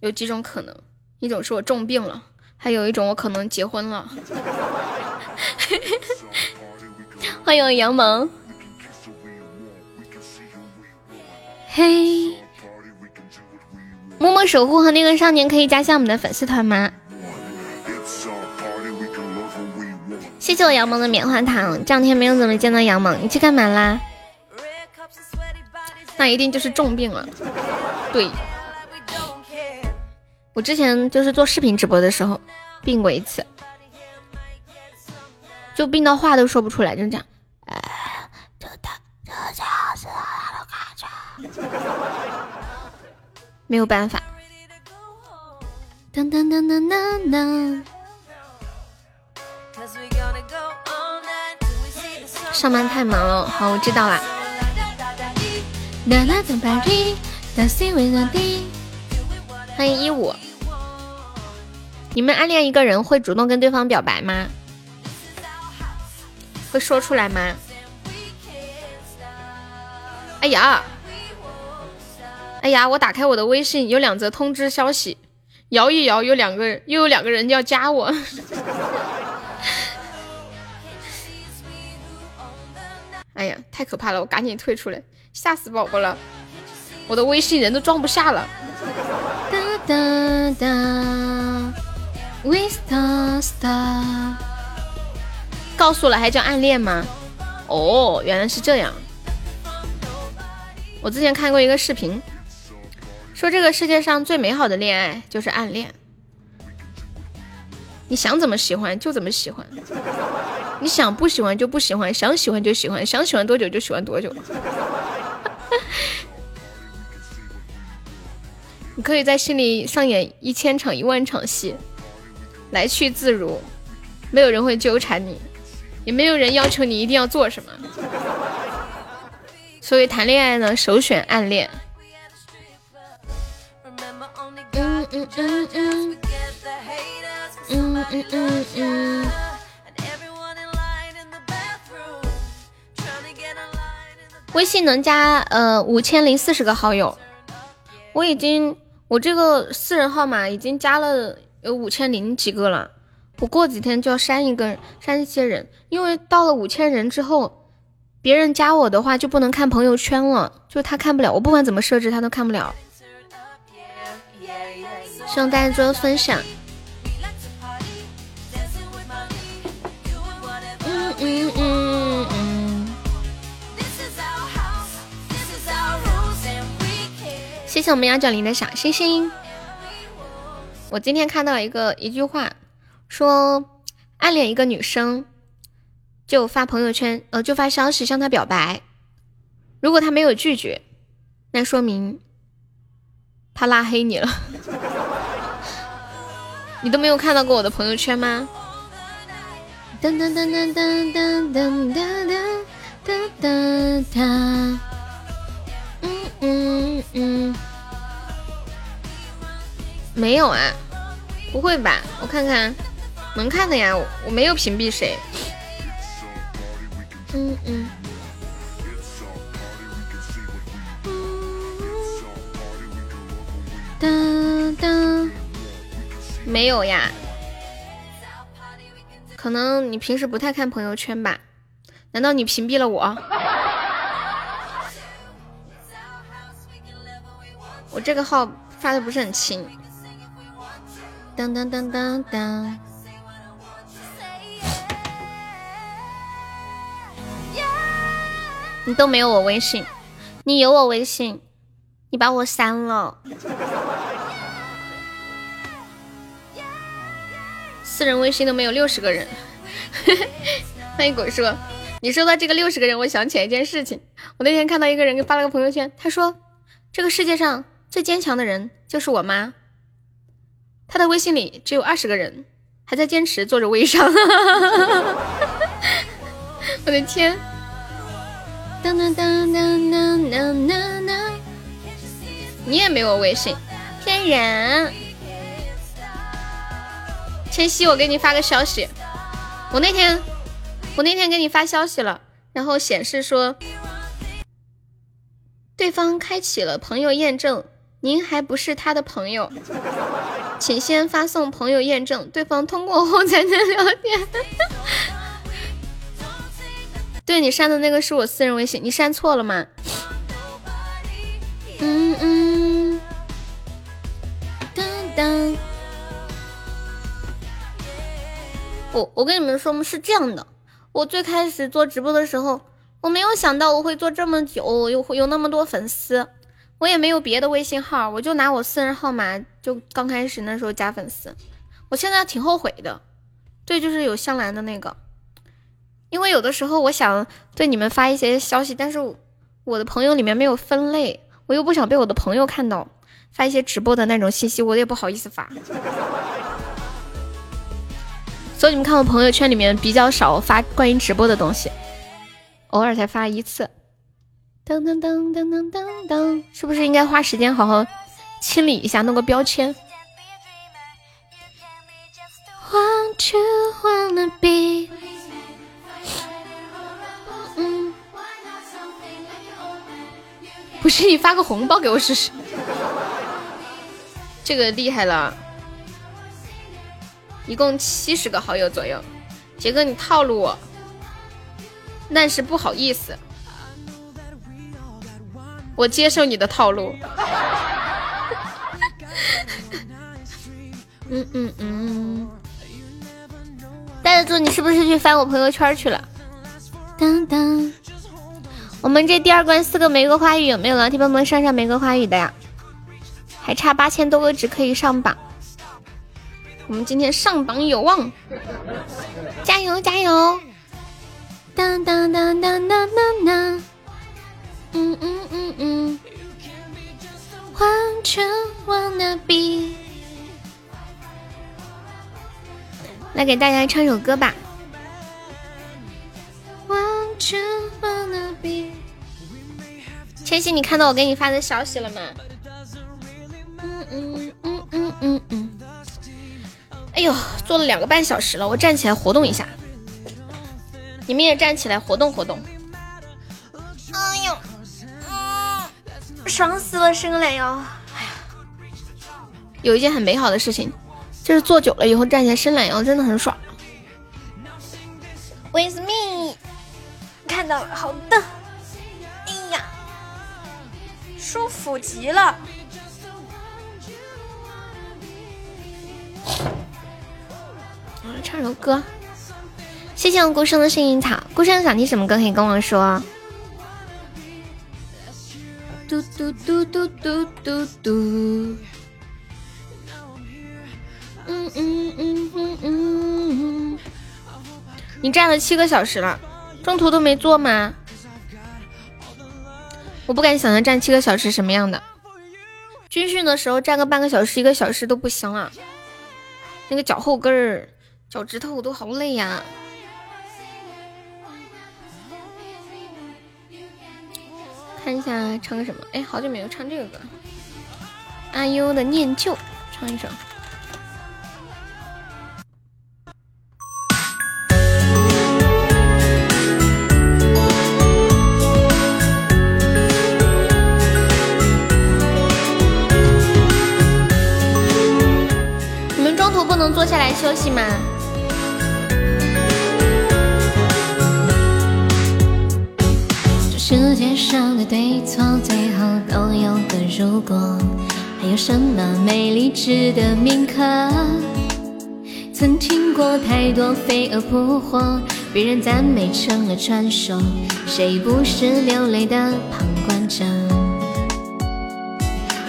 有几种可能：一种是我重病了，还有一种我可能结婚了。(laughs) 欢迎杨萌，嘿。默默守护和那个少年可以加下我们的粉丝团吗？谢谢我杨萌的棉花糖，这两天没有怎么见到杨萌，你去干嘛啦？那一定就是重病了。对，我之前就是做视频直播的时候病过一次，就病到话都说不出来，就这样。(laughs) 没有办法。当当当当当当。上班太忙了，好，我知道啦。欢迎一五。你们暗恋一个人会主动跟对方表白吗？会说出来吗？哎呀！哎呀，我打开我的微信，有两则通知消息，摇一摇，有两个人，又有两个人要加我。(laughs) 哎呀，太可怕了，我赶紧退出来，吓死宝宝了，我的微信人都装不下了。哒哒哒，We star star，告诉了还叫暗恋吗？哦，原来是这样。我之前看过一个视频。说这个世界上最美好的恋爱就是暗恋，你想怎么喜欢就怎么喜欢，你想不喜欢就不喜欢，想喜欢就喜欢，想喜欢多久就喜欢多久。(laughs) 你可以在心里上演一千场、一万场戏，来去自如，没有人会纠缠你，也没有人要求你一定要做什么。所以谈恋爱呢，首选暗恋。嗯嗯嗯嗯，嗯嗯嗯嗯。微信能加呃五千零四十个好友，我已经我这个私人号码已经加了有五千零几个了，我过几天就要删一个删一些人，因为到了五千人之后，别人加我的话就不能看朋友圈了，就他看不了，我不管怎么设置他都看不了。希望大家多分享。谢谢我们幺九零的小星星。我今天看到一个一句话，说暗恋一个女生，就发朋友圈，呃，就发消息向她表白。如果她没有拒绝，那说明她拉黑你了。(laughs) 你都没有看到过我的朋友圈吗？噔噔噔噔噔噔噔噔噔噔噔。没有啊，不会吧？我看看，能看的呀，我没有屏蔽谁。嗯嗯。噔噔，没有呀。可能你平时不太看朋友圈吧？难道你屏蔽了我？我这个号发的不是很清。当当当当当。你都没有我微信，你有我微信，你把我删了。私人微信都没有六十个人，(laughs) 欢迎果说，你说到这个六十个人，我想起来一件事情。我那天看到一个人给发了个朋友圈，他说这个世界上最坚强的人就是我妈。他的微信里只有二十个人，还在坚持做着微商。(laughs) 我的天！当当当当当当当！你也没有微信，骗人！千玺，我给你发个消息，我那天我那天给你发消息了，然后显示说对方开启了朋友验证，您还不是他的朋友，请先发送朋友验证，对方通过后才能聊天。对你删的那个是我私人微信，你删错了吗？嗯嗯，当当。我我跟你们说嘛是这样的，我最开始做直播的时候，我没有想到我会做这么久，有有那么多粉丝，我也没有别的微信号，我就拿我私人号码，就刚开始那时候加粉丝，我现在挺后悔的，对，就是有香兰的那个，因为有的时候我想对你们发一些消息，但是我的朋友里面没有分类，我又不想被我的朋友看到发一些直播的那种信息，我也不好意思发。所以你们看我朋友圈里面比较少发关于直播的东西，偶尔才发一次。噔噔噔噔噔噔噔，是不是应该花时间好好清理一下，弄个标签？Want you wanna be？嗯，不是你发个红包给我试试，这个厉害了。一共七十个好友左右，杰哥你套路我，那是不好意思，我接受你的套路。嗯 (laughs) 嗯嗯，呆子猪，你是不是去翻我朋友圈去了？当当，我们这第二关四个玫瑰花语有没有老铁帮忙上上玫瑰花语的呀？还差八千多个值可以上榜。我们今天上榜有望，加油加油！当当当当当当当，嗯嗯嗯嗯，Want you wanna be？来给大家唱首歌吧。Want you wanna be？千玺，你看到我给你发的消息了吗？嗯嗯嗯嗯嗯嗯。哎呦，坐了两个半小时了，我站起来活动一下。你们也站起来活动活动。爽死了，伸个懒腰。哎呀，有一件很美好的事情，就是坐久了以后站起来伸懒腰真的很爽。With me，看到了，好的。哎呀，舒服极了。唱首歌，谢谢我孤生的幸运草。孤生想听什么歌可以跟我说。嘟嘟嘟嘟嘟嘟嘟。嗯嗯嗯嗯嗯。你站了七个小时了，中途都没坐吗？我不敢想象站七个小时什么样的。军训的时候站个半个小时、一个小时都不行了，那个脚后跟儿。脚趾头都好累呀！看一下唱个什么？哎，好久没有唱这个歌。阿优的念旧，唱一首。你们中途不能坐下来休息吗？世界上的对错，最后都有个如果。还有什么美丽值得铭刻？曾听过太多飞蛾扑火，被人赞美成了传说。谁不是流泪的旁观者？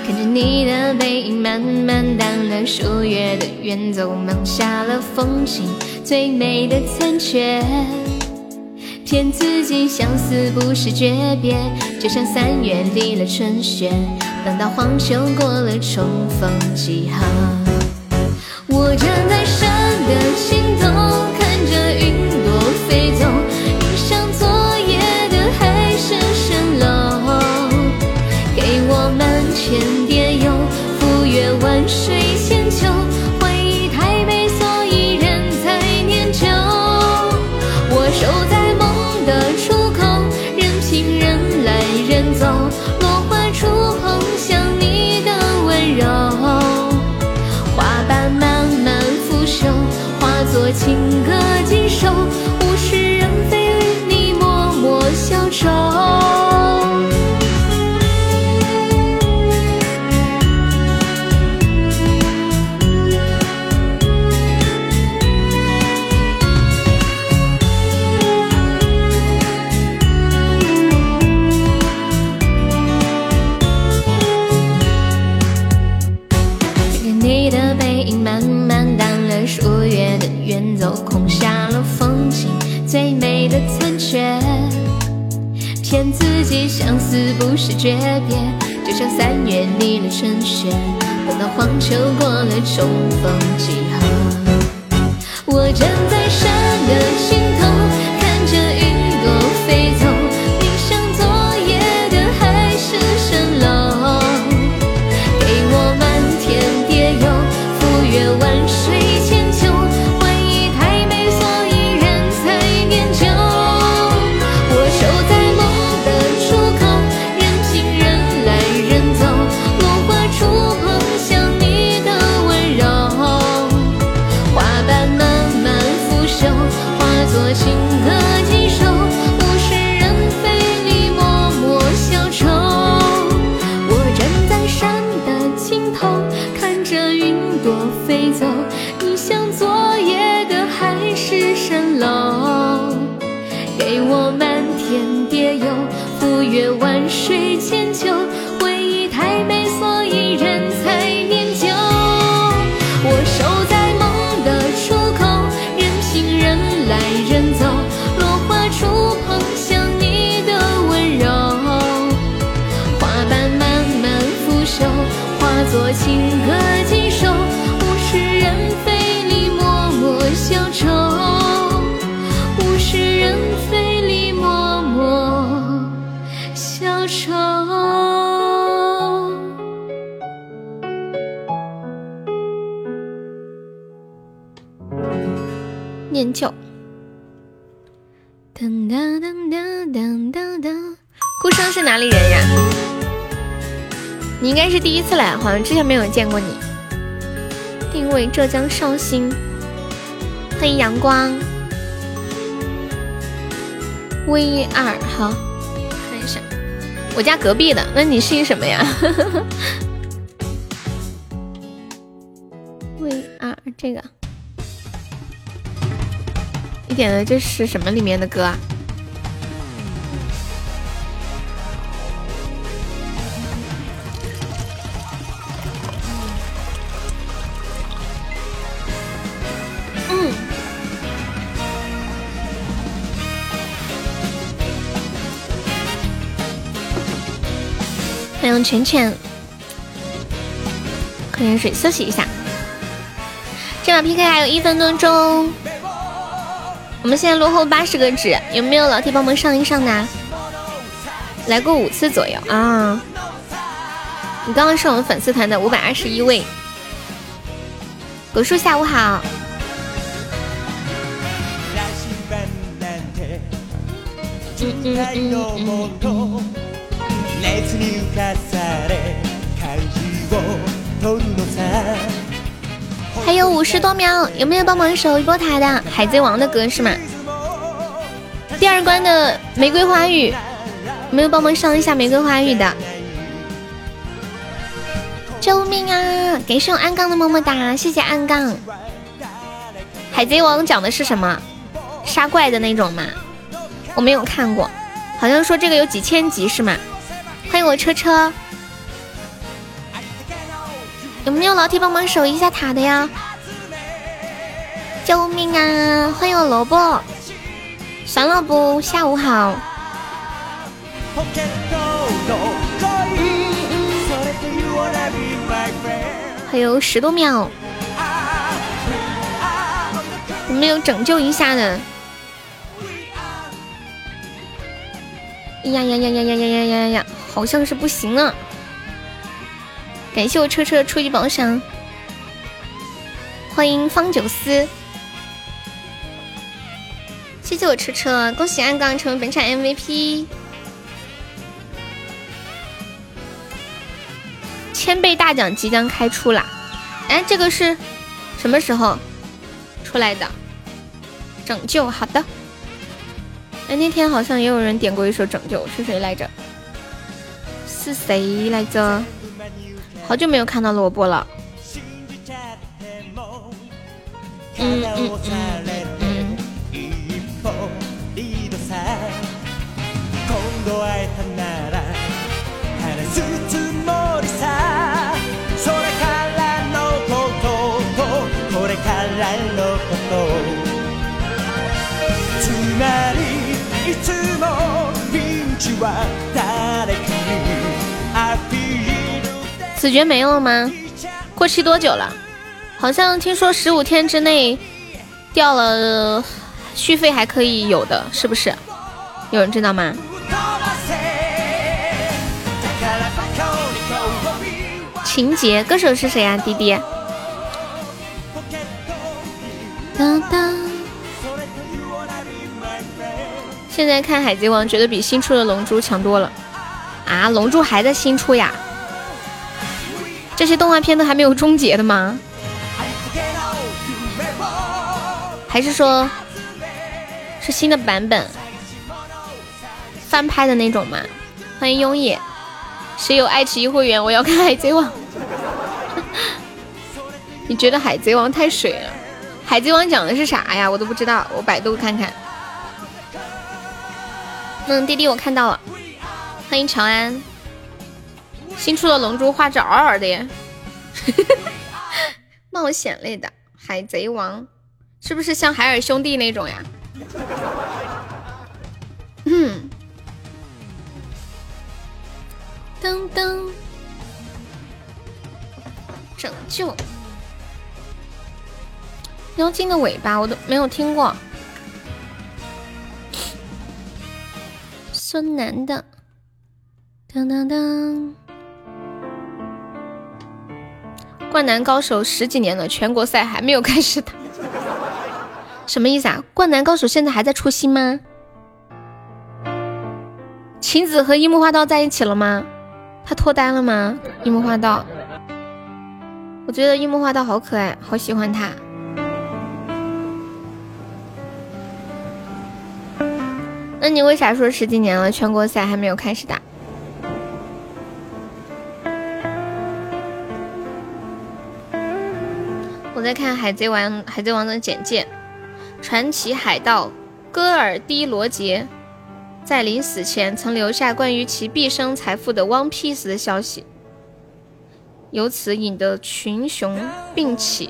看着你的背影慢慢淡了，数月的远走，mang 下了风景最美的残缺。骗自己相思不是诀别，就像三月离了春雪，等到黄秋过了重逢几何？我站在山的尽头，看着云朵飞走，你像昨夜的海市蜃楼，给我漫天蝶游，赴约万水做情歌几黄秋过了重逢几见过你。定位浙江绍兴。欢迎阳光。V 二好。看一下我家隔壁的，那你姓什么呀？(laughs) V 二这个，你点的这是什么里面的歌啊？欢迎全全，喝点水休息一下。这把 PK 还有一分多钟，我们现在落后八十个纸，有没有老铁帮忙上一上的？来过五次左右啊。你刚刚是我们粉丝团的五百二十一位。果树下午好。嗯嗯嗯嗯。还五十多秒，有没有帮忙守一波塔的？海贼王的歌是吗？第二关的玫瑰花语，没有帮忙上一下玫瑰花语的？救命啊！感谢我安杠的么么哒，谢谢安杠。海贼王讲的是什么？杀怪的那种吗？我没有看过，好像说这个有几千集是吗？欢迎我车车，有没有老铁帮忙守一下塔的呀？救命啊！欢迎我萝卜。算了不，下午好。还有十多秒，有没有拯救一下的？呀呀呀呀呀呀呀呀呀！好像是不行了。感谢我车车的初级宝箱，欢迎方九思。谢谢我车车，恭喜安刚成为本场 MVP，千倍大奖即将开出啦！哎，这个是什么时候出来的？拯救，好的。哎，那天好像也有人点过一首拯救，是谁来着？是谁来着？好久没有看到萝卜了。嗯嗯嗯。子爵没了吗？过期多久了？好像听说十五天之内掉了，续费还可以有的，是不是？有人知道吗？情节歌手是谁呀？滴滴。当当。现在看海贼王，觉得比新出的龙珠强多了。啊，龙珠还在新出呀？这些动画片都还没有终结的吗？还是说，是新的版本翻拍的那种吗？欢迎庸野。谁有爱奇艺会员？我要看海贼王。(laughs) 你觉得海贼王太水了？海贼王讲的是啥呀？我都不知道，我百度看看。嗯，弟弟我看到了，欢迎长安。新出的龙珠画质嗷嗷的耶，(laughs) 冒险类的海贼王是不是像海尔兄弟那种呀？嗯，噔噔，拯救。妖精的尾巴我都没有听过。孙楠的，当当当，灌篮高手十几年了，全国赛还没有开始打，什么意思啊？灌篮高手现在还在出新吗？晴子和樱木花道在一起了吗？他脱单了吗？樱木花道，我觉得樱木花道好可爱，好喜欢他。那你为啥说十几年了全国赛还没有开始打？我在看《海贼王》《海贼王》的简介，传奇海盗戈尔迪罗杰在临死前曾留下关于其毕生财富的 One Piece 的消息，由此引得群雄并起，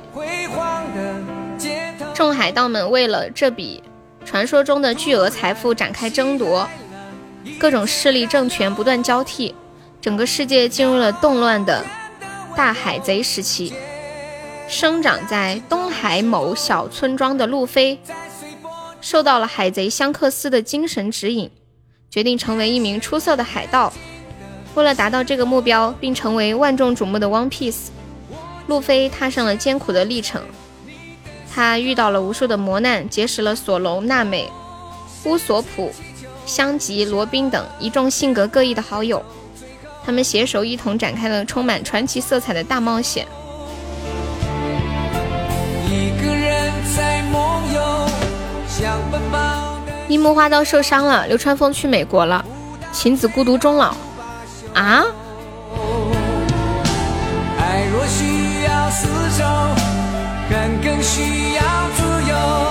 众海盗们为了这笔。传说中的巨额财富展开争夺，各种势力政权不断交替，整个世界进入了动乱的大海贼时期。生长在东海某小村庄的路飞，受到了海贼香克斯的精神指引，决定成为一名出色的海盗。为了达到这个目标，并成为万众瞩目的 One Piece，路飞踏上了艰苦的历程。他遇到了无数的磨难，结识了索隆、娜美、乌索普、香吉、罗宾等一众性格各异的好友。他们携手一同展开了充满传奇色彩的大冒险。樱木花道受伤了，流川枫去美国了，晴子孤独终老。啊？爱若需要厮守，恨更需要自由。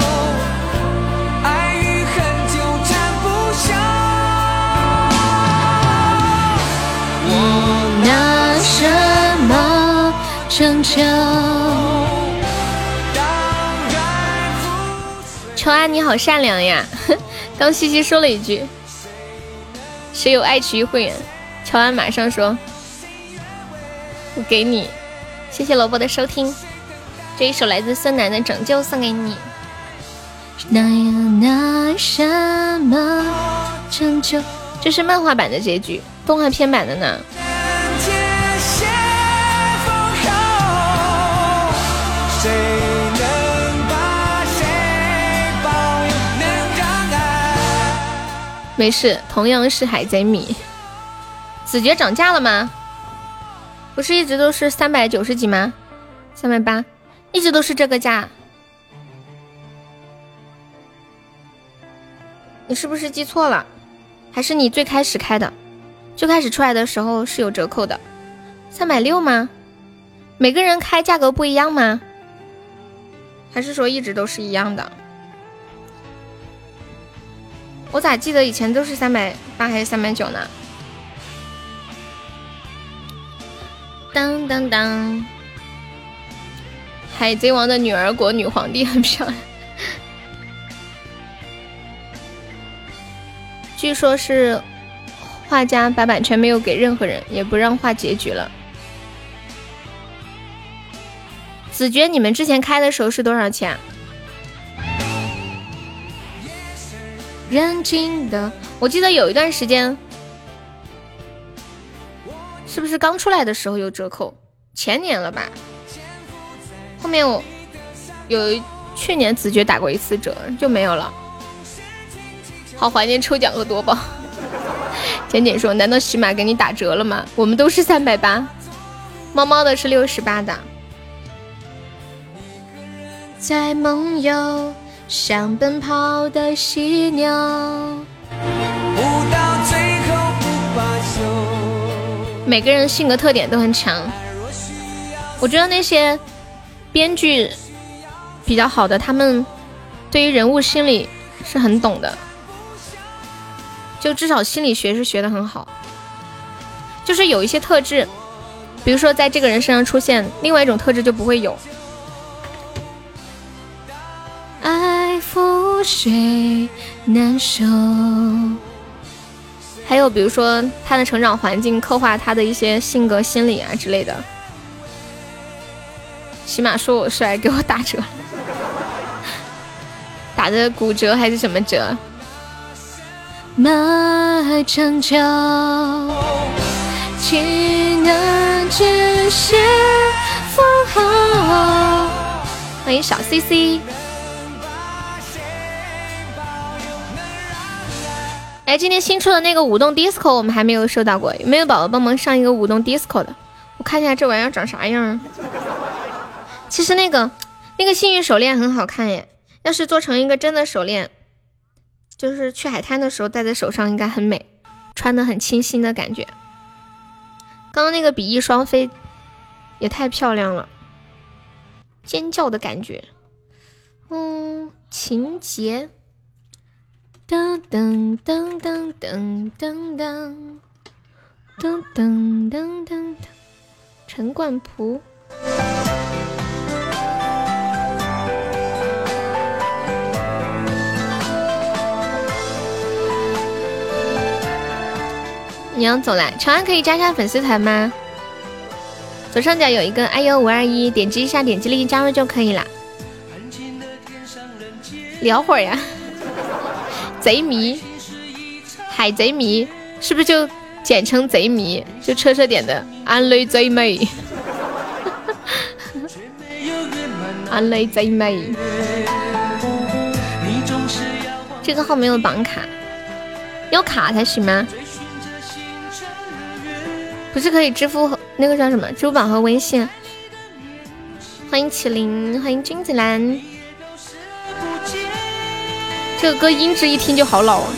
成。安，你好善良呀！(laughs) 刚西西说了一句：“谁有爱奇艺会员？”乔安马上说：“我给你。”谢谢萝卜的收听，这一首来自孙楠的《拯救》送给你。那要拿什么拯救？这是漫画版的结局，动画片版的呢。没事，同样是海贼米。子爵涨价了吗？不是一直都是三百九十几吗？三百八，一直都是这个价。你是不是记错了？还是你最开始开的？最开始出来的时候是有折扣的，三百六吗？每个人开价格不一样吗？还是说一直都是一样的？我咋记得以前都是三百八还是三百九呢？当当当！海贼王的女儿国女皇帝很漂亮，(laughs) 据说是画家把版权没有给任何人，也不让画结局了。子爵，你们之前开的时候是多少钱？认真的，我记得有一段时间。是不是刚出来的时候有折扣？前年了吧？后面我有去年子爵打过一次折就没有了。好怀念抽奖和夺宝。(laughs) 简简说：“难道喜马给你打折了吗？”我们都是三百八，猫猫的是六十八的。在梦游，像奔跑的犀牛。每个人性格特点都很强，我觉得那些编剧比较好的，他们对于人物心理是很懂的，就至少心理学是学的很好。就是有一些特质，比如说在这个人身上出现，另外一种特质就不会有。爱覆水难收。还有比如说他的成长环境刻画他的一些性格心理啊之类的，起码说我帅，给我打折，(laughs) 打的骨折还是什么折？漫长久，岂能止息风后？欢迎小 C C。哎，今天新出的那个舞动 disco 我们还没有收到过，有没有宝宝帮忙上一个舞动 disco 的？我看一下这玩意儿长啥样。啊其实那个那个幸运手链很好看耶，要是做成一个真的手链，就是去海滩的时候戴在手上应该很美，穿的很清新的感觉。刚刚那个比翼双飞也太漂亮了，尖叫的感觉。嗯，情节。噔噔噔噔噔噔噔噔噔噔噔，陈冠蒲。你要走啦？长安可以加下粉丝团吗？左上角有一个哎呦五二一，点击一下，点击立即加入就可以了。聊会儿呀。贼迷海贼迷是不是就简称贼迷？就车车点的安雷贼美，(laughs) 安雷贼美。这个号没有绑卡，要卡才行吗？不是可以支付那个叫什么支付宝和微信？欢迎麒麟，欢迎君子兰。这个歌音质一听就好老啊！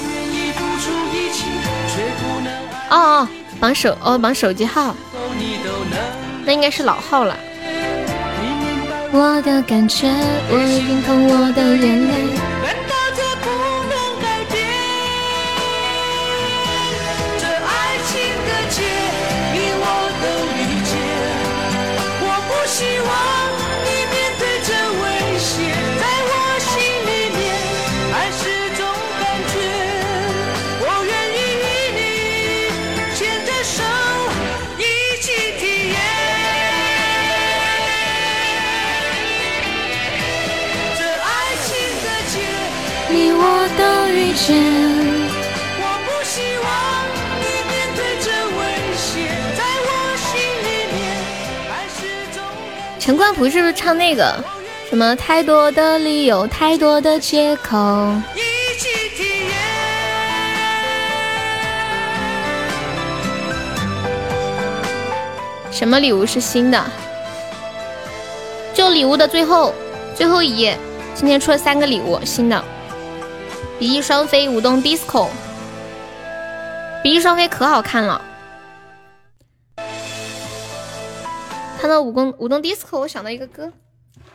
哦哦，绑手哦绑手机号，那应该是老号了。我的感觉，我认同我的眼泪。陈冠福是不是唱那个什么？太多的理由，太多的借口。什么礼物是新的？就礼物的最后最后一页，今天出了三个礼物，新的。比翼双飞，舞动 disco。比翼双飞可好看了。看到舞动舞动 disco，我想到一个歌：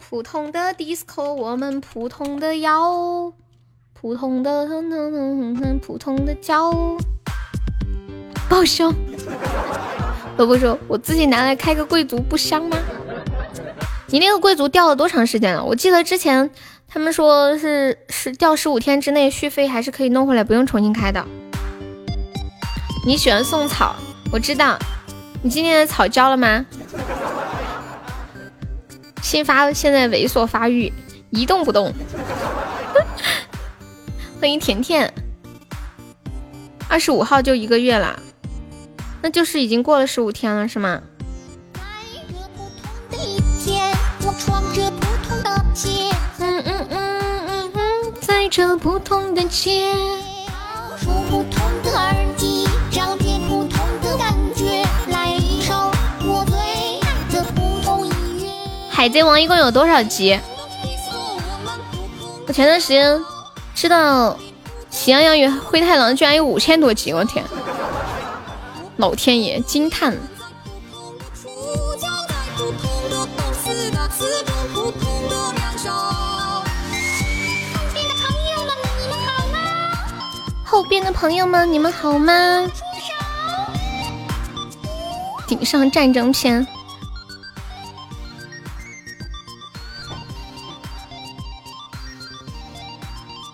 普通的 disco，我们普通的要，普通的普通的叫。不好笑。萝卜说：“我自己拿来开个贵族不香吗？”你那个贵族掉了多长时间了？我记得之前。他们说是是掉十五天之内续费还是可以弄回来，不用重新开的。你喜欢送草，我知道。你今天的草交了吗？新发现在猥琐发育，一动不动。(laughs) 欢迎甜甜。二十五号就一个月了，那就是已经过了十五天了，是吗？这不同的街，说不同的耳机，找点不同的感觉，来一首我最爱的音乐。海贼王一共有多少集？我前段时间知道《喜羊羊与灰太狼》居然有五千多集，我天！老天爷惊叹。后边的朋友们，你们好吗？顶上战争片，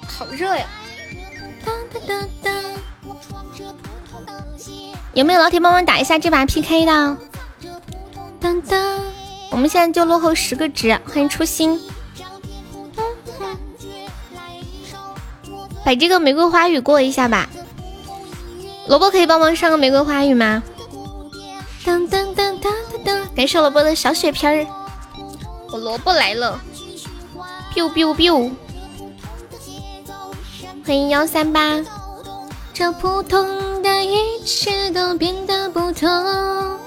好热呀！有没有老铁帮忙打一下这把 PK 的？当当，我们现在就落后十个值，欢迎初心。把这个玫瑰花语过一下吧，萝卜可以帮忙上个玫瑰花语吗？当当当当当当，感谢萝卜的小血瓶儿，我萝卜来了，biu biu biu，欢迎幺三八，这普通的一切都变得不同。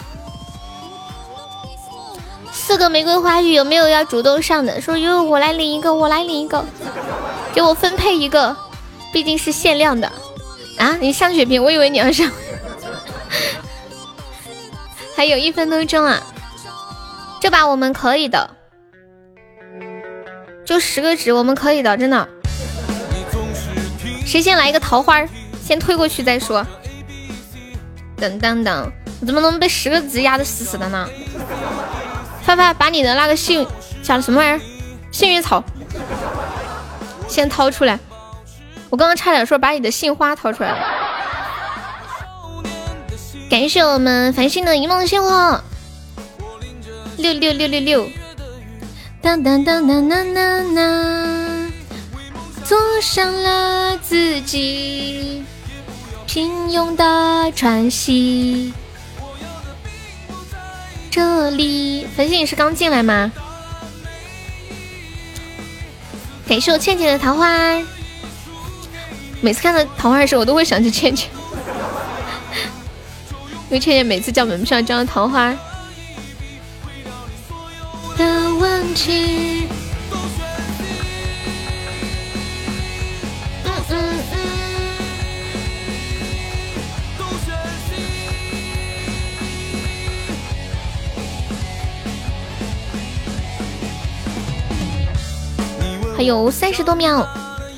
四个玫瑰花语有没有要主动上的？说哟，我来领一个，我来领一个，给我分配一个。毕竟是限量的啊！你上血瓶，我以为你要上，(laughs) 还有一分多钟啊！这把我们可以的，就十个值，我们可以的，真的。谁先来一个桃花？先推过去再说。等等等，我怎么能被十个值压的死死的呢？发发，把你的那个幸叫什么玩意儿？幸运草，先掏出来。我刚刚差点说把你的杏花掏出来了，感谢我们繁星的一梦星火，六六六六六，当当当当当当当，做上了自己。平庸的喘息。这里，繁星你是刚进来吗？感谢我倩倩的桃花。每次看到桃花的时候，我都会想起倩倩，(laughs) 因为倩倩每次叫门上叫桃花的问题。还有三十多秒，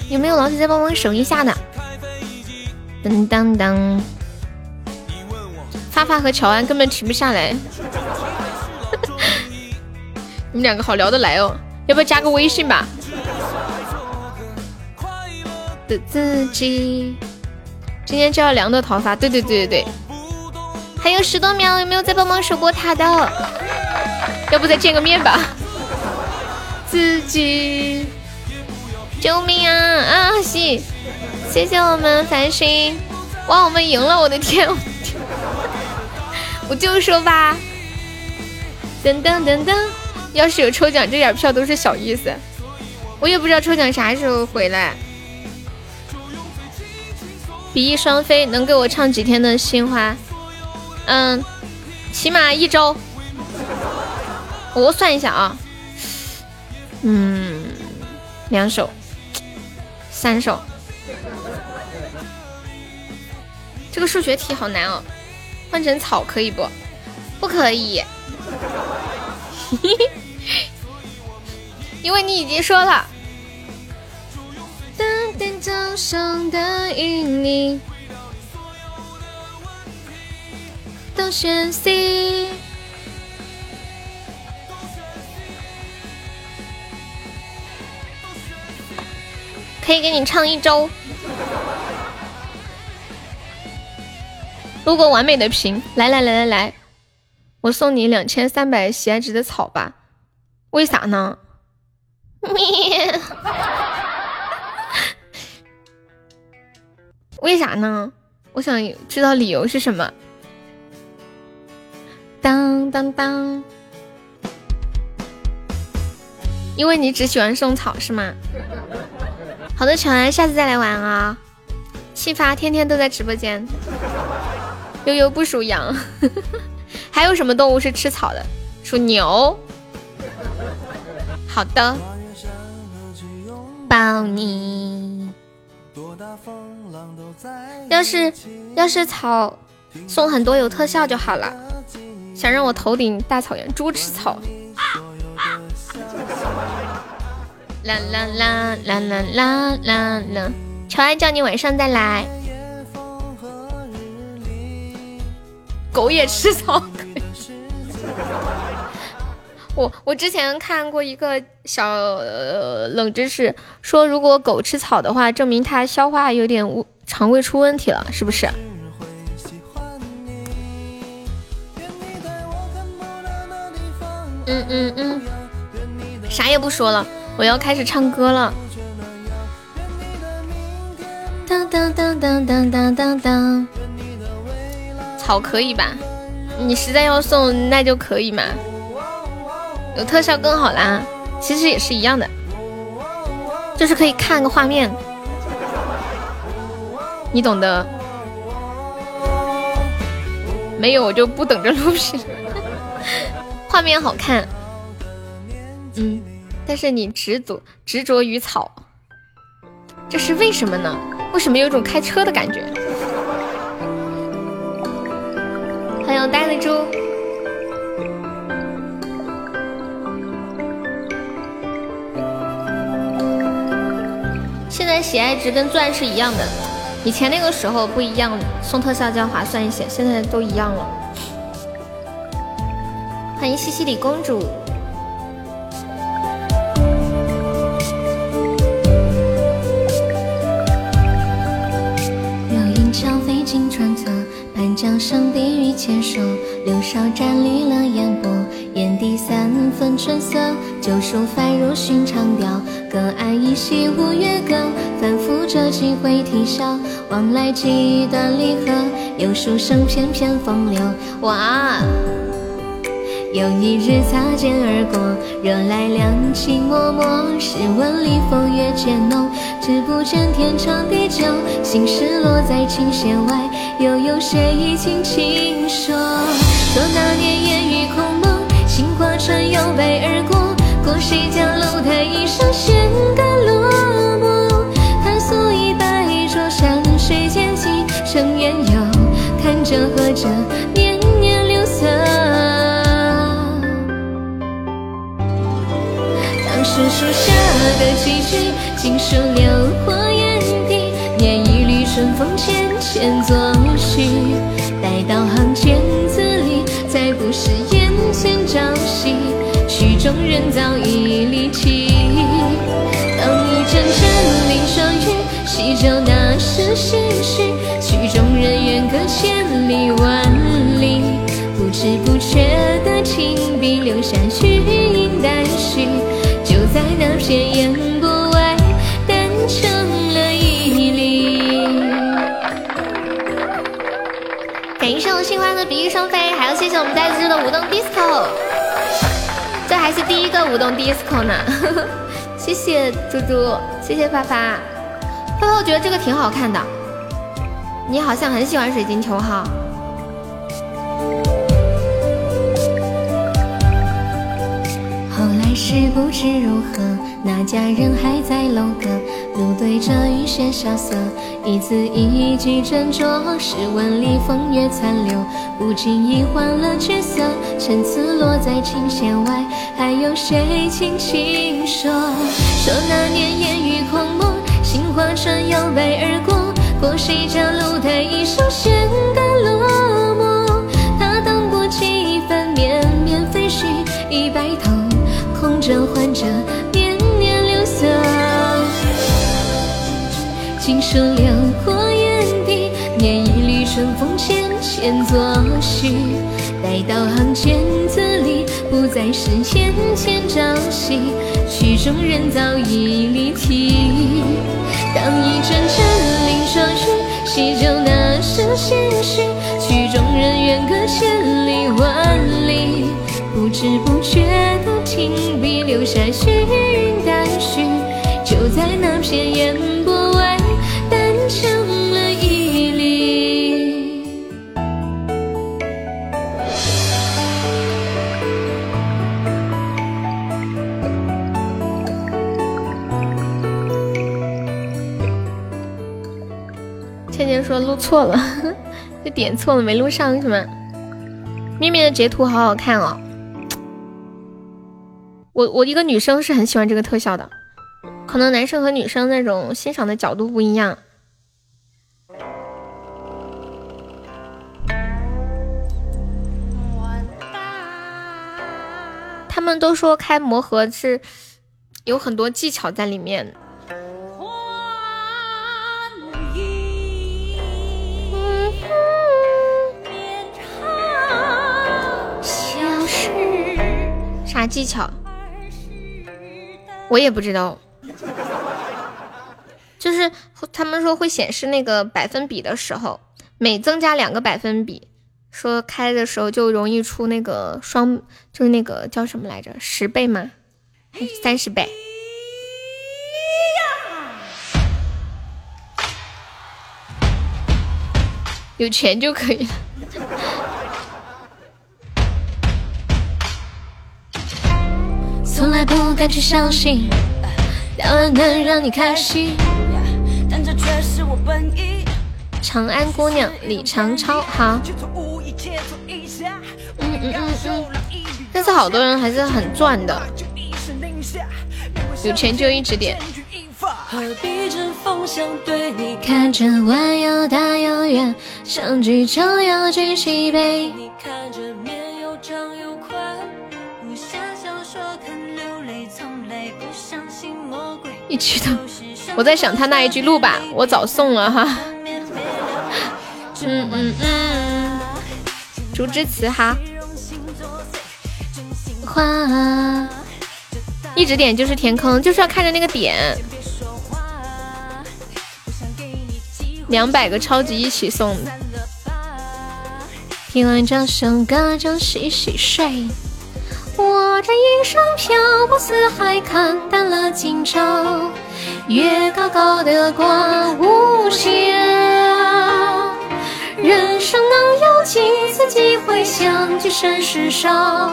有没有老铁再帮忙守一下的？噔当当，发发和乔安根本停不下来，(laughs) 你们两个好聊得来哦，要不要加个微信吧？的自己，今天就要凉的桃花，对对对对对，还有十多秒，有没有再帮忙守过塔的？要不再见个面吧？自己。救命啊！啊西，谢谢我们繁星，哇，我们赢了！我的天，(laughs) 我就说吧，噔噔噔噔，要是有抽奖，这点票都是小意思。我也不知道抽奖啥时候回来。比翼双飞能给我唱几天的心花？嗯，起码一周。我算一下啊，嗯，两首。三首，这个数学题好难哦。换成草可以不？不可以，(laughs) 因为你已经说了。都选 C。可以给你唱一周，录个完美的屏，来来来来来，我送你两千三百喜爱值的草吧？为啥呢？(laughs) 为啥呢？我想知道理由是什么。当当当，因为你只喜欢送草是吗？好的，乔安，下次再来玩啊！气发天天都在直播间。悠悠不属羊，(laughs) 还有什么动物是吃草的？属牛。好的，抱你。要是要是草送很多有特效就好了。想让我头顶大草原，猪吃草。啦啦啦啦啦啦啦啦！乔安叫你晚上再来。(laughs) 狗也吃草。我我之前看过一个小冷知识，说如果狗吃草的话，证明它消化有点肠胃出问题了，是不是？嗯嗯嗯，啥也不说了。我要开始唱歌了。当当当当当当当当，草可以吧？你实在要送，那就可以嘛。有特效更好啦，其实也是一样的，就是可以看个画面，你懂得。没有我就不等着录屏，画面好看。嗯。但是你执着执着于草，这是为什么呢？为什么有种开车的感觉？欢迎呆的猪。现在喜爱值跟钻是一样的，以前那个时候不一样，送特效就要划算一些，现在都一样了。欢迎西西里公主。青川侧，半江声低语浅说，柳梢沾绿了烟波，眼底三分春色，旧书翻入寻常调，隔岸依稀五月歌，反复着几回啼笑，往来几段离合，有书生翩翩风流。哇！有一日擦肩而过，惹来两情脉脉。试问里风月渐浓，只不见天长地久。心事落在琴弦外，又有谁轻轻说？说那年烟雨空蒙，杏花船摇摆而过。过谁家楼台一声显得落寞？探索一白着，山水间几成烟游，看着喝着。是树下的几句，尽收流火眼底。念一缕春风浅浅作序，我们呆子的舞动 disco，这还是第一个舞动 disco 呢。(laughs) 谢谢猪猪，谢谢发发，发发，我觉得这个挺好看的。你好像很喜欢水晶球哈。后来是不知如何，那家人还在楼阁，路对着雨雪萧瑟，一字一句斟酌。试问里风月残留，不经意换了角色，陈词落在琴弦外，还有谁轻轻说？说那年烟雨空蒙，杏花船摇摆而过，过谁家楼台一声显得落锦书流过眼底，念一缕春风浅浅作序。待到行间字里，不再是眼前朝夕。曲中人早已离题。当一阵阵林霜雨，洗旧那时唏嘘。曲中人远隔千里万里。不知不觉的停笔，留下虚云淡续，就在那片烟波说录错了，(laughs) 就点错了，没录上是吗？咪咪的截图好好看哦。我我一个女生是很喜欢这个特效的，可能男生和女生那种欣赏的角度不一样。他们都说开魔盒是有很多技巧在里面。技巧？我也不知道，就是他们说会显示那个百分比的时候，每增加两个百分比，说开的时候就容易出那个双，就是那个叫什么来着？十倍吗？三十倍？有钱就可以了。从来不敢去相信，答案能让你开心，但这却是我本意。长安姑娘李长超，好。嗯嗯嗯嗯。但是好多人还是很赚的，有钱就一直点。看着弯又大又圆，相聚就要举起杯。一起的，我在想他那一句录吧，我早送了哈。嗯嗯嗯。竹枝词哈。花，一直点就是填坑，就是要看着那个点。两百个超级一起送的。听完这首歌就洗洗睡。我这一生漂泊四海，看淡了今朝，月高高的挂无限。人生能有几次机会相聚，甚是少，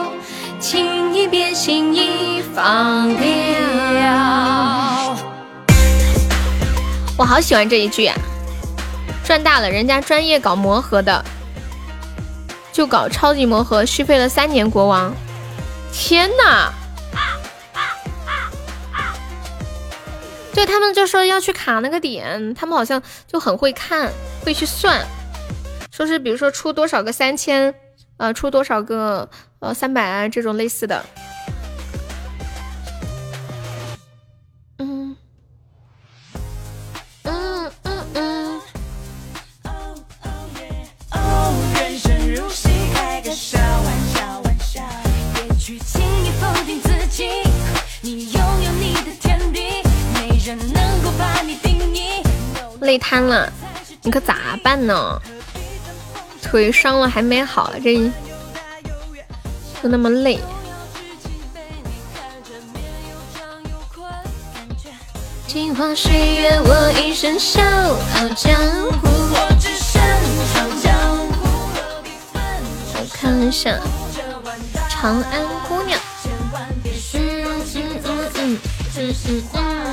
情意别轻易放掉。我好喜欢这一句啊！赚大了，人家专业搞魔盒的，就搞超级魔盒，续费了三年国王。天呐！对他们就说要去卡那个点，他们好像就很会看，会去算，说是比如说出多少个三千，呃，出多少个呃三百啊这种类似的。累瘫了，你可咋办呢？腿伤了还没好，这就那么累。镜花水月，我一生笑傲江湖。我看一下长安姑娘。嗯嗯嗯嗯嗯嗯嗯。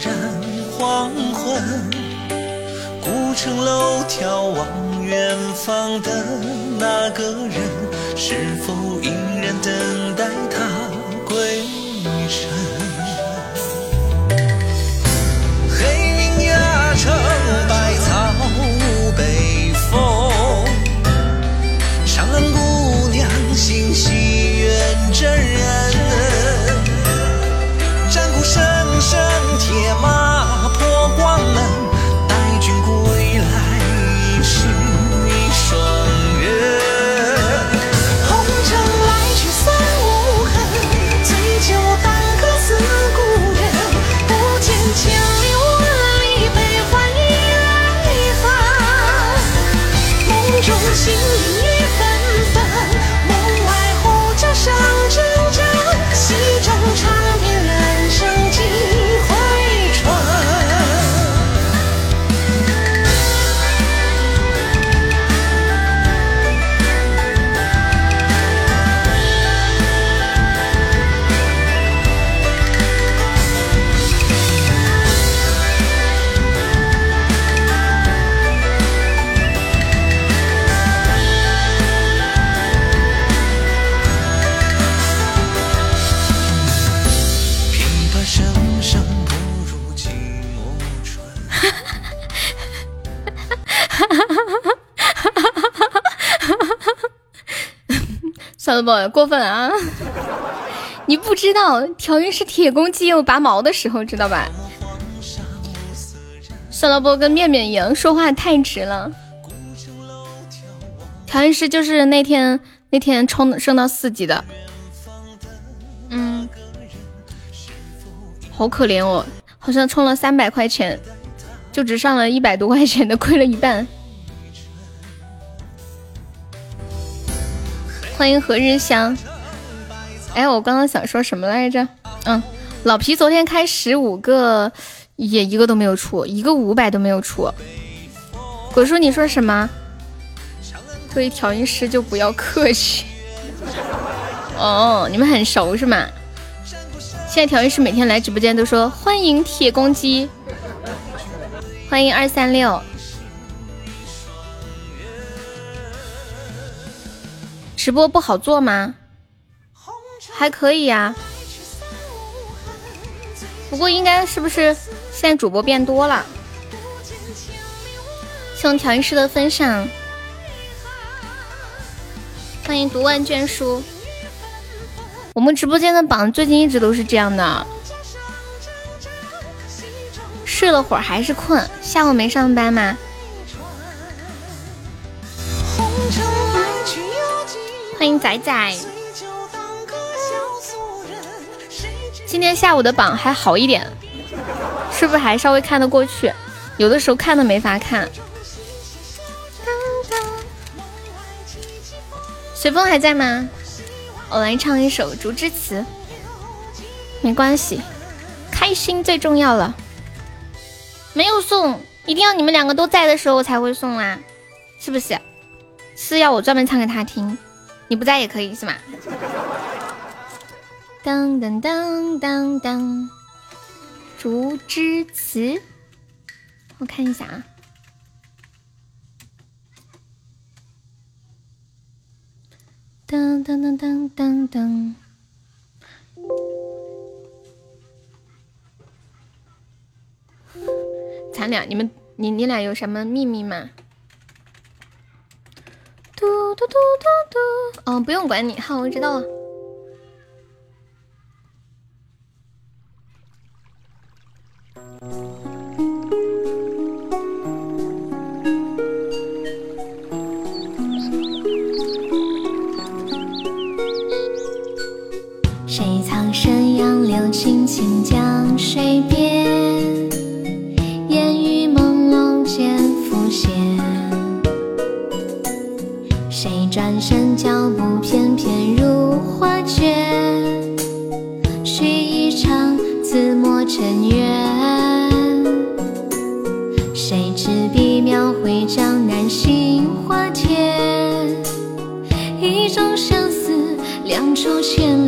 然黄昏，古城楼眺望远方的那个人，是否依然等待他归程？黑云压城，算了不过分啊！你不知道调音是铁公鸡有拔毛的时候，知道吧？算了不跟面面一样，说话太直了。调音师就是那天那天冲升到四级的，嗯，好可怜哦，好像充了三百块钱，就只上了一百多块钱的，亏了一半。欢迎何日香。哎，我刚刚想说什么来着？嗯，老皮昨天开十五个，也一个都没有出，一个五百都没有出。果叔，你说什么？作为调音师就不要客气。(laughs) 哦，你们很熟是吗？现在调音师每天来直播间都说欢迎铁公鸡，欢迎二三六。直播不好做吗？还可以呀，不过应该是不是现在主播变多了？谢谢调音师的分享，欢迎读万卷书。我们直播间的榜最近一直都是这样的，睡了会儿还是困，下午没上班吗？欢迎仔仔，今天下午的榜还好一点，是不是还稍微看得过去？有的时候看都没法看。随风还在吗？我来唱一首《竹枝词》，没关系，开心最重要了。没有送，一定要你们两个都在的时候我才会送啊，是不是？是要我专门唱给他听。你不在也可以是吗？当当当当当，竹枝词，我看一下啊。当当当当当当，咱俩，你们，你你俩有什么秘密吗？嘟嘟嘟嘟嘟，哦，不用管你，好，我知道了。谁藏身杨柳青青江水两处牵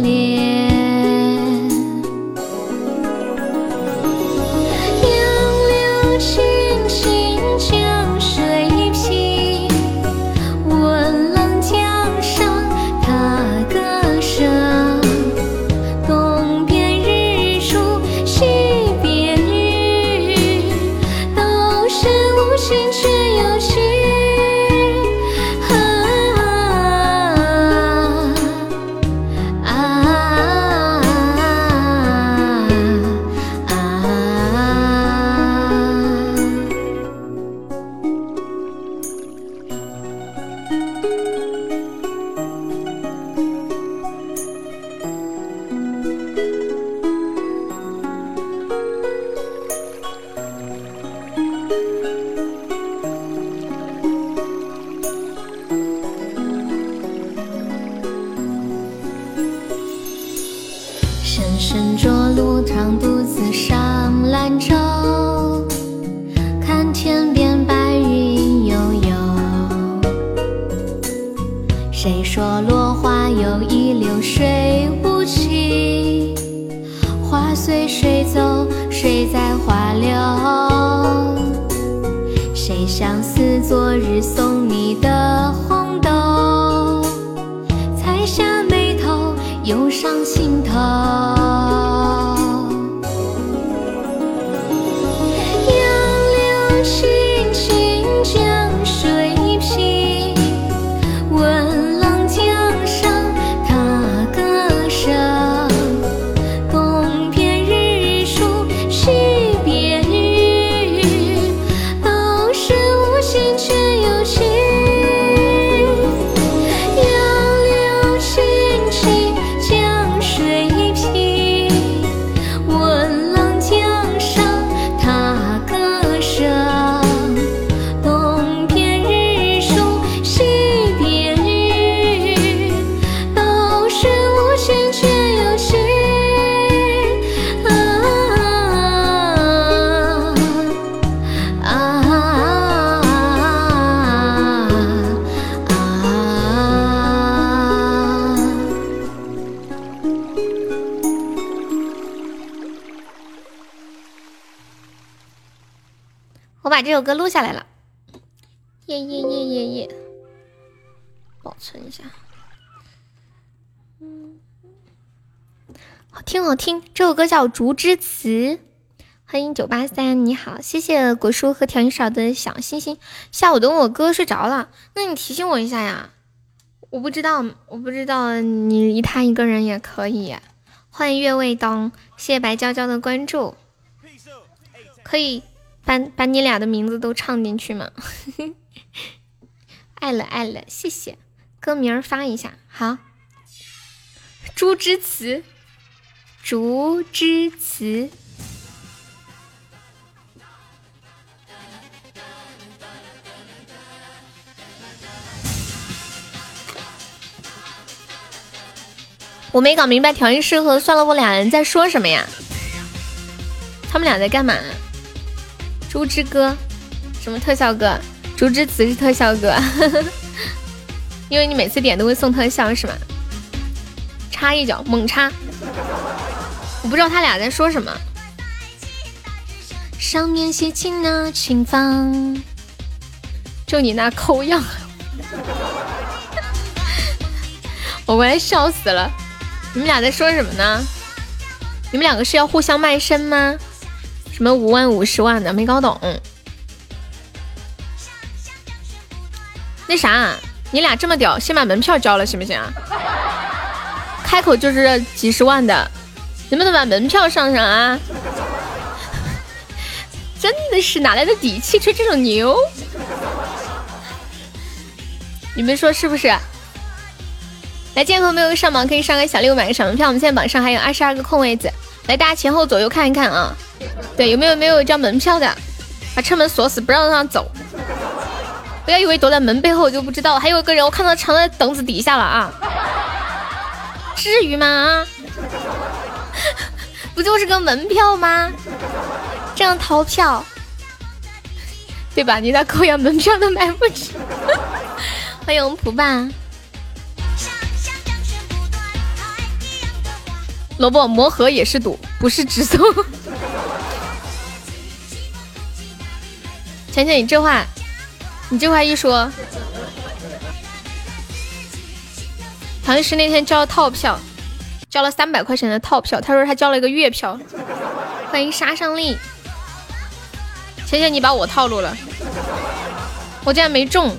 把这首歌录下来了。耶耶耶耶耶，保存一下。嗯，好听好听，这首歌叫《竹之词》。欢迎九八三，你好，谢谢果叔和调音勺的小星星。下午等我哥睡着了，那你提醒我一下呀。我不知道，我不知道你一他一个人也可以。欢迎月未当，谢谢白娇娇的关注。可以把把你俩的名字都唱进去吗？(laughs) 爱了爱了，谢谢。歌名发一下，好。朱之词，竹之词。我没搞明白调音师和算了我俩人在说什么呀？他们俩在干嘛？猪之歌，什么特效歌？竹之词是特效歌，(laughs) 因为你每次点都会送特效是吗？插一脚，猛插！我不知道他俩在说什么。上面写情那情方，就你那抠样，(laughs) 我快笑死了。你们俩在说什么呢？你们两个是要互相卖身吗？什么五万五十万的没搞懂。那啥，你俩这么屌，先把门票交了行不行？(laughs) 开口就是几十万的，能不能把门票上上啊？(laughs) 真的是哪来的底气吹这种牛？你们说是不是？来，今天朋友上榜可以上个小六，买个小门票。我们现在榜上还有二十二个空位子，来，大家前后左右看一看啊。(laughs) 对，有没有没有交门票的？把车门锁死，不让他走。不要以为躲在门背后就不知道，还有一个人，我看到藏在凳子底下了啊。至于吗？啊？(laughs) 不就是个门票吗？这样逃票，对吧？你的扣押门票都买不起。(laughs) 欢迎蒲爸。萝卜魔盒也是赌，不是直送。浅浅，你这话，你这话一说，唐律师那天交了套票，交了三百块钱的套票，他说他交了一个月票。欢迎杀伤力，浅浅，你把我套路了，我竟然没中。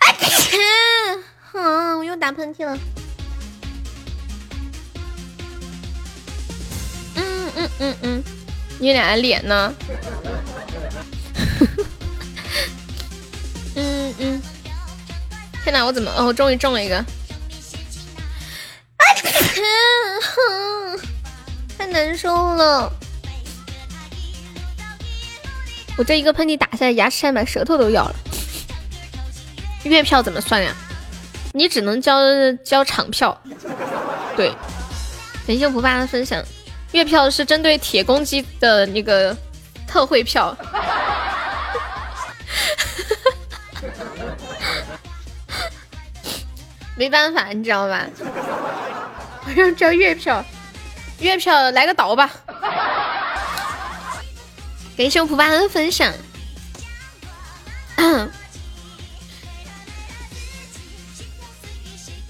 (coughs) 啊，我又打喷嚏了。嗯嗯嗯，你俩的脸呢？嗯嗯，天哪，我怎么？哦，我终于中了一个！啊，(coughs) 太难受了！我这一个喷嚏打下来，牙齿差点把舌头都咬了。月票怎么算呀？你只能交交场票。对，感谢不爸的分享。月票是针对铁公鸡的那个特惠票，(laughs) 没办法，你知道吧？我要交月票，月票来个倒吧！感谢普巴的分享，(coughs)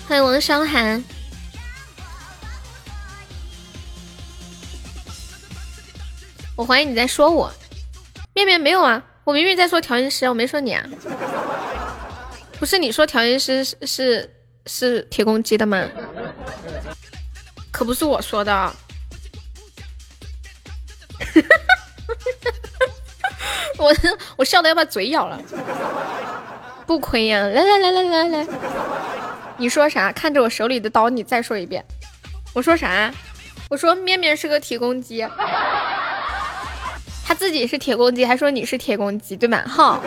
欢迎王韶涵。我怀疑你在说我，面面没有啊，我明明在说调音师，我没说你啊。不是你说调音师是是是铁公鸡的吗？可不是我说的。(laughs) 我我笑的要把嘴咬了，不亏呀！来来来来来来，你说啥？看着我手里的刀，你再说一遍。我说啥？我说面面是个铁公鸡。他自己是铁公鸡，还说你是铁公鸡，对吗？哈，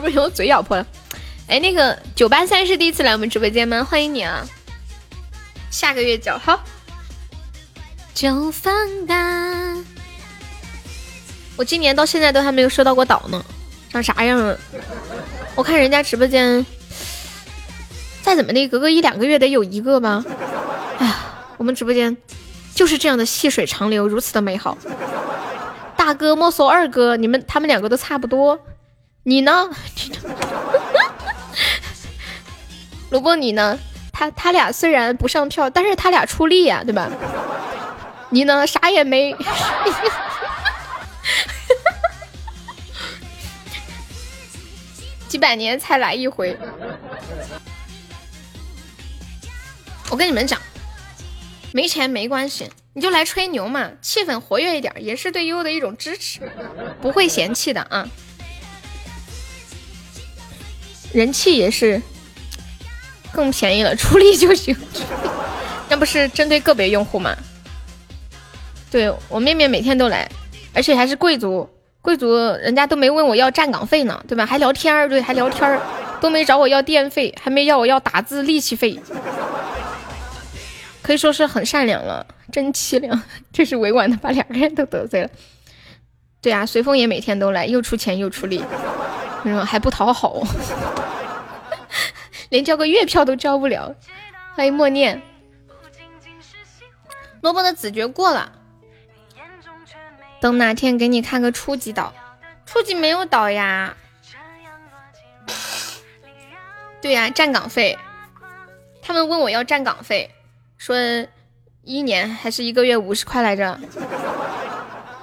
不 (laughs) 行，我嘴咬破了。哎，那个九八三是第一次来我们直播间吗？欢迎你啊！下个月交好。就放大。我今年到现在都还没有收到过岛呢，长啥样啊？我看人家直播间，再怎么的，隔个一两个月得有一个吧。哎呀，我们直播间。就是这样的细水长流，如此的美好。大哥莫说二哥，你们他们两个都差不多。你呢？(laughs) 萝卜你呢？他他俩虽然不上票，但是他俩出力呀，对吧？你呢？啥也没。(laughs) 几百年才来一回。我跟你们讲，没钱没关系，你就来吹牛嘛，气氛活跃一点，也是对悠悠的一种支持，不会嫌弃的啊。人气也是更便宜了，出力就行。(laughs) 那不是针对个别用户吗？对我妹妹每天都来，而且还是贵族，贵族人家都没问我要站岗费呢，对吧？还聊天儿，对，还聊天儿，都没找我要电费，还没要我要打字力气费。可以说是很善良了，真凄凉。(laughs) 这是委婉的把两个人都得罪了。对啊，随风也每天都来，又出钱又出力，还不讨好，(laughs) 连交个月票都交不了。欢迎默念，萝卜的子爵过了，等哪天给你看个初级岛。初级没有岛呀。对呀，站岗费，他们问我要站岗费。说一年还是一个月五十块来着？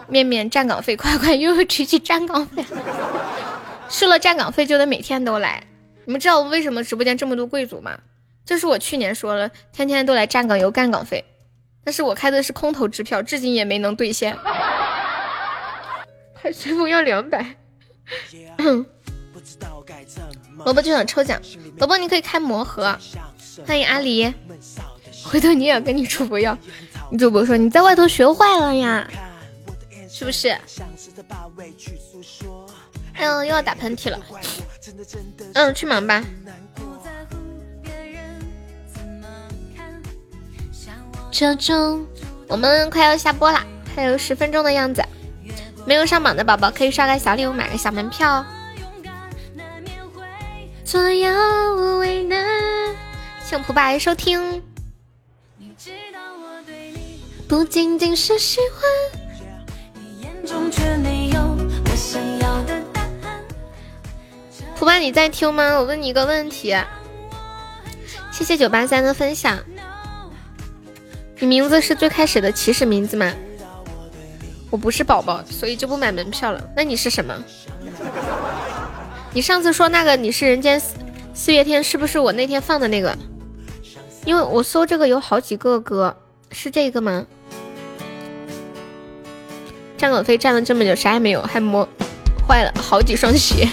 面面站岗费，快快又提起站岗费，收了站岗费就得每天都来。你们知道为什么直播间这么多贵族吗？这是我去年说了，天天都来站岗有干岗费，但是我开的是空头支票，至今也没能兑现。还随风要两百。(coughs) 萝卜就想抽奖，萝卜你可以开魔盒。欢迎阿离。回头你也跟你主播要，你主播说你在外头学坏了呀，是不是？哎呦，又要打喷嚏了。嗯，去忙吧。这种，我们快要下播了，还有十分钟的样子。没有上榜的宝宝可以刷个小礼物，买个小门票。左右为难，幸福白收听。不仅仅是喜欢。蒲爸，你在听吗？我问你一个问题。谢谢九八三的分享。你名字是最开始的起始名字吗？我不是宝宝，所以就不买门票了。那你是什么？你上次说那个你是人间四四月天，是不是我那天放的那个？因为我搜这个有好几个歌，是这个吗？站岗费站了这么久，啥也没有，还磨坏了好几双鞋。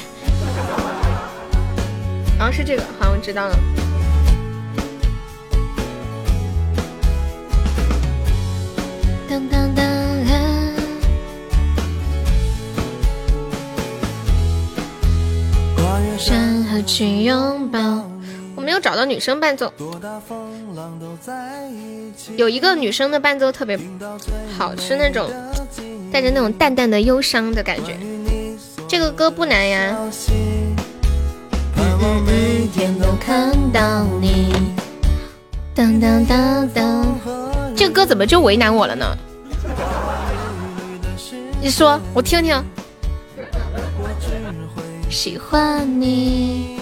然后是这个，好，我知道了。当当当！山河去拥抱。我没有找到女生伴奏，有一个女生的伴奏特别好，是那种。带着那种淡淡的忧伤的感觉，这个歌不难呀。当当当当，这个歌怎么就为难我了呢？你说我听听。喜欢你。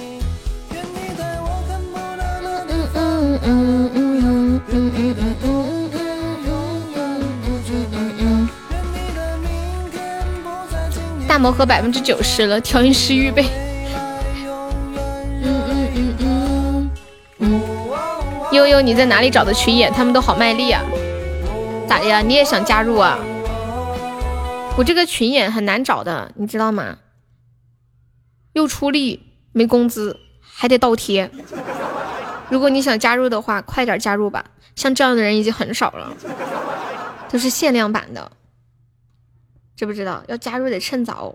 大魔盒百分之九十了，调音师预备。嗯嗯嗯嗯。悠悠，你在哪里找的群演？他们都好卖力啊！咋的呀？你也想加入啊？我这个群演很难找的，你知道吗？又出力，没工资，还得倒贴。如果你想加入的话，快点加入吧！像这样的人已经很少了，都是限量版的。知不知道要加入得趁早。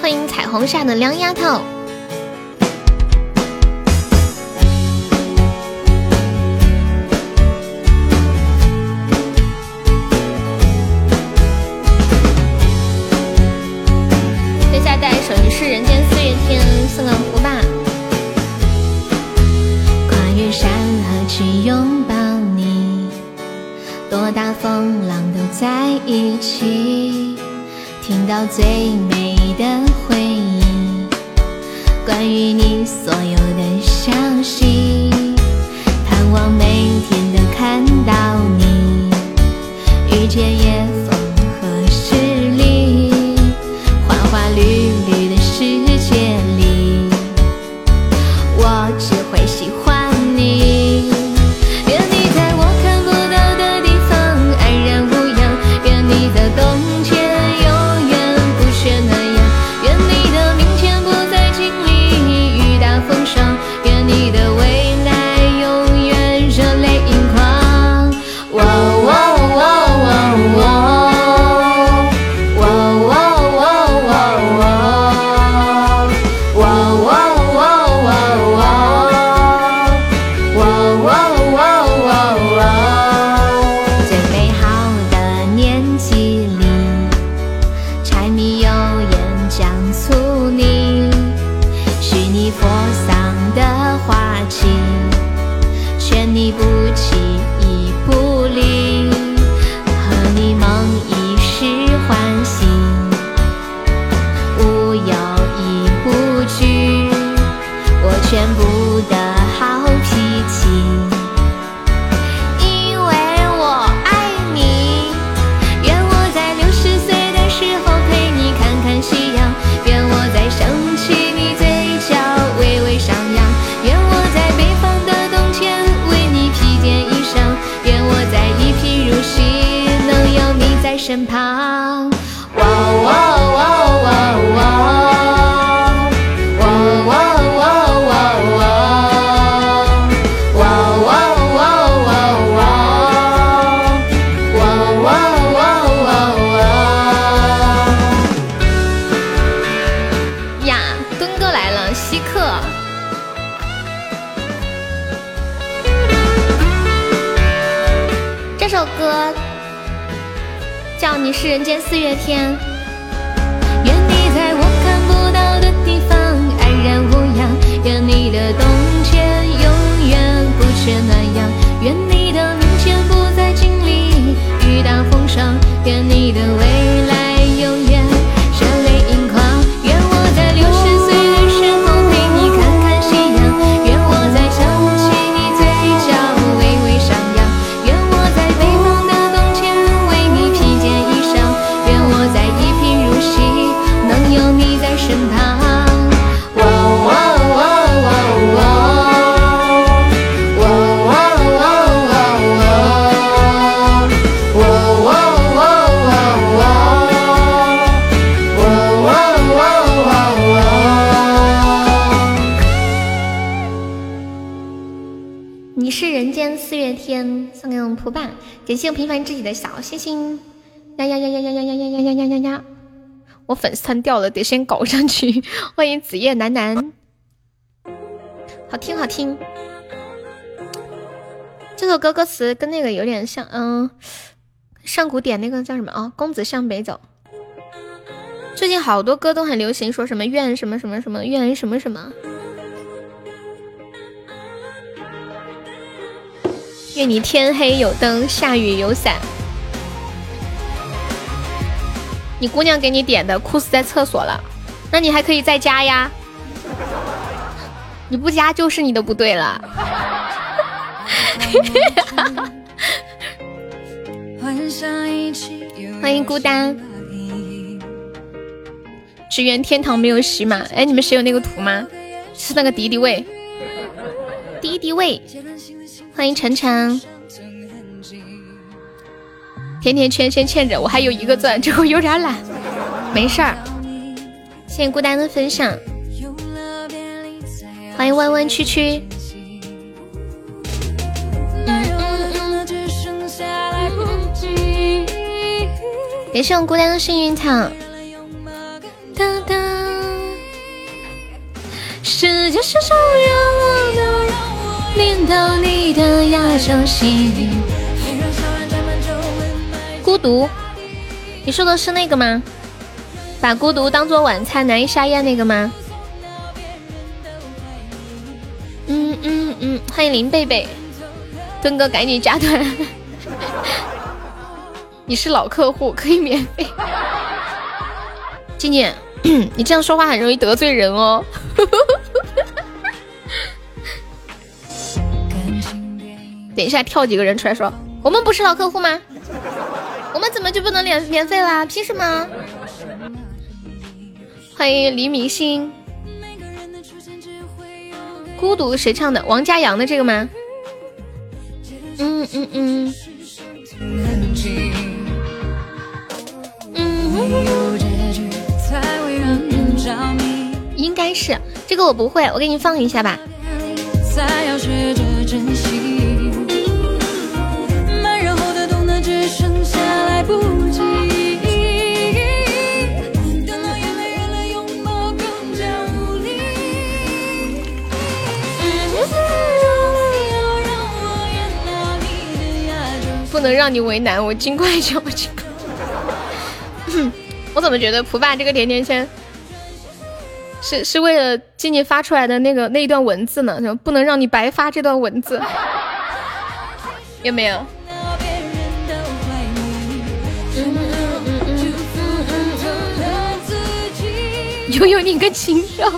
欢迎彩虹下的凉丫头。掉了得先搞上去。欢迎子夜楠楠。好听好听。这首歌歌词跟那个有点像嗯上古典那个叫什么？啊公子向北走。最近好多歌都很流行说什么愿什么什么什么愿什么什么。愿你天黑有灯下雨有伞。你姑娘给你点的哭死在厕所了，那你还可以再加呀？你不加就是你的不对了。欢迎孤单只缘天堂没有喜马。哎，你们谁有那个图吗？是那个敌敌畏，敌敌畏，欢迎晨晨。今天圈先欠着，我还有一个钻，(laughs) 这后有点懒，没事儿。谢谢孤单的分享，欢迎弯弯曲曲。嗯。感谢我孤单的幸运草。哒哒。世界是属于我，连到你的亚洲心。独，你说的是那个吗？把孤独当做晚餐，难以下咽那个吗？嗯嗯嗯，欢迎林贝贝，墩哥赶紧加团，(laughs) 你是老客户，可以免费。静静，(clears throat) 你这样说话很容易得罪人哦。(laughs) 等一下，跳几个人出来说，我们不是老客户吗？就不能免免费啦？凭什么？欢迎黎明星。孤独谁唱的？王嘉阳的这个吗？嗯嗯嗯。应该是这个我不会，我给你放一下吧。不能让你为难，我尽快就尽快。(laughs) 我怎么觉得蒲爸这个甜甜圈是是为了静静发出来的那个那一段文字呢？就不能让你白发这段文字，有没有？拥有你个禽兽，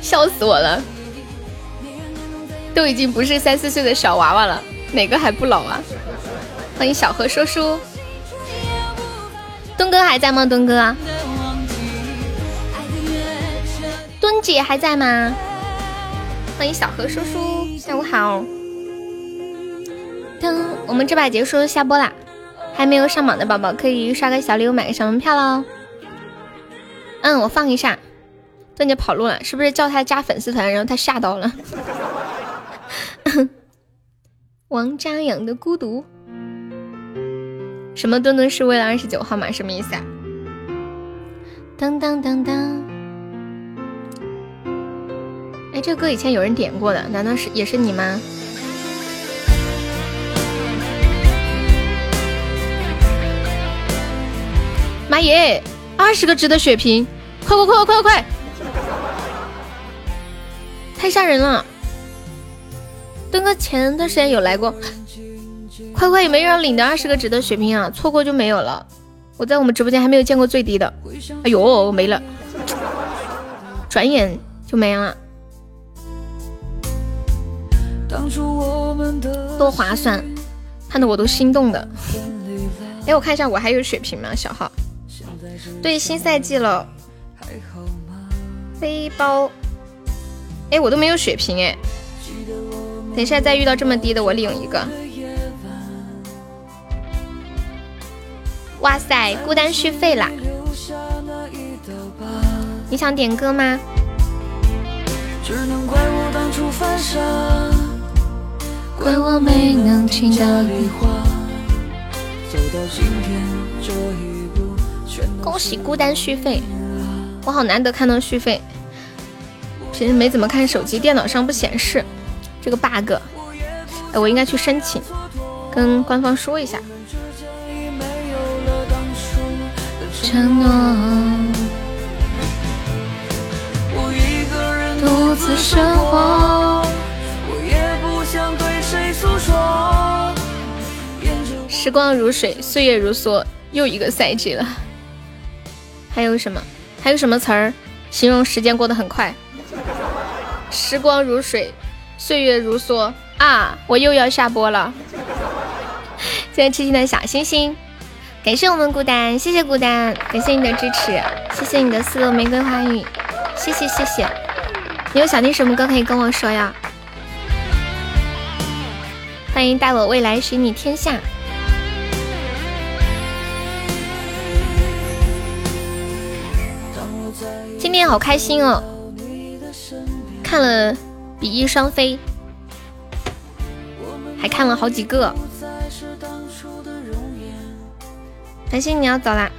笑死我了！都已经不是三四岁的小娃娃了，哪个还不老啊？欢迎小何说书，东哥还在吗？东哥，墩姐还在吗？欢迎小何说书，下午好。噔，我们这把结束下播啦，还没有上榜的宝宝可以刷个小礼物买个小门票喽。嗯，我放一下。墩姐跑路了，是不是叫他加粉丝团，然后他吓到了？(laughs) 王家养的孤独。什么墩墩是为了二十九号码？什么意思啊？当当当当！哎，这歌以前有人点过的，难道是也是你吗？妈耶！二十个值的血瓶，快快快快快快！太吓人了！墩哥前段时间有来过。快快有没有人领的二十个值的血瓶啊？错过就没有了。我在我们直播间还没有见过最低的。哎呦，没了，转眼就没了。多划算，看得我都心动的。哎，我看一下我还有血瓶吗？小号。对，新赛季了。背包。哎，我都没有血瓶哎。等一下再遇到这么低的，我领一个。哇塞，孤单续费啦！你想点歌吗？怪我没能听到你话。恭喜孤单续费，我好难得看到续费，平时没怎么看手机，电脑上不显示。这个 bug，哎，我应该去申请，跟官方说一下。承诺，我一个人独自生活，我也不想对谁诉说。时光如水，岁月如梭，又一个赛季了。还有什么？还有什么词儿形容时间过得很快？时光如水，岁月如梭啊！我又要下播了。谢谢痴心的小星星。感谢我们孤单，谢谢孤单，感谢你的支持，谢谢你的四朵玫瑰花语，谢谢谢谢。你有想听什么歌可以跟我说呀？欢迎带我未来，许你天下。天好开心哦，看了《比翼双飞》，还看了好几个。繁星，你要走啦？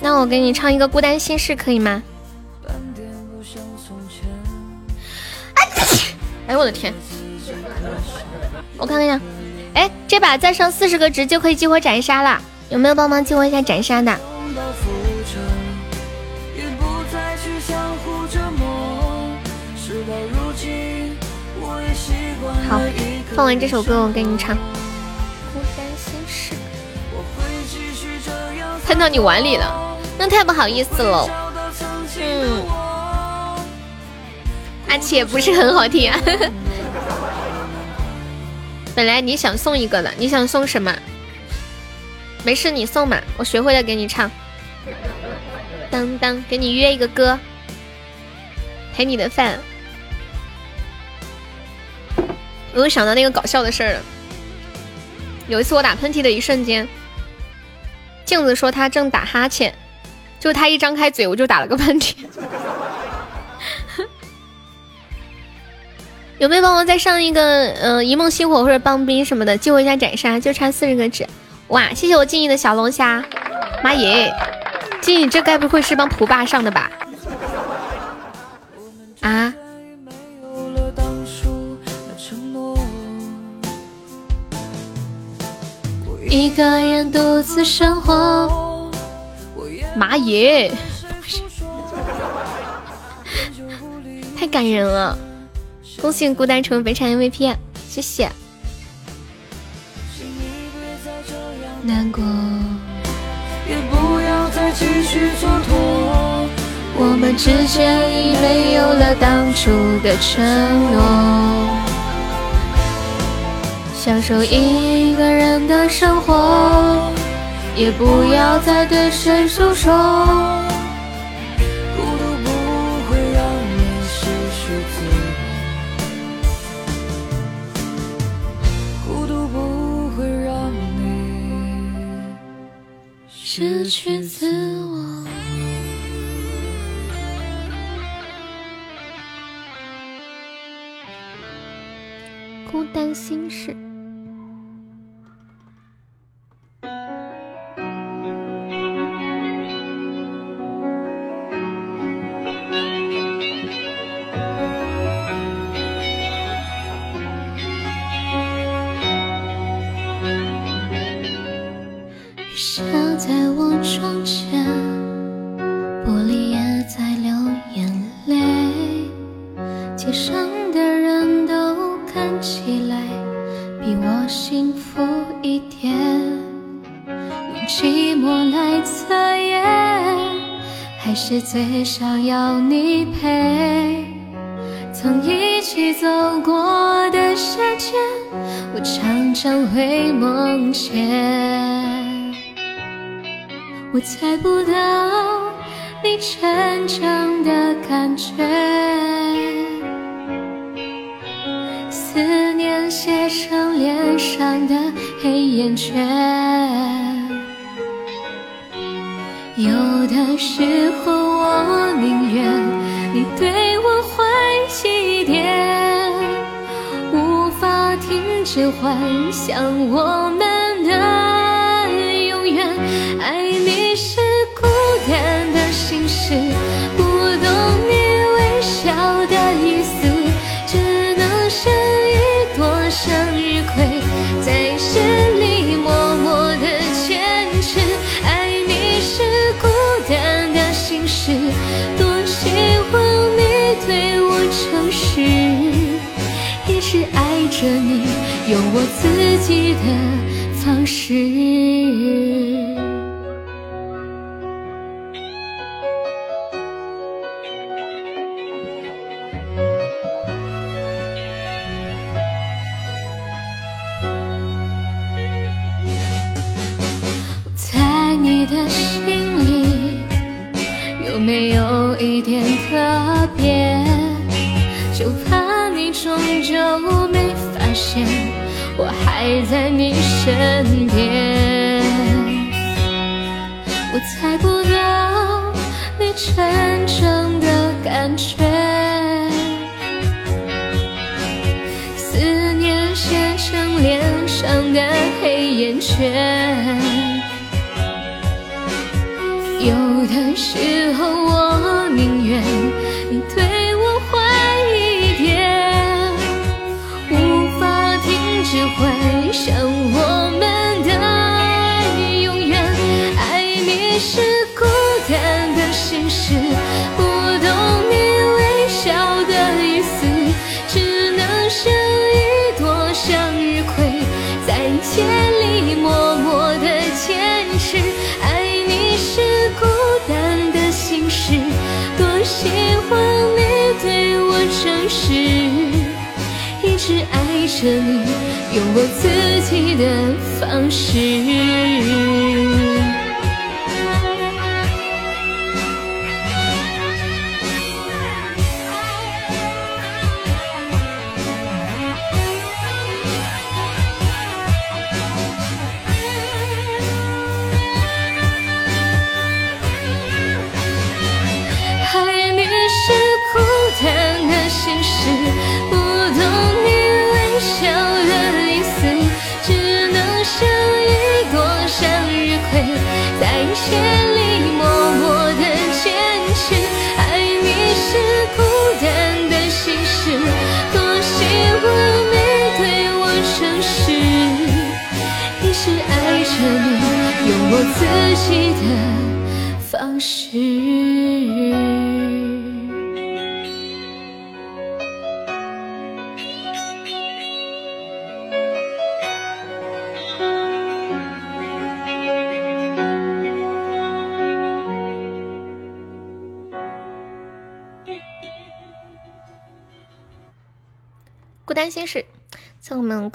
那我给你唱一个《孤单心事》，可以吗？哎，我的天！我看看呀，哎，这把再上四十个值就可以激活斩杀了，有没有帮忙激活一下斩杀的？好，放完这首歌我给你唱。喷到你碗里了，那太不好意思了。嗯，而且不是很好听啊。(laughs) 本来你想送一个的，你想送什么？没事，你送嘛，我学会了给你唱。当当，给你约一个歌，陪你的饭。我又想到那个搞笑的事儿了。有一次我打喷嚏的一瞬间，镜子说他正打哈欠，就他一张开嘴，我就打了个喷嚏。(laughs) 有没有帮我再上一个呃一梦星火或者棒冰什么的，激活一下斩杀，就差四十个纸。哇，谢谢我静怡的小龙虾，妈耶！静怡这该不会是帮蒲爸上的吧？啊？一个人独自生活，妈耶！太感人了。恭喜孤单成为本场 MVP，谢谢。难过，也不要再继续蹉跎。我们之间已没有了当初的承诺。享受一个人的生活也不要再对谁诉说。孤独不会让你失去自我。孤独不会让你失去自我。孤单心事。窗前，玻璃也在流眼泪。街上的人都看起来比我幸福一点，用寂寞来测验，还是最想要你陪。曾一起走过的夏天，我常常会梦见。我猜不到你真正的感觉，思念写成脸上的黑眼圈。有的时候，我宁愿你对我坏一点，无法停止幻想我们的事，不懂你微笑的意思，只能剩一朵向日葵，在心里默默的坚持。爱你是孤单的心事，多希望你对我诚实，一直爱着你，用我自己的方式。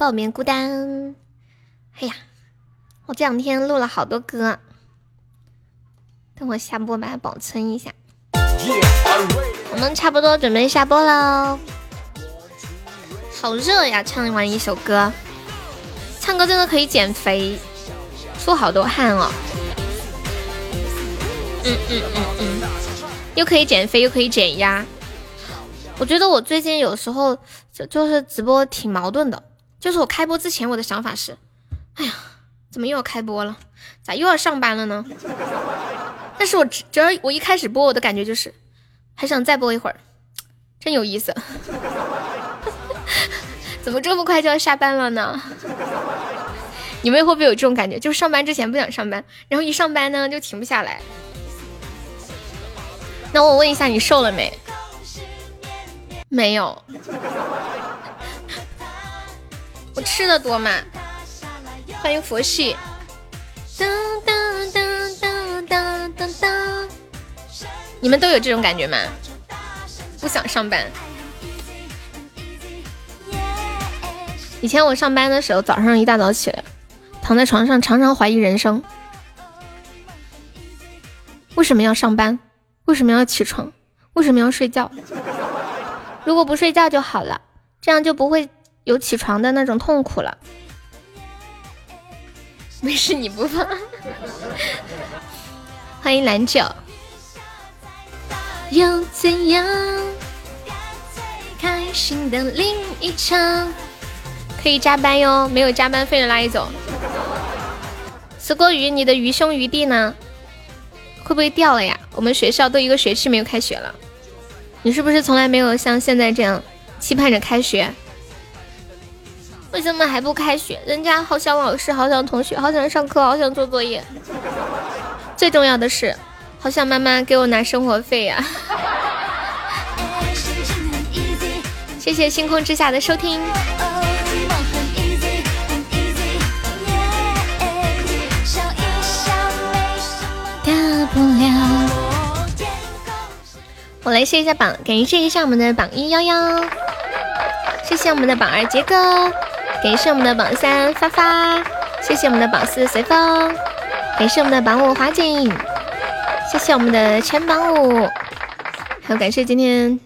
我们告别孤单。哎呀！我这两天录了好多歌，等我下播把它保存一下。我们差不多准备下播喽。好热呀！唱完一首歌，唱歌真的可以减肥，出好多汗哦。嗯嗯嗯嗯，又可以减肥又可以减压。我觉得我最近有时候就就是直播挺矛盾的，就是我开播之前我的想法是，哎呀。怎么又要开播了？咋又要上班了呢？(laughs) 但是我只要我一开始播，我的感觉就是还想再播一会儿，真有意思。(laughs) 怎么这么快就要下班了呢？(laughs) 你们会不会有这种感觉？就是上班之前不想上班，然后一上班呢就停不下来。那我问一下，你瘦了没？没有。吃的多吗？欢迎佛系。你们都有这种感觉吗？不想上班。以前我上班的时候，早上一大早起来，躺在床上，常常怀疑人生：为什么要上班？为什么要起床？为什么要睡觉？如果不睡觉就好了，这样就不会有起床的那种痛苦了。(laughs) 没事，你不怕。(laughs) 欢迎蓝九。又怎样？开心的另一场。可以加班哟，没有加班费的拉一走。石锅鱼，你的鱼兄鱼弟呢？会不会掉了呀？我们学校都一个学期没有开学了，你是不是从来没有像现在这样期盼着开学？为什么还不开学？人家好想老师，好想同学，好想上课，好想做作业。最重要的是，好想妈妈给我拿生活费呀！谢谢星空之下的收听。大不了，我来谢一下榜，感谢一下我们的榜一幺幺，谢谢我们的榜二杰哥。感谢我们的榜三发发，谢谢我们的榜四随风，感谢我们的榜五华锦，谢谢我们的前榜五，还有感谢今天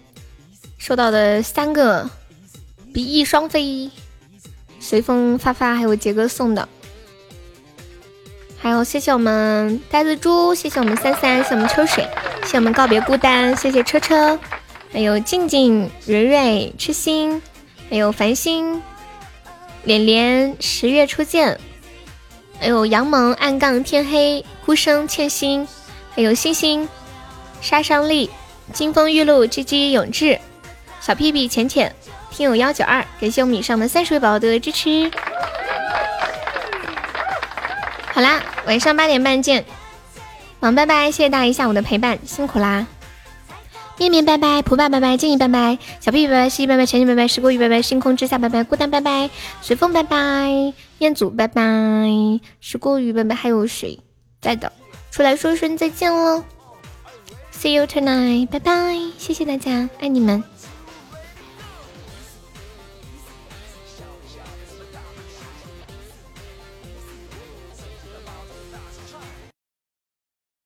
收到的三个比翼双飞，随风发发，还有杰哥送的，还有谢谢我们呆子猪，谢谢我们三三，谢我们秋水，谢我们告别孤单，谢谢车车，还有静静、蕊蕊、痴心，还有繁星。连连十月初见，还有杨萌暗杠天黑孤生欠薪，还有星星杀伤力金风玉露 G G 永志小屁屁浅浅听友幺九二，感谢我们以上的三十位宝宝的支持。好啦，晚上八点半见，忙拜拜，谢谢大家一下午的陪伴，辛苦啦。面面拜拜，普爸拜拜，静怡拜拜，小屁屁拜拜，西西拜拜，浅浅拜拜，石锅鱼拜拜，星空之下拜拜，孤单拜拜，随风拜拜，彦祖拜拜，石锅鱼拜拜，还有谁在的？出来说声再见喽，See you tonight，拜拜，谢谢大家，爱你们。